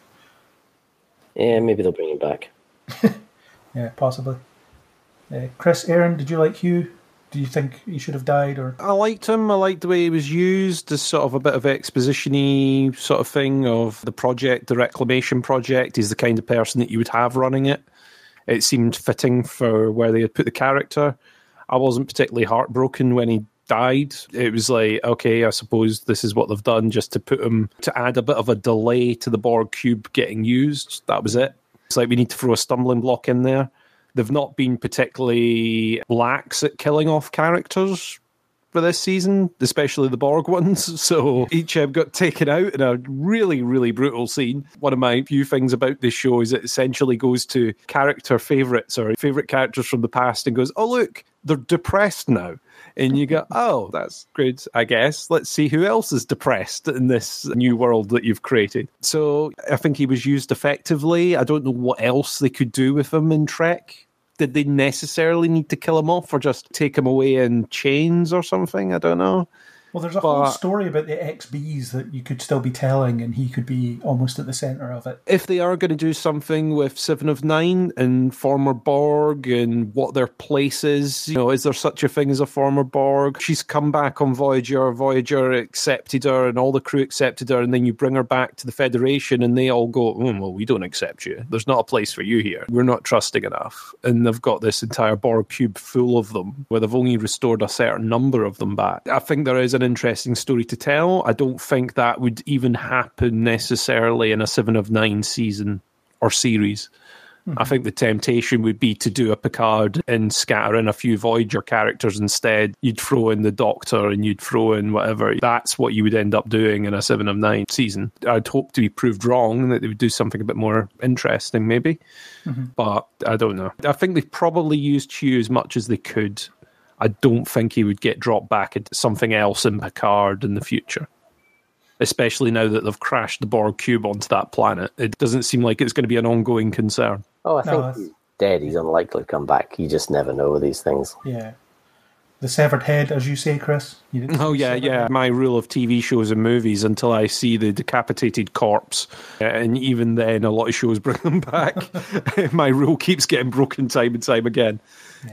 Yeah, maybe they'll bring him back. Yeah, possibly. Uh, Chris, Aaron, did you like Hugh? Do you think he should have died? Or I liked him. I liked the way he was used as sort of a bit of exposition-y sort of thing of the project, the reclamation project. He's the kind of person that you would have running it. It seemed fitting for where they had put the character. I wasn't particularly heartbroken when he died. It was like, okay, I suppose this is what they've done just to put him to add a bit of a delay to the Borg cube getting used. That was it. It's like we need to throw a stumbling block in there. They've not been particularly lax at killing off characters for this season, especially the Borg ones. So each them got taken out in a really, really brutal scene. One of my few things about this show is it essentially goes to character favourites or favourite characters from the past and goes, oh, look, they're depressed now. And you go, oh, that's good, I guess. Let's see who else is depressed in this new world that you've created. So I think he was used effectively. I don't know what else they could do with him in Trek. Did they necessarily need to kill him off or just take him away in chains or something? I don't know. Well, there's a whole story about the XBs that you could still be telling, and he could be almost at the center of it. if they are going to do something with Seven of Nine and former Borg and what their place is, you know, is there such a thing as a former Borg? She's come back on Voyager, Voyager accepted her, and all the crew accepted her, and then you bring her back to the Federation, and they all go, "Hmm, "Well, we don't accept you. There's not a place for you here. We're not trusting enough." And they've got this entire Borg cube full of them, where they've only restored a certain number of them back. I think there is an interesting story to tell. I don't think that would even happen necessarily in a Seven of Nine season or series. I mm-hmm. think the temptation would be to do a Picard and scatter in a few Voyager characters instead. You'd throw in the Doctor and you'd throw in whatever. That's what you would end up doing in a Seven of Nine season. I'd hope to be proved wrong that they would do something a bit more interesting, maybe. Mm-hmm. But I don't know. I think they probably used Hugh as much as they could. I don't think he would get dropped back into something else in Picard in the future. Especially now that they've crashed the Borg cube onto that planet. It doesn't seem like it's going to be an ongoing concern. Oh, I think that's- he's dead. He's unlikely to come back. You just never know with these things. Yeah. The severed head, as you say, Chris. You didn't Oh yeah, yeah. head? My rule of TV shows and movies until I see the decapitated corpse, and even then, a lot of shows bring them back. My rule keeps getting broken time and time again,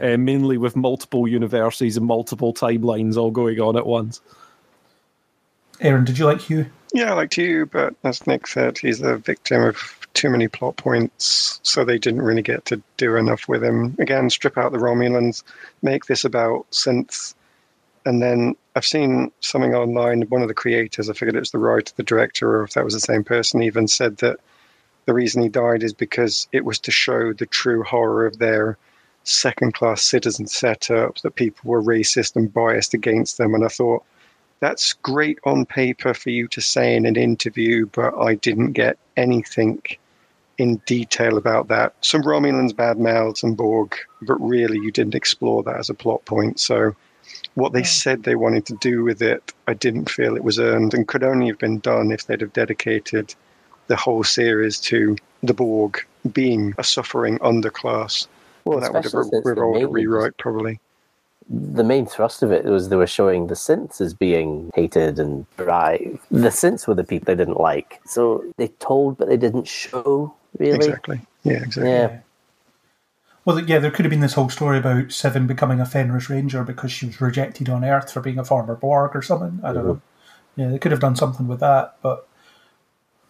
uh, mainly with multiple universes and multiple timelines all going on at once. Aaron, did you like Hugh? Yeah, I liked Hugh, but as Nick said, he's a victim of too many plot points, so they didn't really get to do enough with him. Again, strip out the Romulans, make this about synths, and then I've seen something online. One of the creators, I figured it was the writer, the director, or if that was the same person, even said that the reason he died is because it was to show the true horror of their second class citizen setup, that people were racist and biased against them. And I thought, that's great on paper for you to say in an interview, but I didn't get anything in detail about that. Some Romulans bad mouths and Borg, but really you didn't explore that as a plot point. So what they hmm. said they wanted to do with it, I didn't feel it was earned and could only have been done if they'd have dedicated the whole series to the Borg being a suffering underclass. Well, that would have especially since they revolved a rewrite, probably. the main thrust of it was they were showing the synths as being hated and derived. The synths were the people they didn't like. So they told, but they didn't show, really. Exactly. Yeah, exactly. Yeah. Well, yeah, there could have been this whole story about Seven becoming a Fenris Ranger because she was rejected on Earth for being a former Borg or something. I don't mm-hmm. know. Yeah, they could have done something with that, but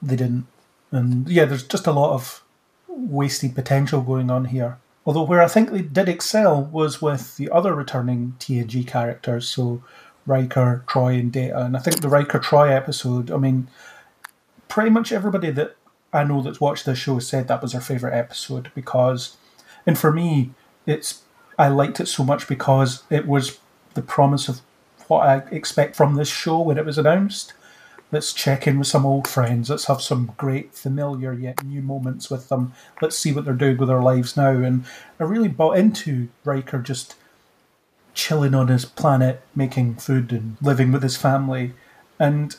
they didn't. And yeah, there's just a lot of wasted potential going on here. Although where I think they did excel was with the other returning TNG characters, so Riker, Troi, and Data. And I think the Riker Troi episode, I mean, pretty much everybody that I know that's watched this show said that was their favourite episode because, and for me, it's I liked it so much because it was the promise of what I expect from this show when it was announced. Let's check in with some old friends. Let's have some great, familiar yet new moments with them. Let's see what they're doing with their lives now. And I really bought into Riker just chilling on his planet, making food and living with his family. And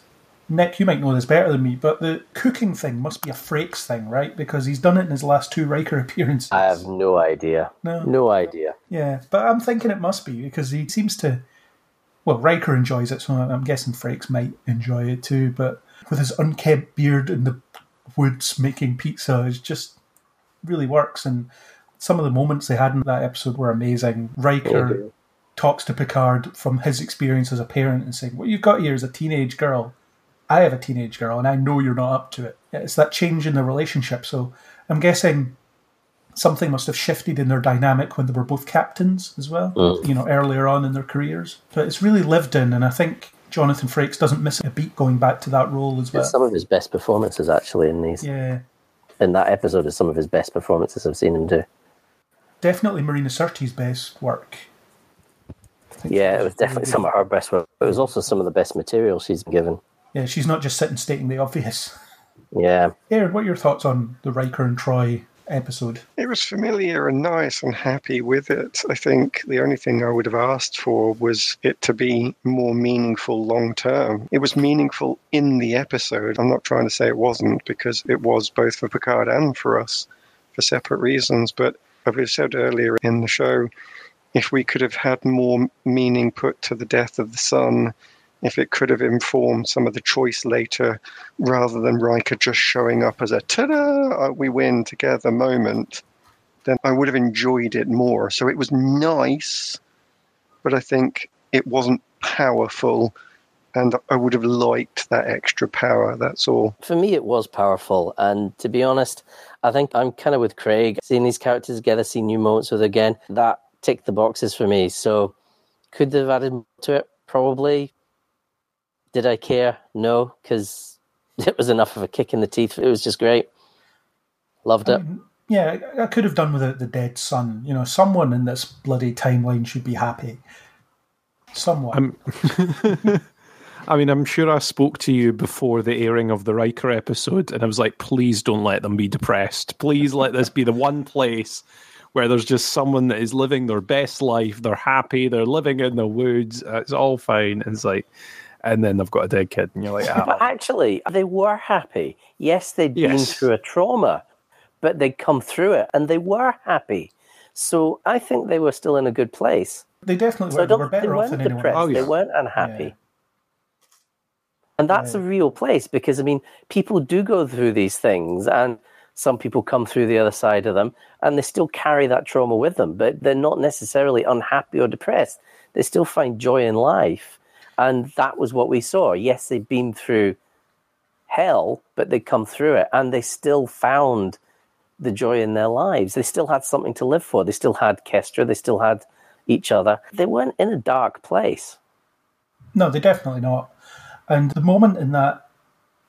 Nick, you might know this better than me, but the cooking thing must be a Frakes thing, right? Because he's done it in his last two Riker appearances. I have no idea. No. No idea. Yeah, but I'm thinking it must be because he seems to. Well, Riker enjoys it, so I'm guessing Frakes might enjoy it too. But with his unkempt beard in the woods making pizza, it just really works. And some of the moments they had in that episode were amazing. Riker oh, talks to Picard from his experience as a parent and saying, What you've got here is a teenage girl. I have a teenage girl and I know you're not up to it. It's that change in the relationship. So I'm guessing something must have shifted in their dynamic when they were both captains as well, mm. you know, earlier on in their careers. But it's really lived in, and I think Jonathan Frakes doesn't miss a beat going back to that role as well. It's some of his best performances actually in these. Yeah, In that episode is some of his best performances I've seen him do. definitely Marina Sirtis' best work. Yeah, it was definitely really some of her best work. It was also some of the best material she's been given. Yeah, she's not just sitting stating the obvious. Yeah. Aaron, what are your thoughts on the Riker and Troi episode? It was familiar and nice and happy with it. I think the only thing I would have asked for was it to be more meaningful long term. It was meaningful in the episode. I'm not trying to say it wasn't because it was both for Picard and for us for separate reasons. But as we said earlier in the show, if we could have had more meaning put to the death of the son, if it could have informed some of the choice later, rather than Riker just showing up as a ta-da, uh, we win together moment, then I would have enjoyed it more. So it was nice, but I think it wasn't powerful, and I would have liked that extra power. That's all. For me, it was powerful. And to be honest, I think I'm kind of with Craig. Seeing these characters together, seeing new moments with again, that ticked the boxes for me. So could they have added to it? Probably. Did I care? No, because it was enough of a kick in the teeth. It was just great. Loved it. Yeah, I could have done with it, the dead son. You know, someone in this bloody timeline should be happy. Someone. I mean, I'm sure I spoke to you before the airing of the Riker episode, and I was like, please don't let them be depressed. Please let this be the one place where there's just someone that is living their best life. They're happy. They're living in the woods. It's all fine. And it's like, and then they've got a dead kid, and you're like, But ah. actually, they were happy. Yes, they'd been through a trauma, but they'd come through it and they were happy. So I think they were still in a good place. they definitely So were. They don't were think they better off than anyone depressed. else. Oh, yeah. They weren't unhappy. Yeah. And that's a real place because, I mean, people do go through these things and some people come through the other side of them and they still carry that trauma with them, but they're not necessarily unhappy or depressed. They still find joy in life. And that was what we saw. Yes, they'd been through hell, but they'd come through it and they still found the joy in their lives. They still had something to live for. They still had Kestra. They still had each other. They weren't in a dark place. No, they definitely not. And the moment in that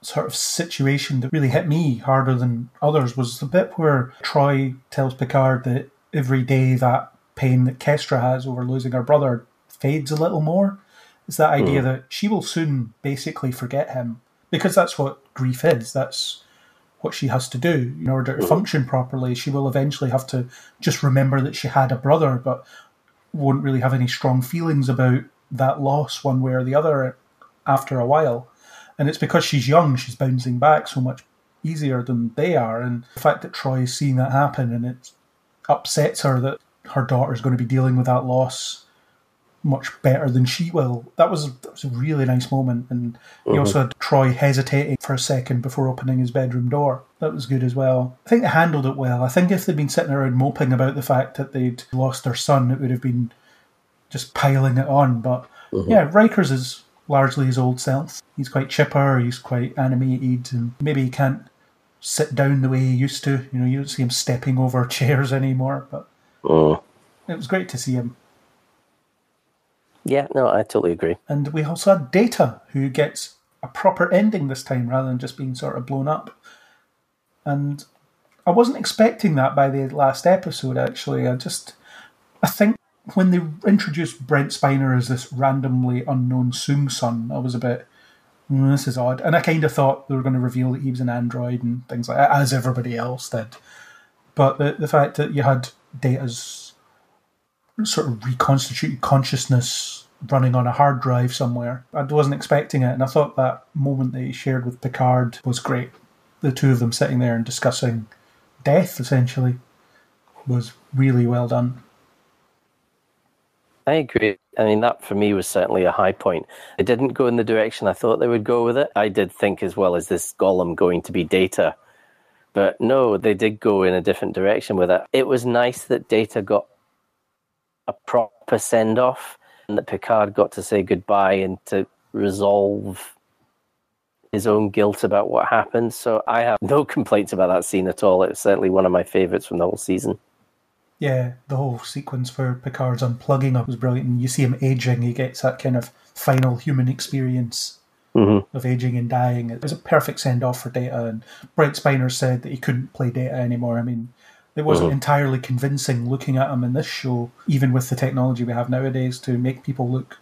sort of situation that really hit me harder than others was the bit where Troi tells Picard that every day that pain that Kestra has over losing her brother fades a little more. It's that idea hmm. that she will soon basically forget him because that's what grief is. That's what she has to do in order to hmm. function properly. She will eventually have to just remember that she had a brother, but won't really have any strong feelings about that loss one way or the other after a while. And it's because she's young, she's bouncing back so much easier than they are. And the fact that Troi is seeing that happen and it upsets her that her daughter's going to be dealing with that loss much better than she will. That was, that was a really nice moment. And you also had Troi hesitating for a second before opening his bedroom door. That was good as well. I think they handled it well. I think if they'd been sitting around moping about the fact that they'd lost their son, it would have been just piling it on. But yeah, Riker's is largely his old self. He's quite chipper, he's quite animated, and maybe he can't sit down the way he used to. You know, you don't see him stepping over chairs anymore, but Mm. it was great to see him. Yeah, no, I totally agree. And we also had Data, who gets a proper ending this time rather than just being sort of blown up. And I wasn't expecting that by the last episode, actually. I just, I think when they introduced Brent Spiner as this randomly unknown Soong son, I was a bit, "Hmm, this is odd. And I kind of thought they were going to reveal that he was an android and things like that, as everybody else did. But the, the fact that you had Data's sort of reconstituted consciousness running on a hard drive somewhere. I wasn't expecting it, and I thought that moment that he shared with Picard was great. The two of them sitting there and discussing death, essentially, was really well done. I agree. I mean, that for me was certainly a high point. It didn't go in the direction I thought they would go with it. I did think as well as this golem going to be Data. But no, they did go in a different direction with it. It was nice that Data got a proper send off. and that Picard got to say goodbye and to resolve his own guilt about what happened. So I have no complaints about that scene at all. It's certainly one of my favorites from the whole season. Yeah, the whole sequence for Picard's unplugging up was brilliant. And you see him aging, he gets that kind of final human experience Mm-hmm. of aging and dying. It was a perfect send off for Data, and Brent Spiner said that he couldn't play Data anymore. I mean, it wasn't entirely convincing looking at him in this show, even with the technology we have nowadays to make people look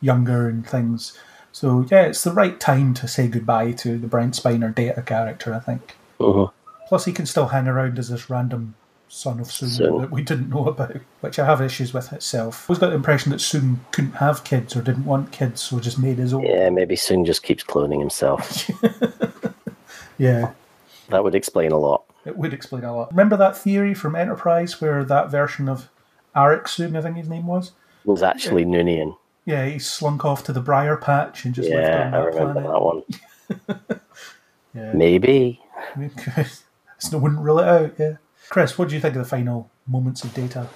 younger and things. So, yeah, it's the right time to say goodbye to the Brent Spiner Data character, I think. Mhm. Plus, he can still hang around as this random son of Soong Soong. that we didn't know about, which I have issues with itself. I always got the impression that Soong couldn't have kids or didn't want kids, so just made his own. Yeah, maybe Soong just keeps cloning himself. Yeah, that would explain a lot. It would explain a lot. Remember that theory from Enterprise where that version of Soong, I think his name was? It was actually Noonian. Yeah, he slunk off to the Briar Patch and just lived Yeah, on I that remember planet. that one. Yeah. Maybe. so wouldn't rule it out, yeah. Chris, what do you think of the final moments of data?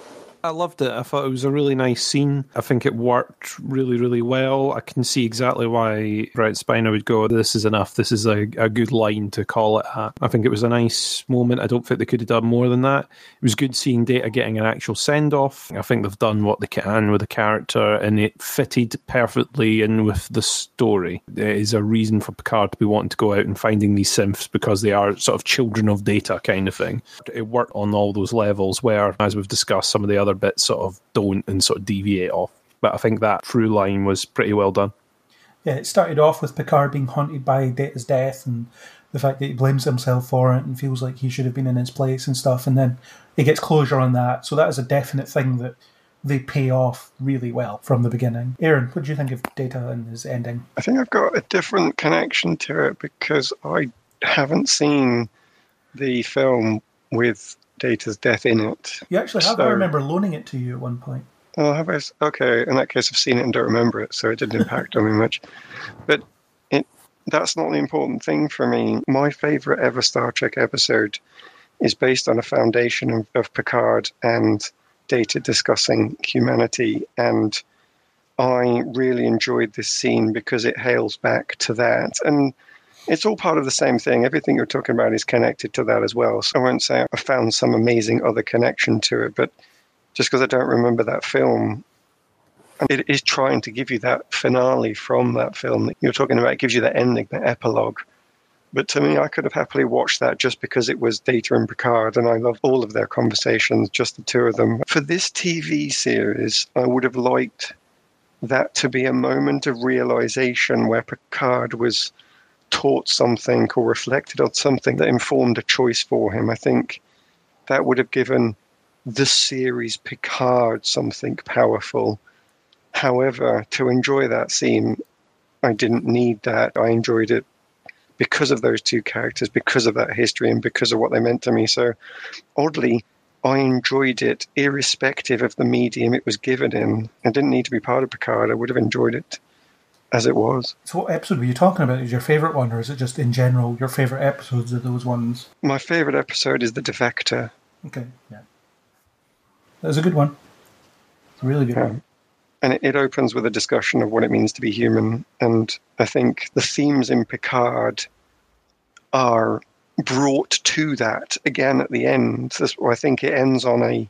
I loved it. I thought it was a really nice scene. I think it worked really, really well. I can see exactly why Brent Spiner would go, This is enough. This is a, a good line to call it at. I think it was a nice moment. I don't think they could have done more than that. It was good seeing Data getting an actual send off. I think they've done what they can with the character, and it fitted perfectly in with the story. There is a reason for Picard to be wanting to go out and finding these synths because they are sort of children of data kind of thing. It worked on all those levels where, as we've discussed, some of the other bits sort of don't and sort of deviate off. But I think that through line was pretty well done. Yeah, it started off with Picard being haunted by Data's death and the fact that he blames himself for it and feels like he should have been in his place and stuff. And then he gets closure on that. So that is a definite thing that they pay off really well from the beginning. Aaron, what do you think of Data and his ending? I think I've got a different connection to it because I haven't seen the film with Data's death in it. You actually have. I remember loaning it to you at one point. Oh, have I? Okay, in that case, I've seen it and don't remember it, so it didn't impact on me much. But it that's not the important thing for me. My favorite ever Star Trek episode is based on a foundation of, of Picard and Data discussing humanity, and I really enjoyed this scene because it hails back to that. And it's all part of the same thing. Everything you're talking about is connected to that as well. So I won't say I found some amazing other connection to it, but just because I don't remember that film, um, it is trying to give you that finale from that film that you're talking about. It gives you that ending, that epilogue. But to me, I could have happily watched that just because it was Data and Picard, and I love all of their conversations, just the two of them. For this TV series, I would have liked that to be a moment of realization where Picard was taught something or reflected on something that informed a choice for him. I think that would have given the series Picard something powerful. However, to enjoy that scene, I didn't need that. I enjoyed it because of those two characters, because of that history, and because of what they meant to me. So, oddly, I enjoyed it irrespective of the medium it was given in. I didn't need to be part of Picard. I would have enjoyed it as it was. So, what episode were you talking about? Is your favourite one, or is it just in general your favourite episodes of those ones? My favorite episode is The Defector. Okay, yeah. That was a good one. It's a really good Yeah. one. and it, it opens with a discussion of what it means to be human. And I think the themes in Picard are brought to that again at the end. This, I think it ends on a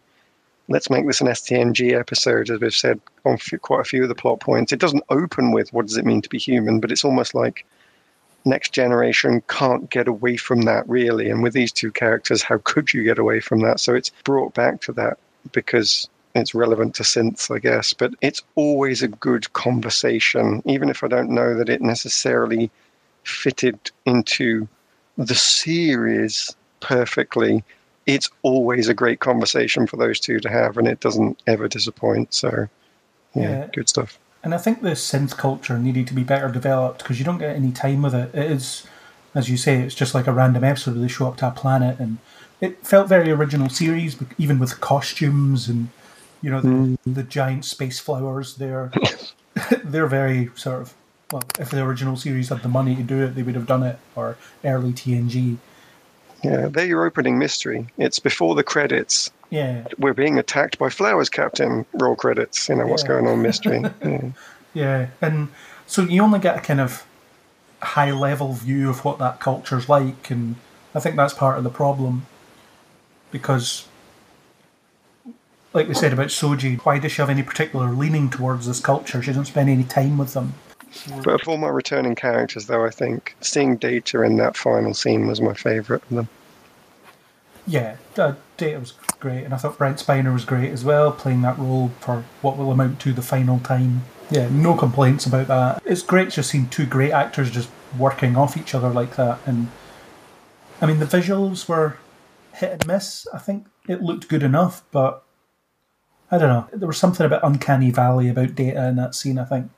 let's make this an STNG episode, as we've said on quite a few of the plot points. It doesn't open with what does it mean to be human, but it's almost like next generation can't get away from that really. And with these two characters, how could you get away from that? So it's brought back to that because it's relevant to synths, I guess. But it's always a good conversation, even if I don't know that it necessarily fitted into the series perfectly. It's always a great conversation for those two to have, and it doesn't ever disappoint. So, yeah, Yeah. good stuff. And I think the synth culture needed to be better developed because you don't get any time with it. It is, as you say, it's just like a random episode where they show up to a planet, and it felt very original series, even with costumes and you know the, mm. the giant space flowers. They're they're very sort of well. If the original series had the money to do it, they would have done it. Or early TNG. Yeah, they're your opening mystery. It's before the credits. Yeah, We're being attacked by flowers, Captain. Roll credits. You know what's Yeah. going on, mystery. Yeah. yeah, and so you only get a kind of high level view of what that culture's like, and I think that's part of the problem because, like we said about Soji, why does she have any particular leaning towards this culture? She doesn't spend any time with them. But of all my returning characters, though, I think seeing Data in that final scene was my favourite of them. Yeah, uh, Data was great, and I thought Brent Spiner was great as well, playing that role for what will amount to the final time. Yeah, no complaints about that. It's great just seeing two great actors just working off each other like that. And I mean, the visuals were hit and miss. I think it looked good enough, but I don't know. There was something about Uncanny Valley about Data in that scene, I think.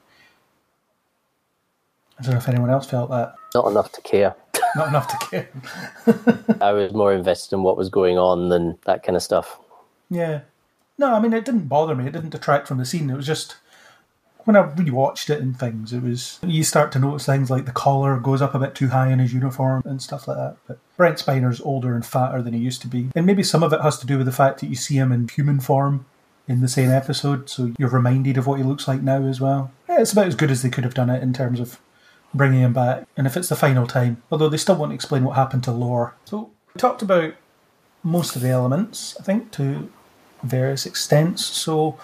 I don't know if anyone else felt that. Not enough to care. Not enough to care. I was more invested in what was going on than that kind of stuff. Yeah. No, I mean, it didn't bother me. It didn't detract from the scene. It was just when I rewatched it and things, it was you start to notice things like the collar goes up a bit too high in his uniform and stuff like that. But Brent Spiner's older and fatter than he used to be, and maybe some of it has to do with the fact that you see him in human form in the same episode, so you're reminded of what he looks like now as well. Yeah, it's about as good as they could have done it in terms of bringing him back. And if it's the final time, although they still won't explain what happened to Lore. So we talked about most of the elements, I think, to various extents. So,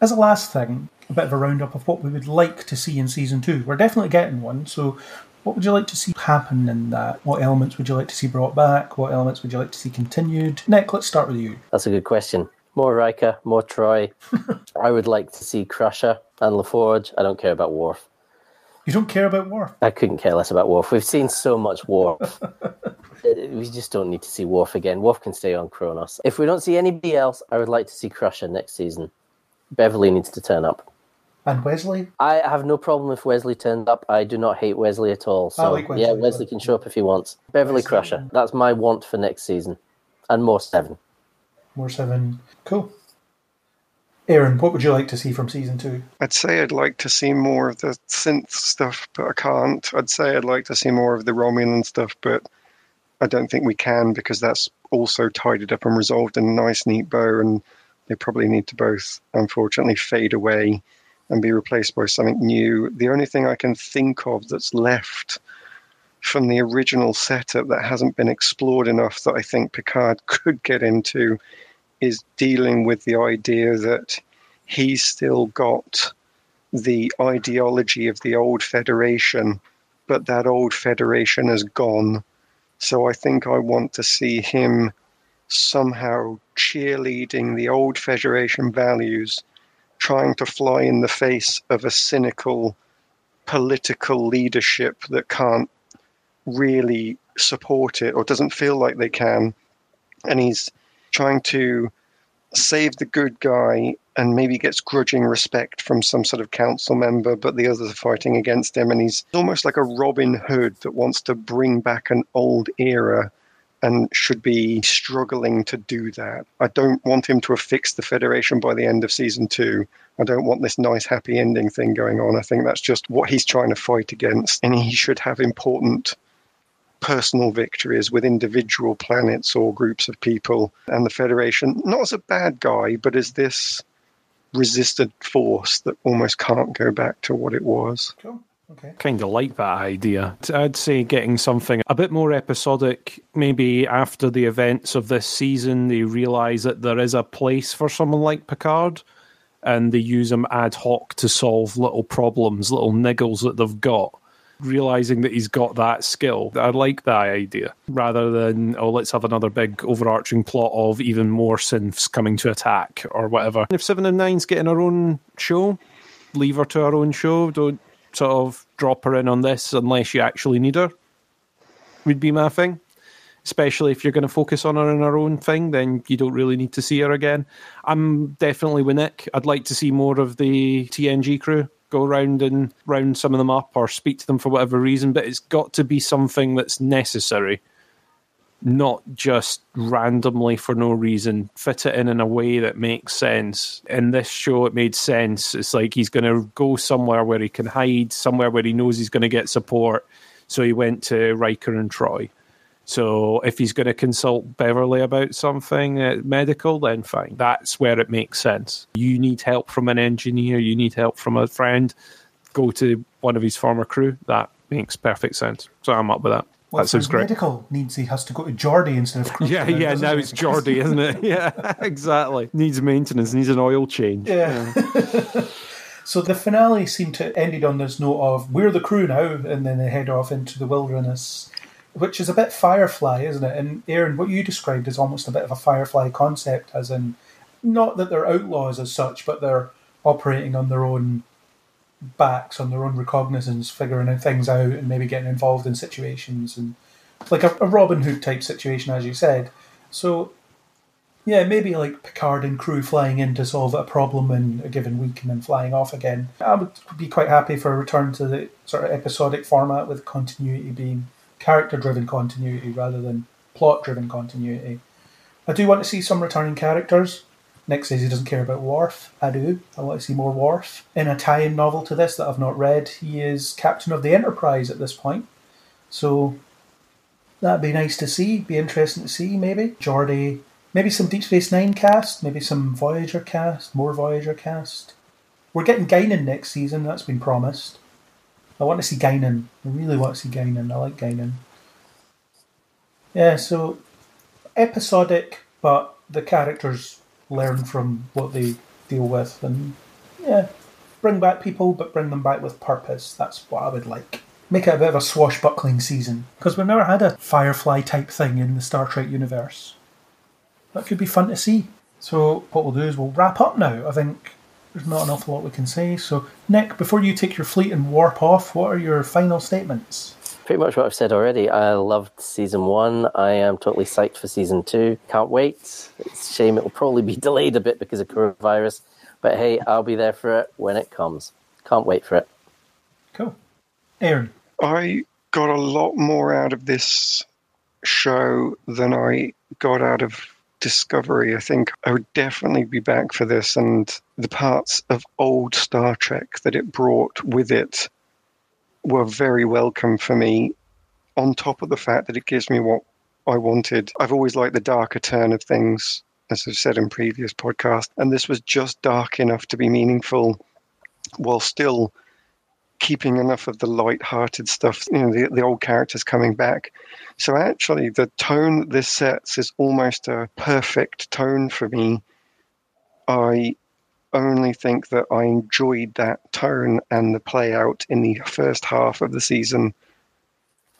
as a last thing, a bit of a roundup of what we would like to see in season two. We're definitely getting one. So, what would you like to see happen in that? What elements would you like to see brought back? What elements would you like to see continued? Nick, let's start with you. That's a good question. More Riker, more Troi. I would like to see Crusher and LaForge. I don't care about Worf. You don't care about Worf. I couldn't care less about Worf. We've seen so much Worf. Uh, we just don't need to see Worf again. Worf can stay on Kronos. If we don't see anybody else, I would like to see Crusher next season. Beverly needs to turn up. And Wesley? I have no problem if Wesley turned up. I do not hate Wesley at all. So like Wesley, yeah, Wesley can show up if he wants. Beverly Crusher. That's my want for next season. And more seven. More seven. Cool. Aaron, what would you like to see from season two? I'd say I'd like to see more of the synth stuff, but I can't. I'd say I'd like to see more of the Romulan stuff, but I don't think we can because that's also tidied up and resolved in a nice, neat bow, and they probably need to both, unfortunately, fade away and be replaced by something new. The only thing I can think of that's left from the original setup that hasn't been explored enough that I think Picard could get into is dealing with the idea that he's still got the ideology of the old Federation, but that old Federation has gone. So I think I want to see him somehow cheerleading the old Federation values, trying to fly in the face of a cynical political leadership that can't really support it or doesn't feel like they can. And he's trying to save the good guy and maybe gets grudging respect from some sort of council member, but the others are fighting against him. And he's almost like a Robin Hood that wants to bring back an old era and should be struggling to do that. I don't want him to have fixed the Federation by the end of season two. I don't want this nice happy ending thing going on. I think that's just what he's trying to fight against. And he should have important personal victories with individual planets or groups of people and the Federation, not as a bad guy, but as this resistant force that almost can't go back to what it was. Cool. Okay. kind of like that idea. I'd say getting something a bit more episodic, maybe after the events of this season, they realise that there is a place for someone like Picard and they use him ad hoc to solve little problems, little niggles that they've got. Realizing that he's got that skill. I like that idea. Rather than, oh, let's have another big overarching plot of even more synths coming to attack or whatever. If Seven of Nine's getting her own show, leave her to her own show. Don't sort of drop her in on this unless you actually need her. Would be my thing. Especially if you're going to focus on her in her own thing, then you don't really need to see her again. I'm definitely with Nick. I'd like to see more of the TNG crew go around and round some of them up or speak to them for whatever reason, but it's got to be something that's necessary not just randomly for no reason. Fit it in in a way that makes sense. In this show, it made sense. It's like he's going to go somewhere where he can hide, somewhere where he knows he's going to get support. So he went to Riker and Troi. So if he's going to consult Beverly about something uh, medical, then fine. That's where it makes sense. You need help from an engineer, you need help from a friend, go to one of his former crew. That makes perfect sense. So I'm up with that. Well, that sounds great. medical needs, he has to go to Geordi instead of Crooked, Yeah, yeah, now it's Geordi, isn't it? Yeah, exactly. Needs maintenance, needs an oil change. Yeah. so the finale seemed to ended on this note of we're the crew now, and then they head off into the wilderness, which is a bit Firefly, isn't it? And Aaron, what you described is almost a bit of a Firefly concept, as in not that they're outlaws as such, but they're operating on their own backs, on their own recognizance, figuring things out, and maybe getting involved in situations, and like a, a Robin Hood type situation, as you said. So yeah, maybe like Picard and crew flying in to solve a problem in a given week and then flying off again. I would be quite happy for a return to the sort of episodic format with continuity being character driven continuity rather than plot driven continuity. I do want to see some returning characters. Nick says he doesn't care about Worf. I do. I want to see more Worf. In a tie in novel to this that I've not read, he is captain of the Enterprise at this point. So that'd be nice to see. Be interesting to see, maybe. Geordi Maybe some Deep Space Nine cast, maybe some Voyager cast, more Voyager cast. We're getting Guinan next season, that's been promised. I want to see Guinan. I really want to see Guinan. I like Guinan. Yeah, so episodic, but the characters learn from what they deal with, and yeah, bring back people, but bring them back with purpose. That's what I would like. Make it a bit of a swashbuckling season because we've never had a Firefly type thing in the Star Trek universe that could be fun to see. So what we'll do is we'll wrap up now. I think there's not an awful lot we can say. So Nick, before you take your fleet and warp off, what are your final statements? Pretty much what I've said already. I loved season one. I am totally psyched for season two. Can't wait. It's a shame it will probably be delayed a bit because of coronavirus. But hey, I'll be there for it when it comes. Can't wait for it. Cool. Aaron. I got a lot more out of this show than I got out of Discovery. I think I would definitely be back for this, and the parts of old Star Trek that it brought with it were very welcome for me. On top of the fact that it gives me what I wanted, I've always liked the darker turn of things, as I've said in previous podcasts, and this was just dark enough to be meaningful while still keeping enough of the light-hearted stuff, you know, the, the old characters coming back. So actually, the tone that this sets is almost a perfect tone for me. I only think that I enjoyed that tone and the play out in the first half of the season.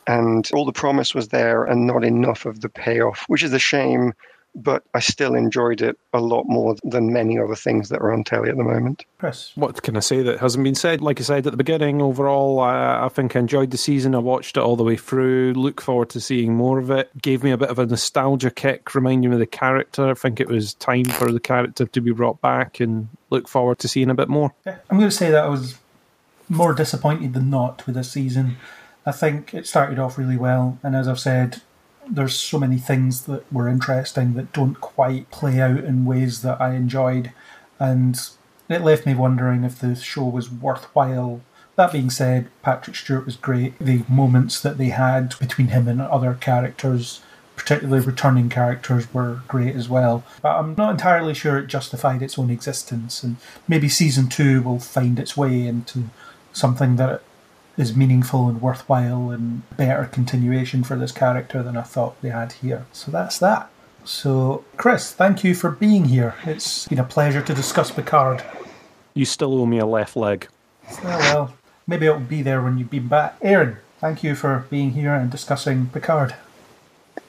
And all the promise was there and not enough of the payoff, which is a shame, but I still enjoyed it a lot more than many other things that are on telly at the moment. Chris. What can I say that hasn't been said? Like I said at the beginning, overall, I, I think I enjoyed the season. I watched it all the way through. Look forward to seeing more of it. Gave me a bit of a nostalgia kick, reminding me of the character. I think it was time for the character to be brought back, and look forward to seeing a bit more. Yeah, I'm going to say that I was more disappointed than not with this season. I think it started off really well, and as I've said, there's so many things that were interesting that don't quite play out in ways that I enjoyed, and it left me wondering if the show was worthwhile. That being said, Patrick Stewart was great. The moments that they had between him and other characters, particularly returning characters, were great as well. But I'm not entirely sure it justified its own existence, and maybe season two will find its way into something that is meaningful and worthwhile and better continuation for this character than I thought they had here. So that's that. So, Chris, thank you for being here. It's been a pleasure to discuss Picard. You still owe me a left leg. Oh, well, maybe it'll be there when you've been back. Aaron, thank you for being here and discussing Picard.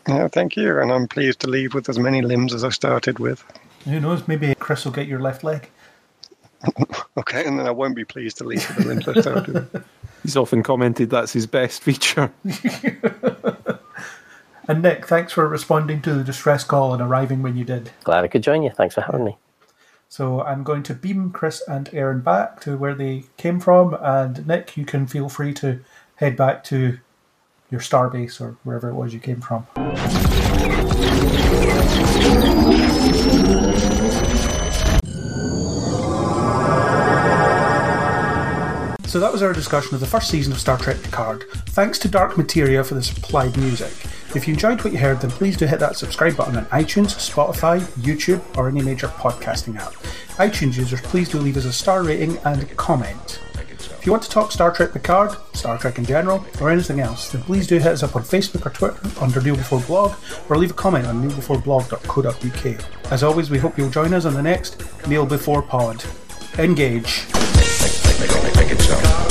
Yeah, thank you, and I'm pleased to leave with as many limbs as I started with. Who knows, maybe Chris will get your left leg. Okay, and then I won't be pleased to leave with the limbs I started with. He's often commented that's his best feature. And Nick, thanks for responding to the distress call and arriving when you did. Glad I could join you. Thanks for having me. So I'm going to beam Chris and Aaron back to where they came from, and Nick, you can feel free to head back to your starbase or wherever it was you came from. So that was our discussion of the first season of Star Trek Picard. Thanks to Dark Materia for the supplied music. If you enjoyed what you heard, then please do hit that subscribe button on iTunes, Spotify, YouTube, or any major podcasting app. iTunes users, please do leave us a star rating and a comment. If you want to talk Star Trek Picard, Star Trek in general, or anything else, then please do hit us up on Facebook or Twitter under Kneel Before Blog, or leave a comment on kneelbeforeblog.co.uk. As always, we hope you'll join us on the next Kneel Before Pod. Engage make it so.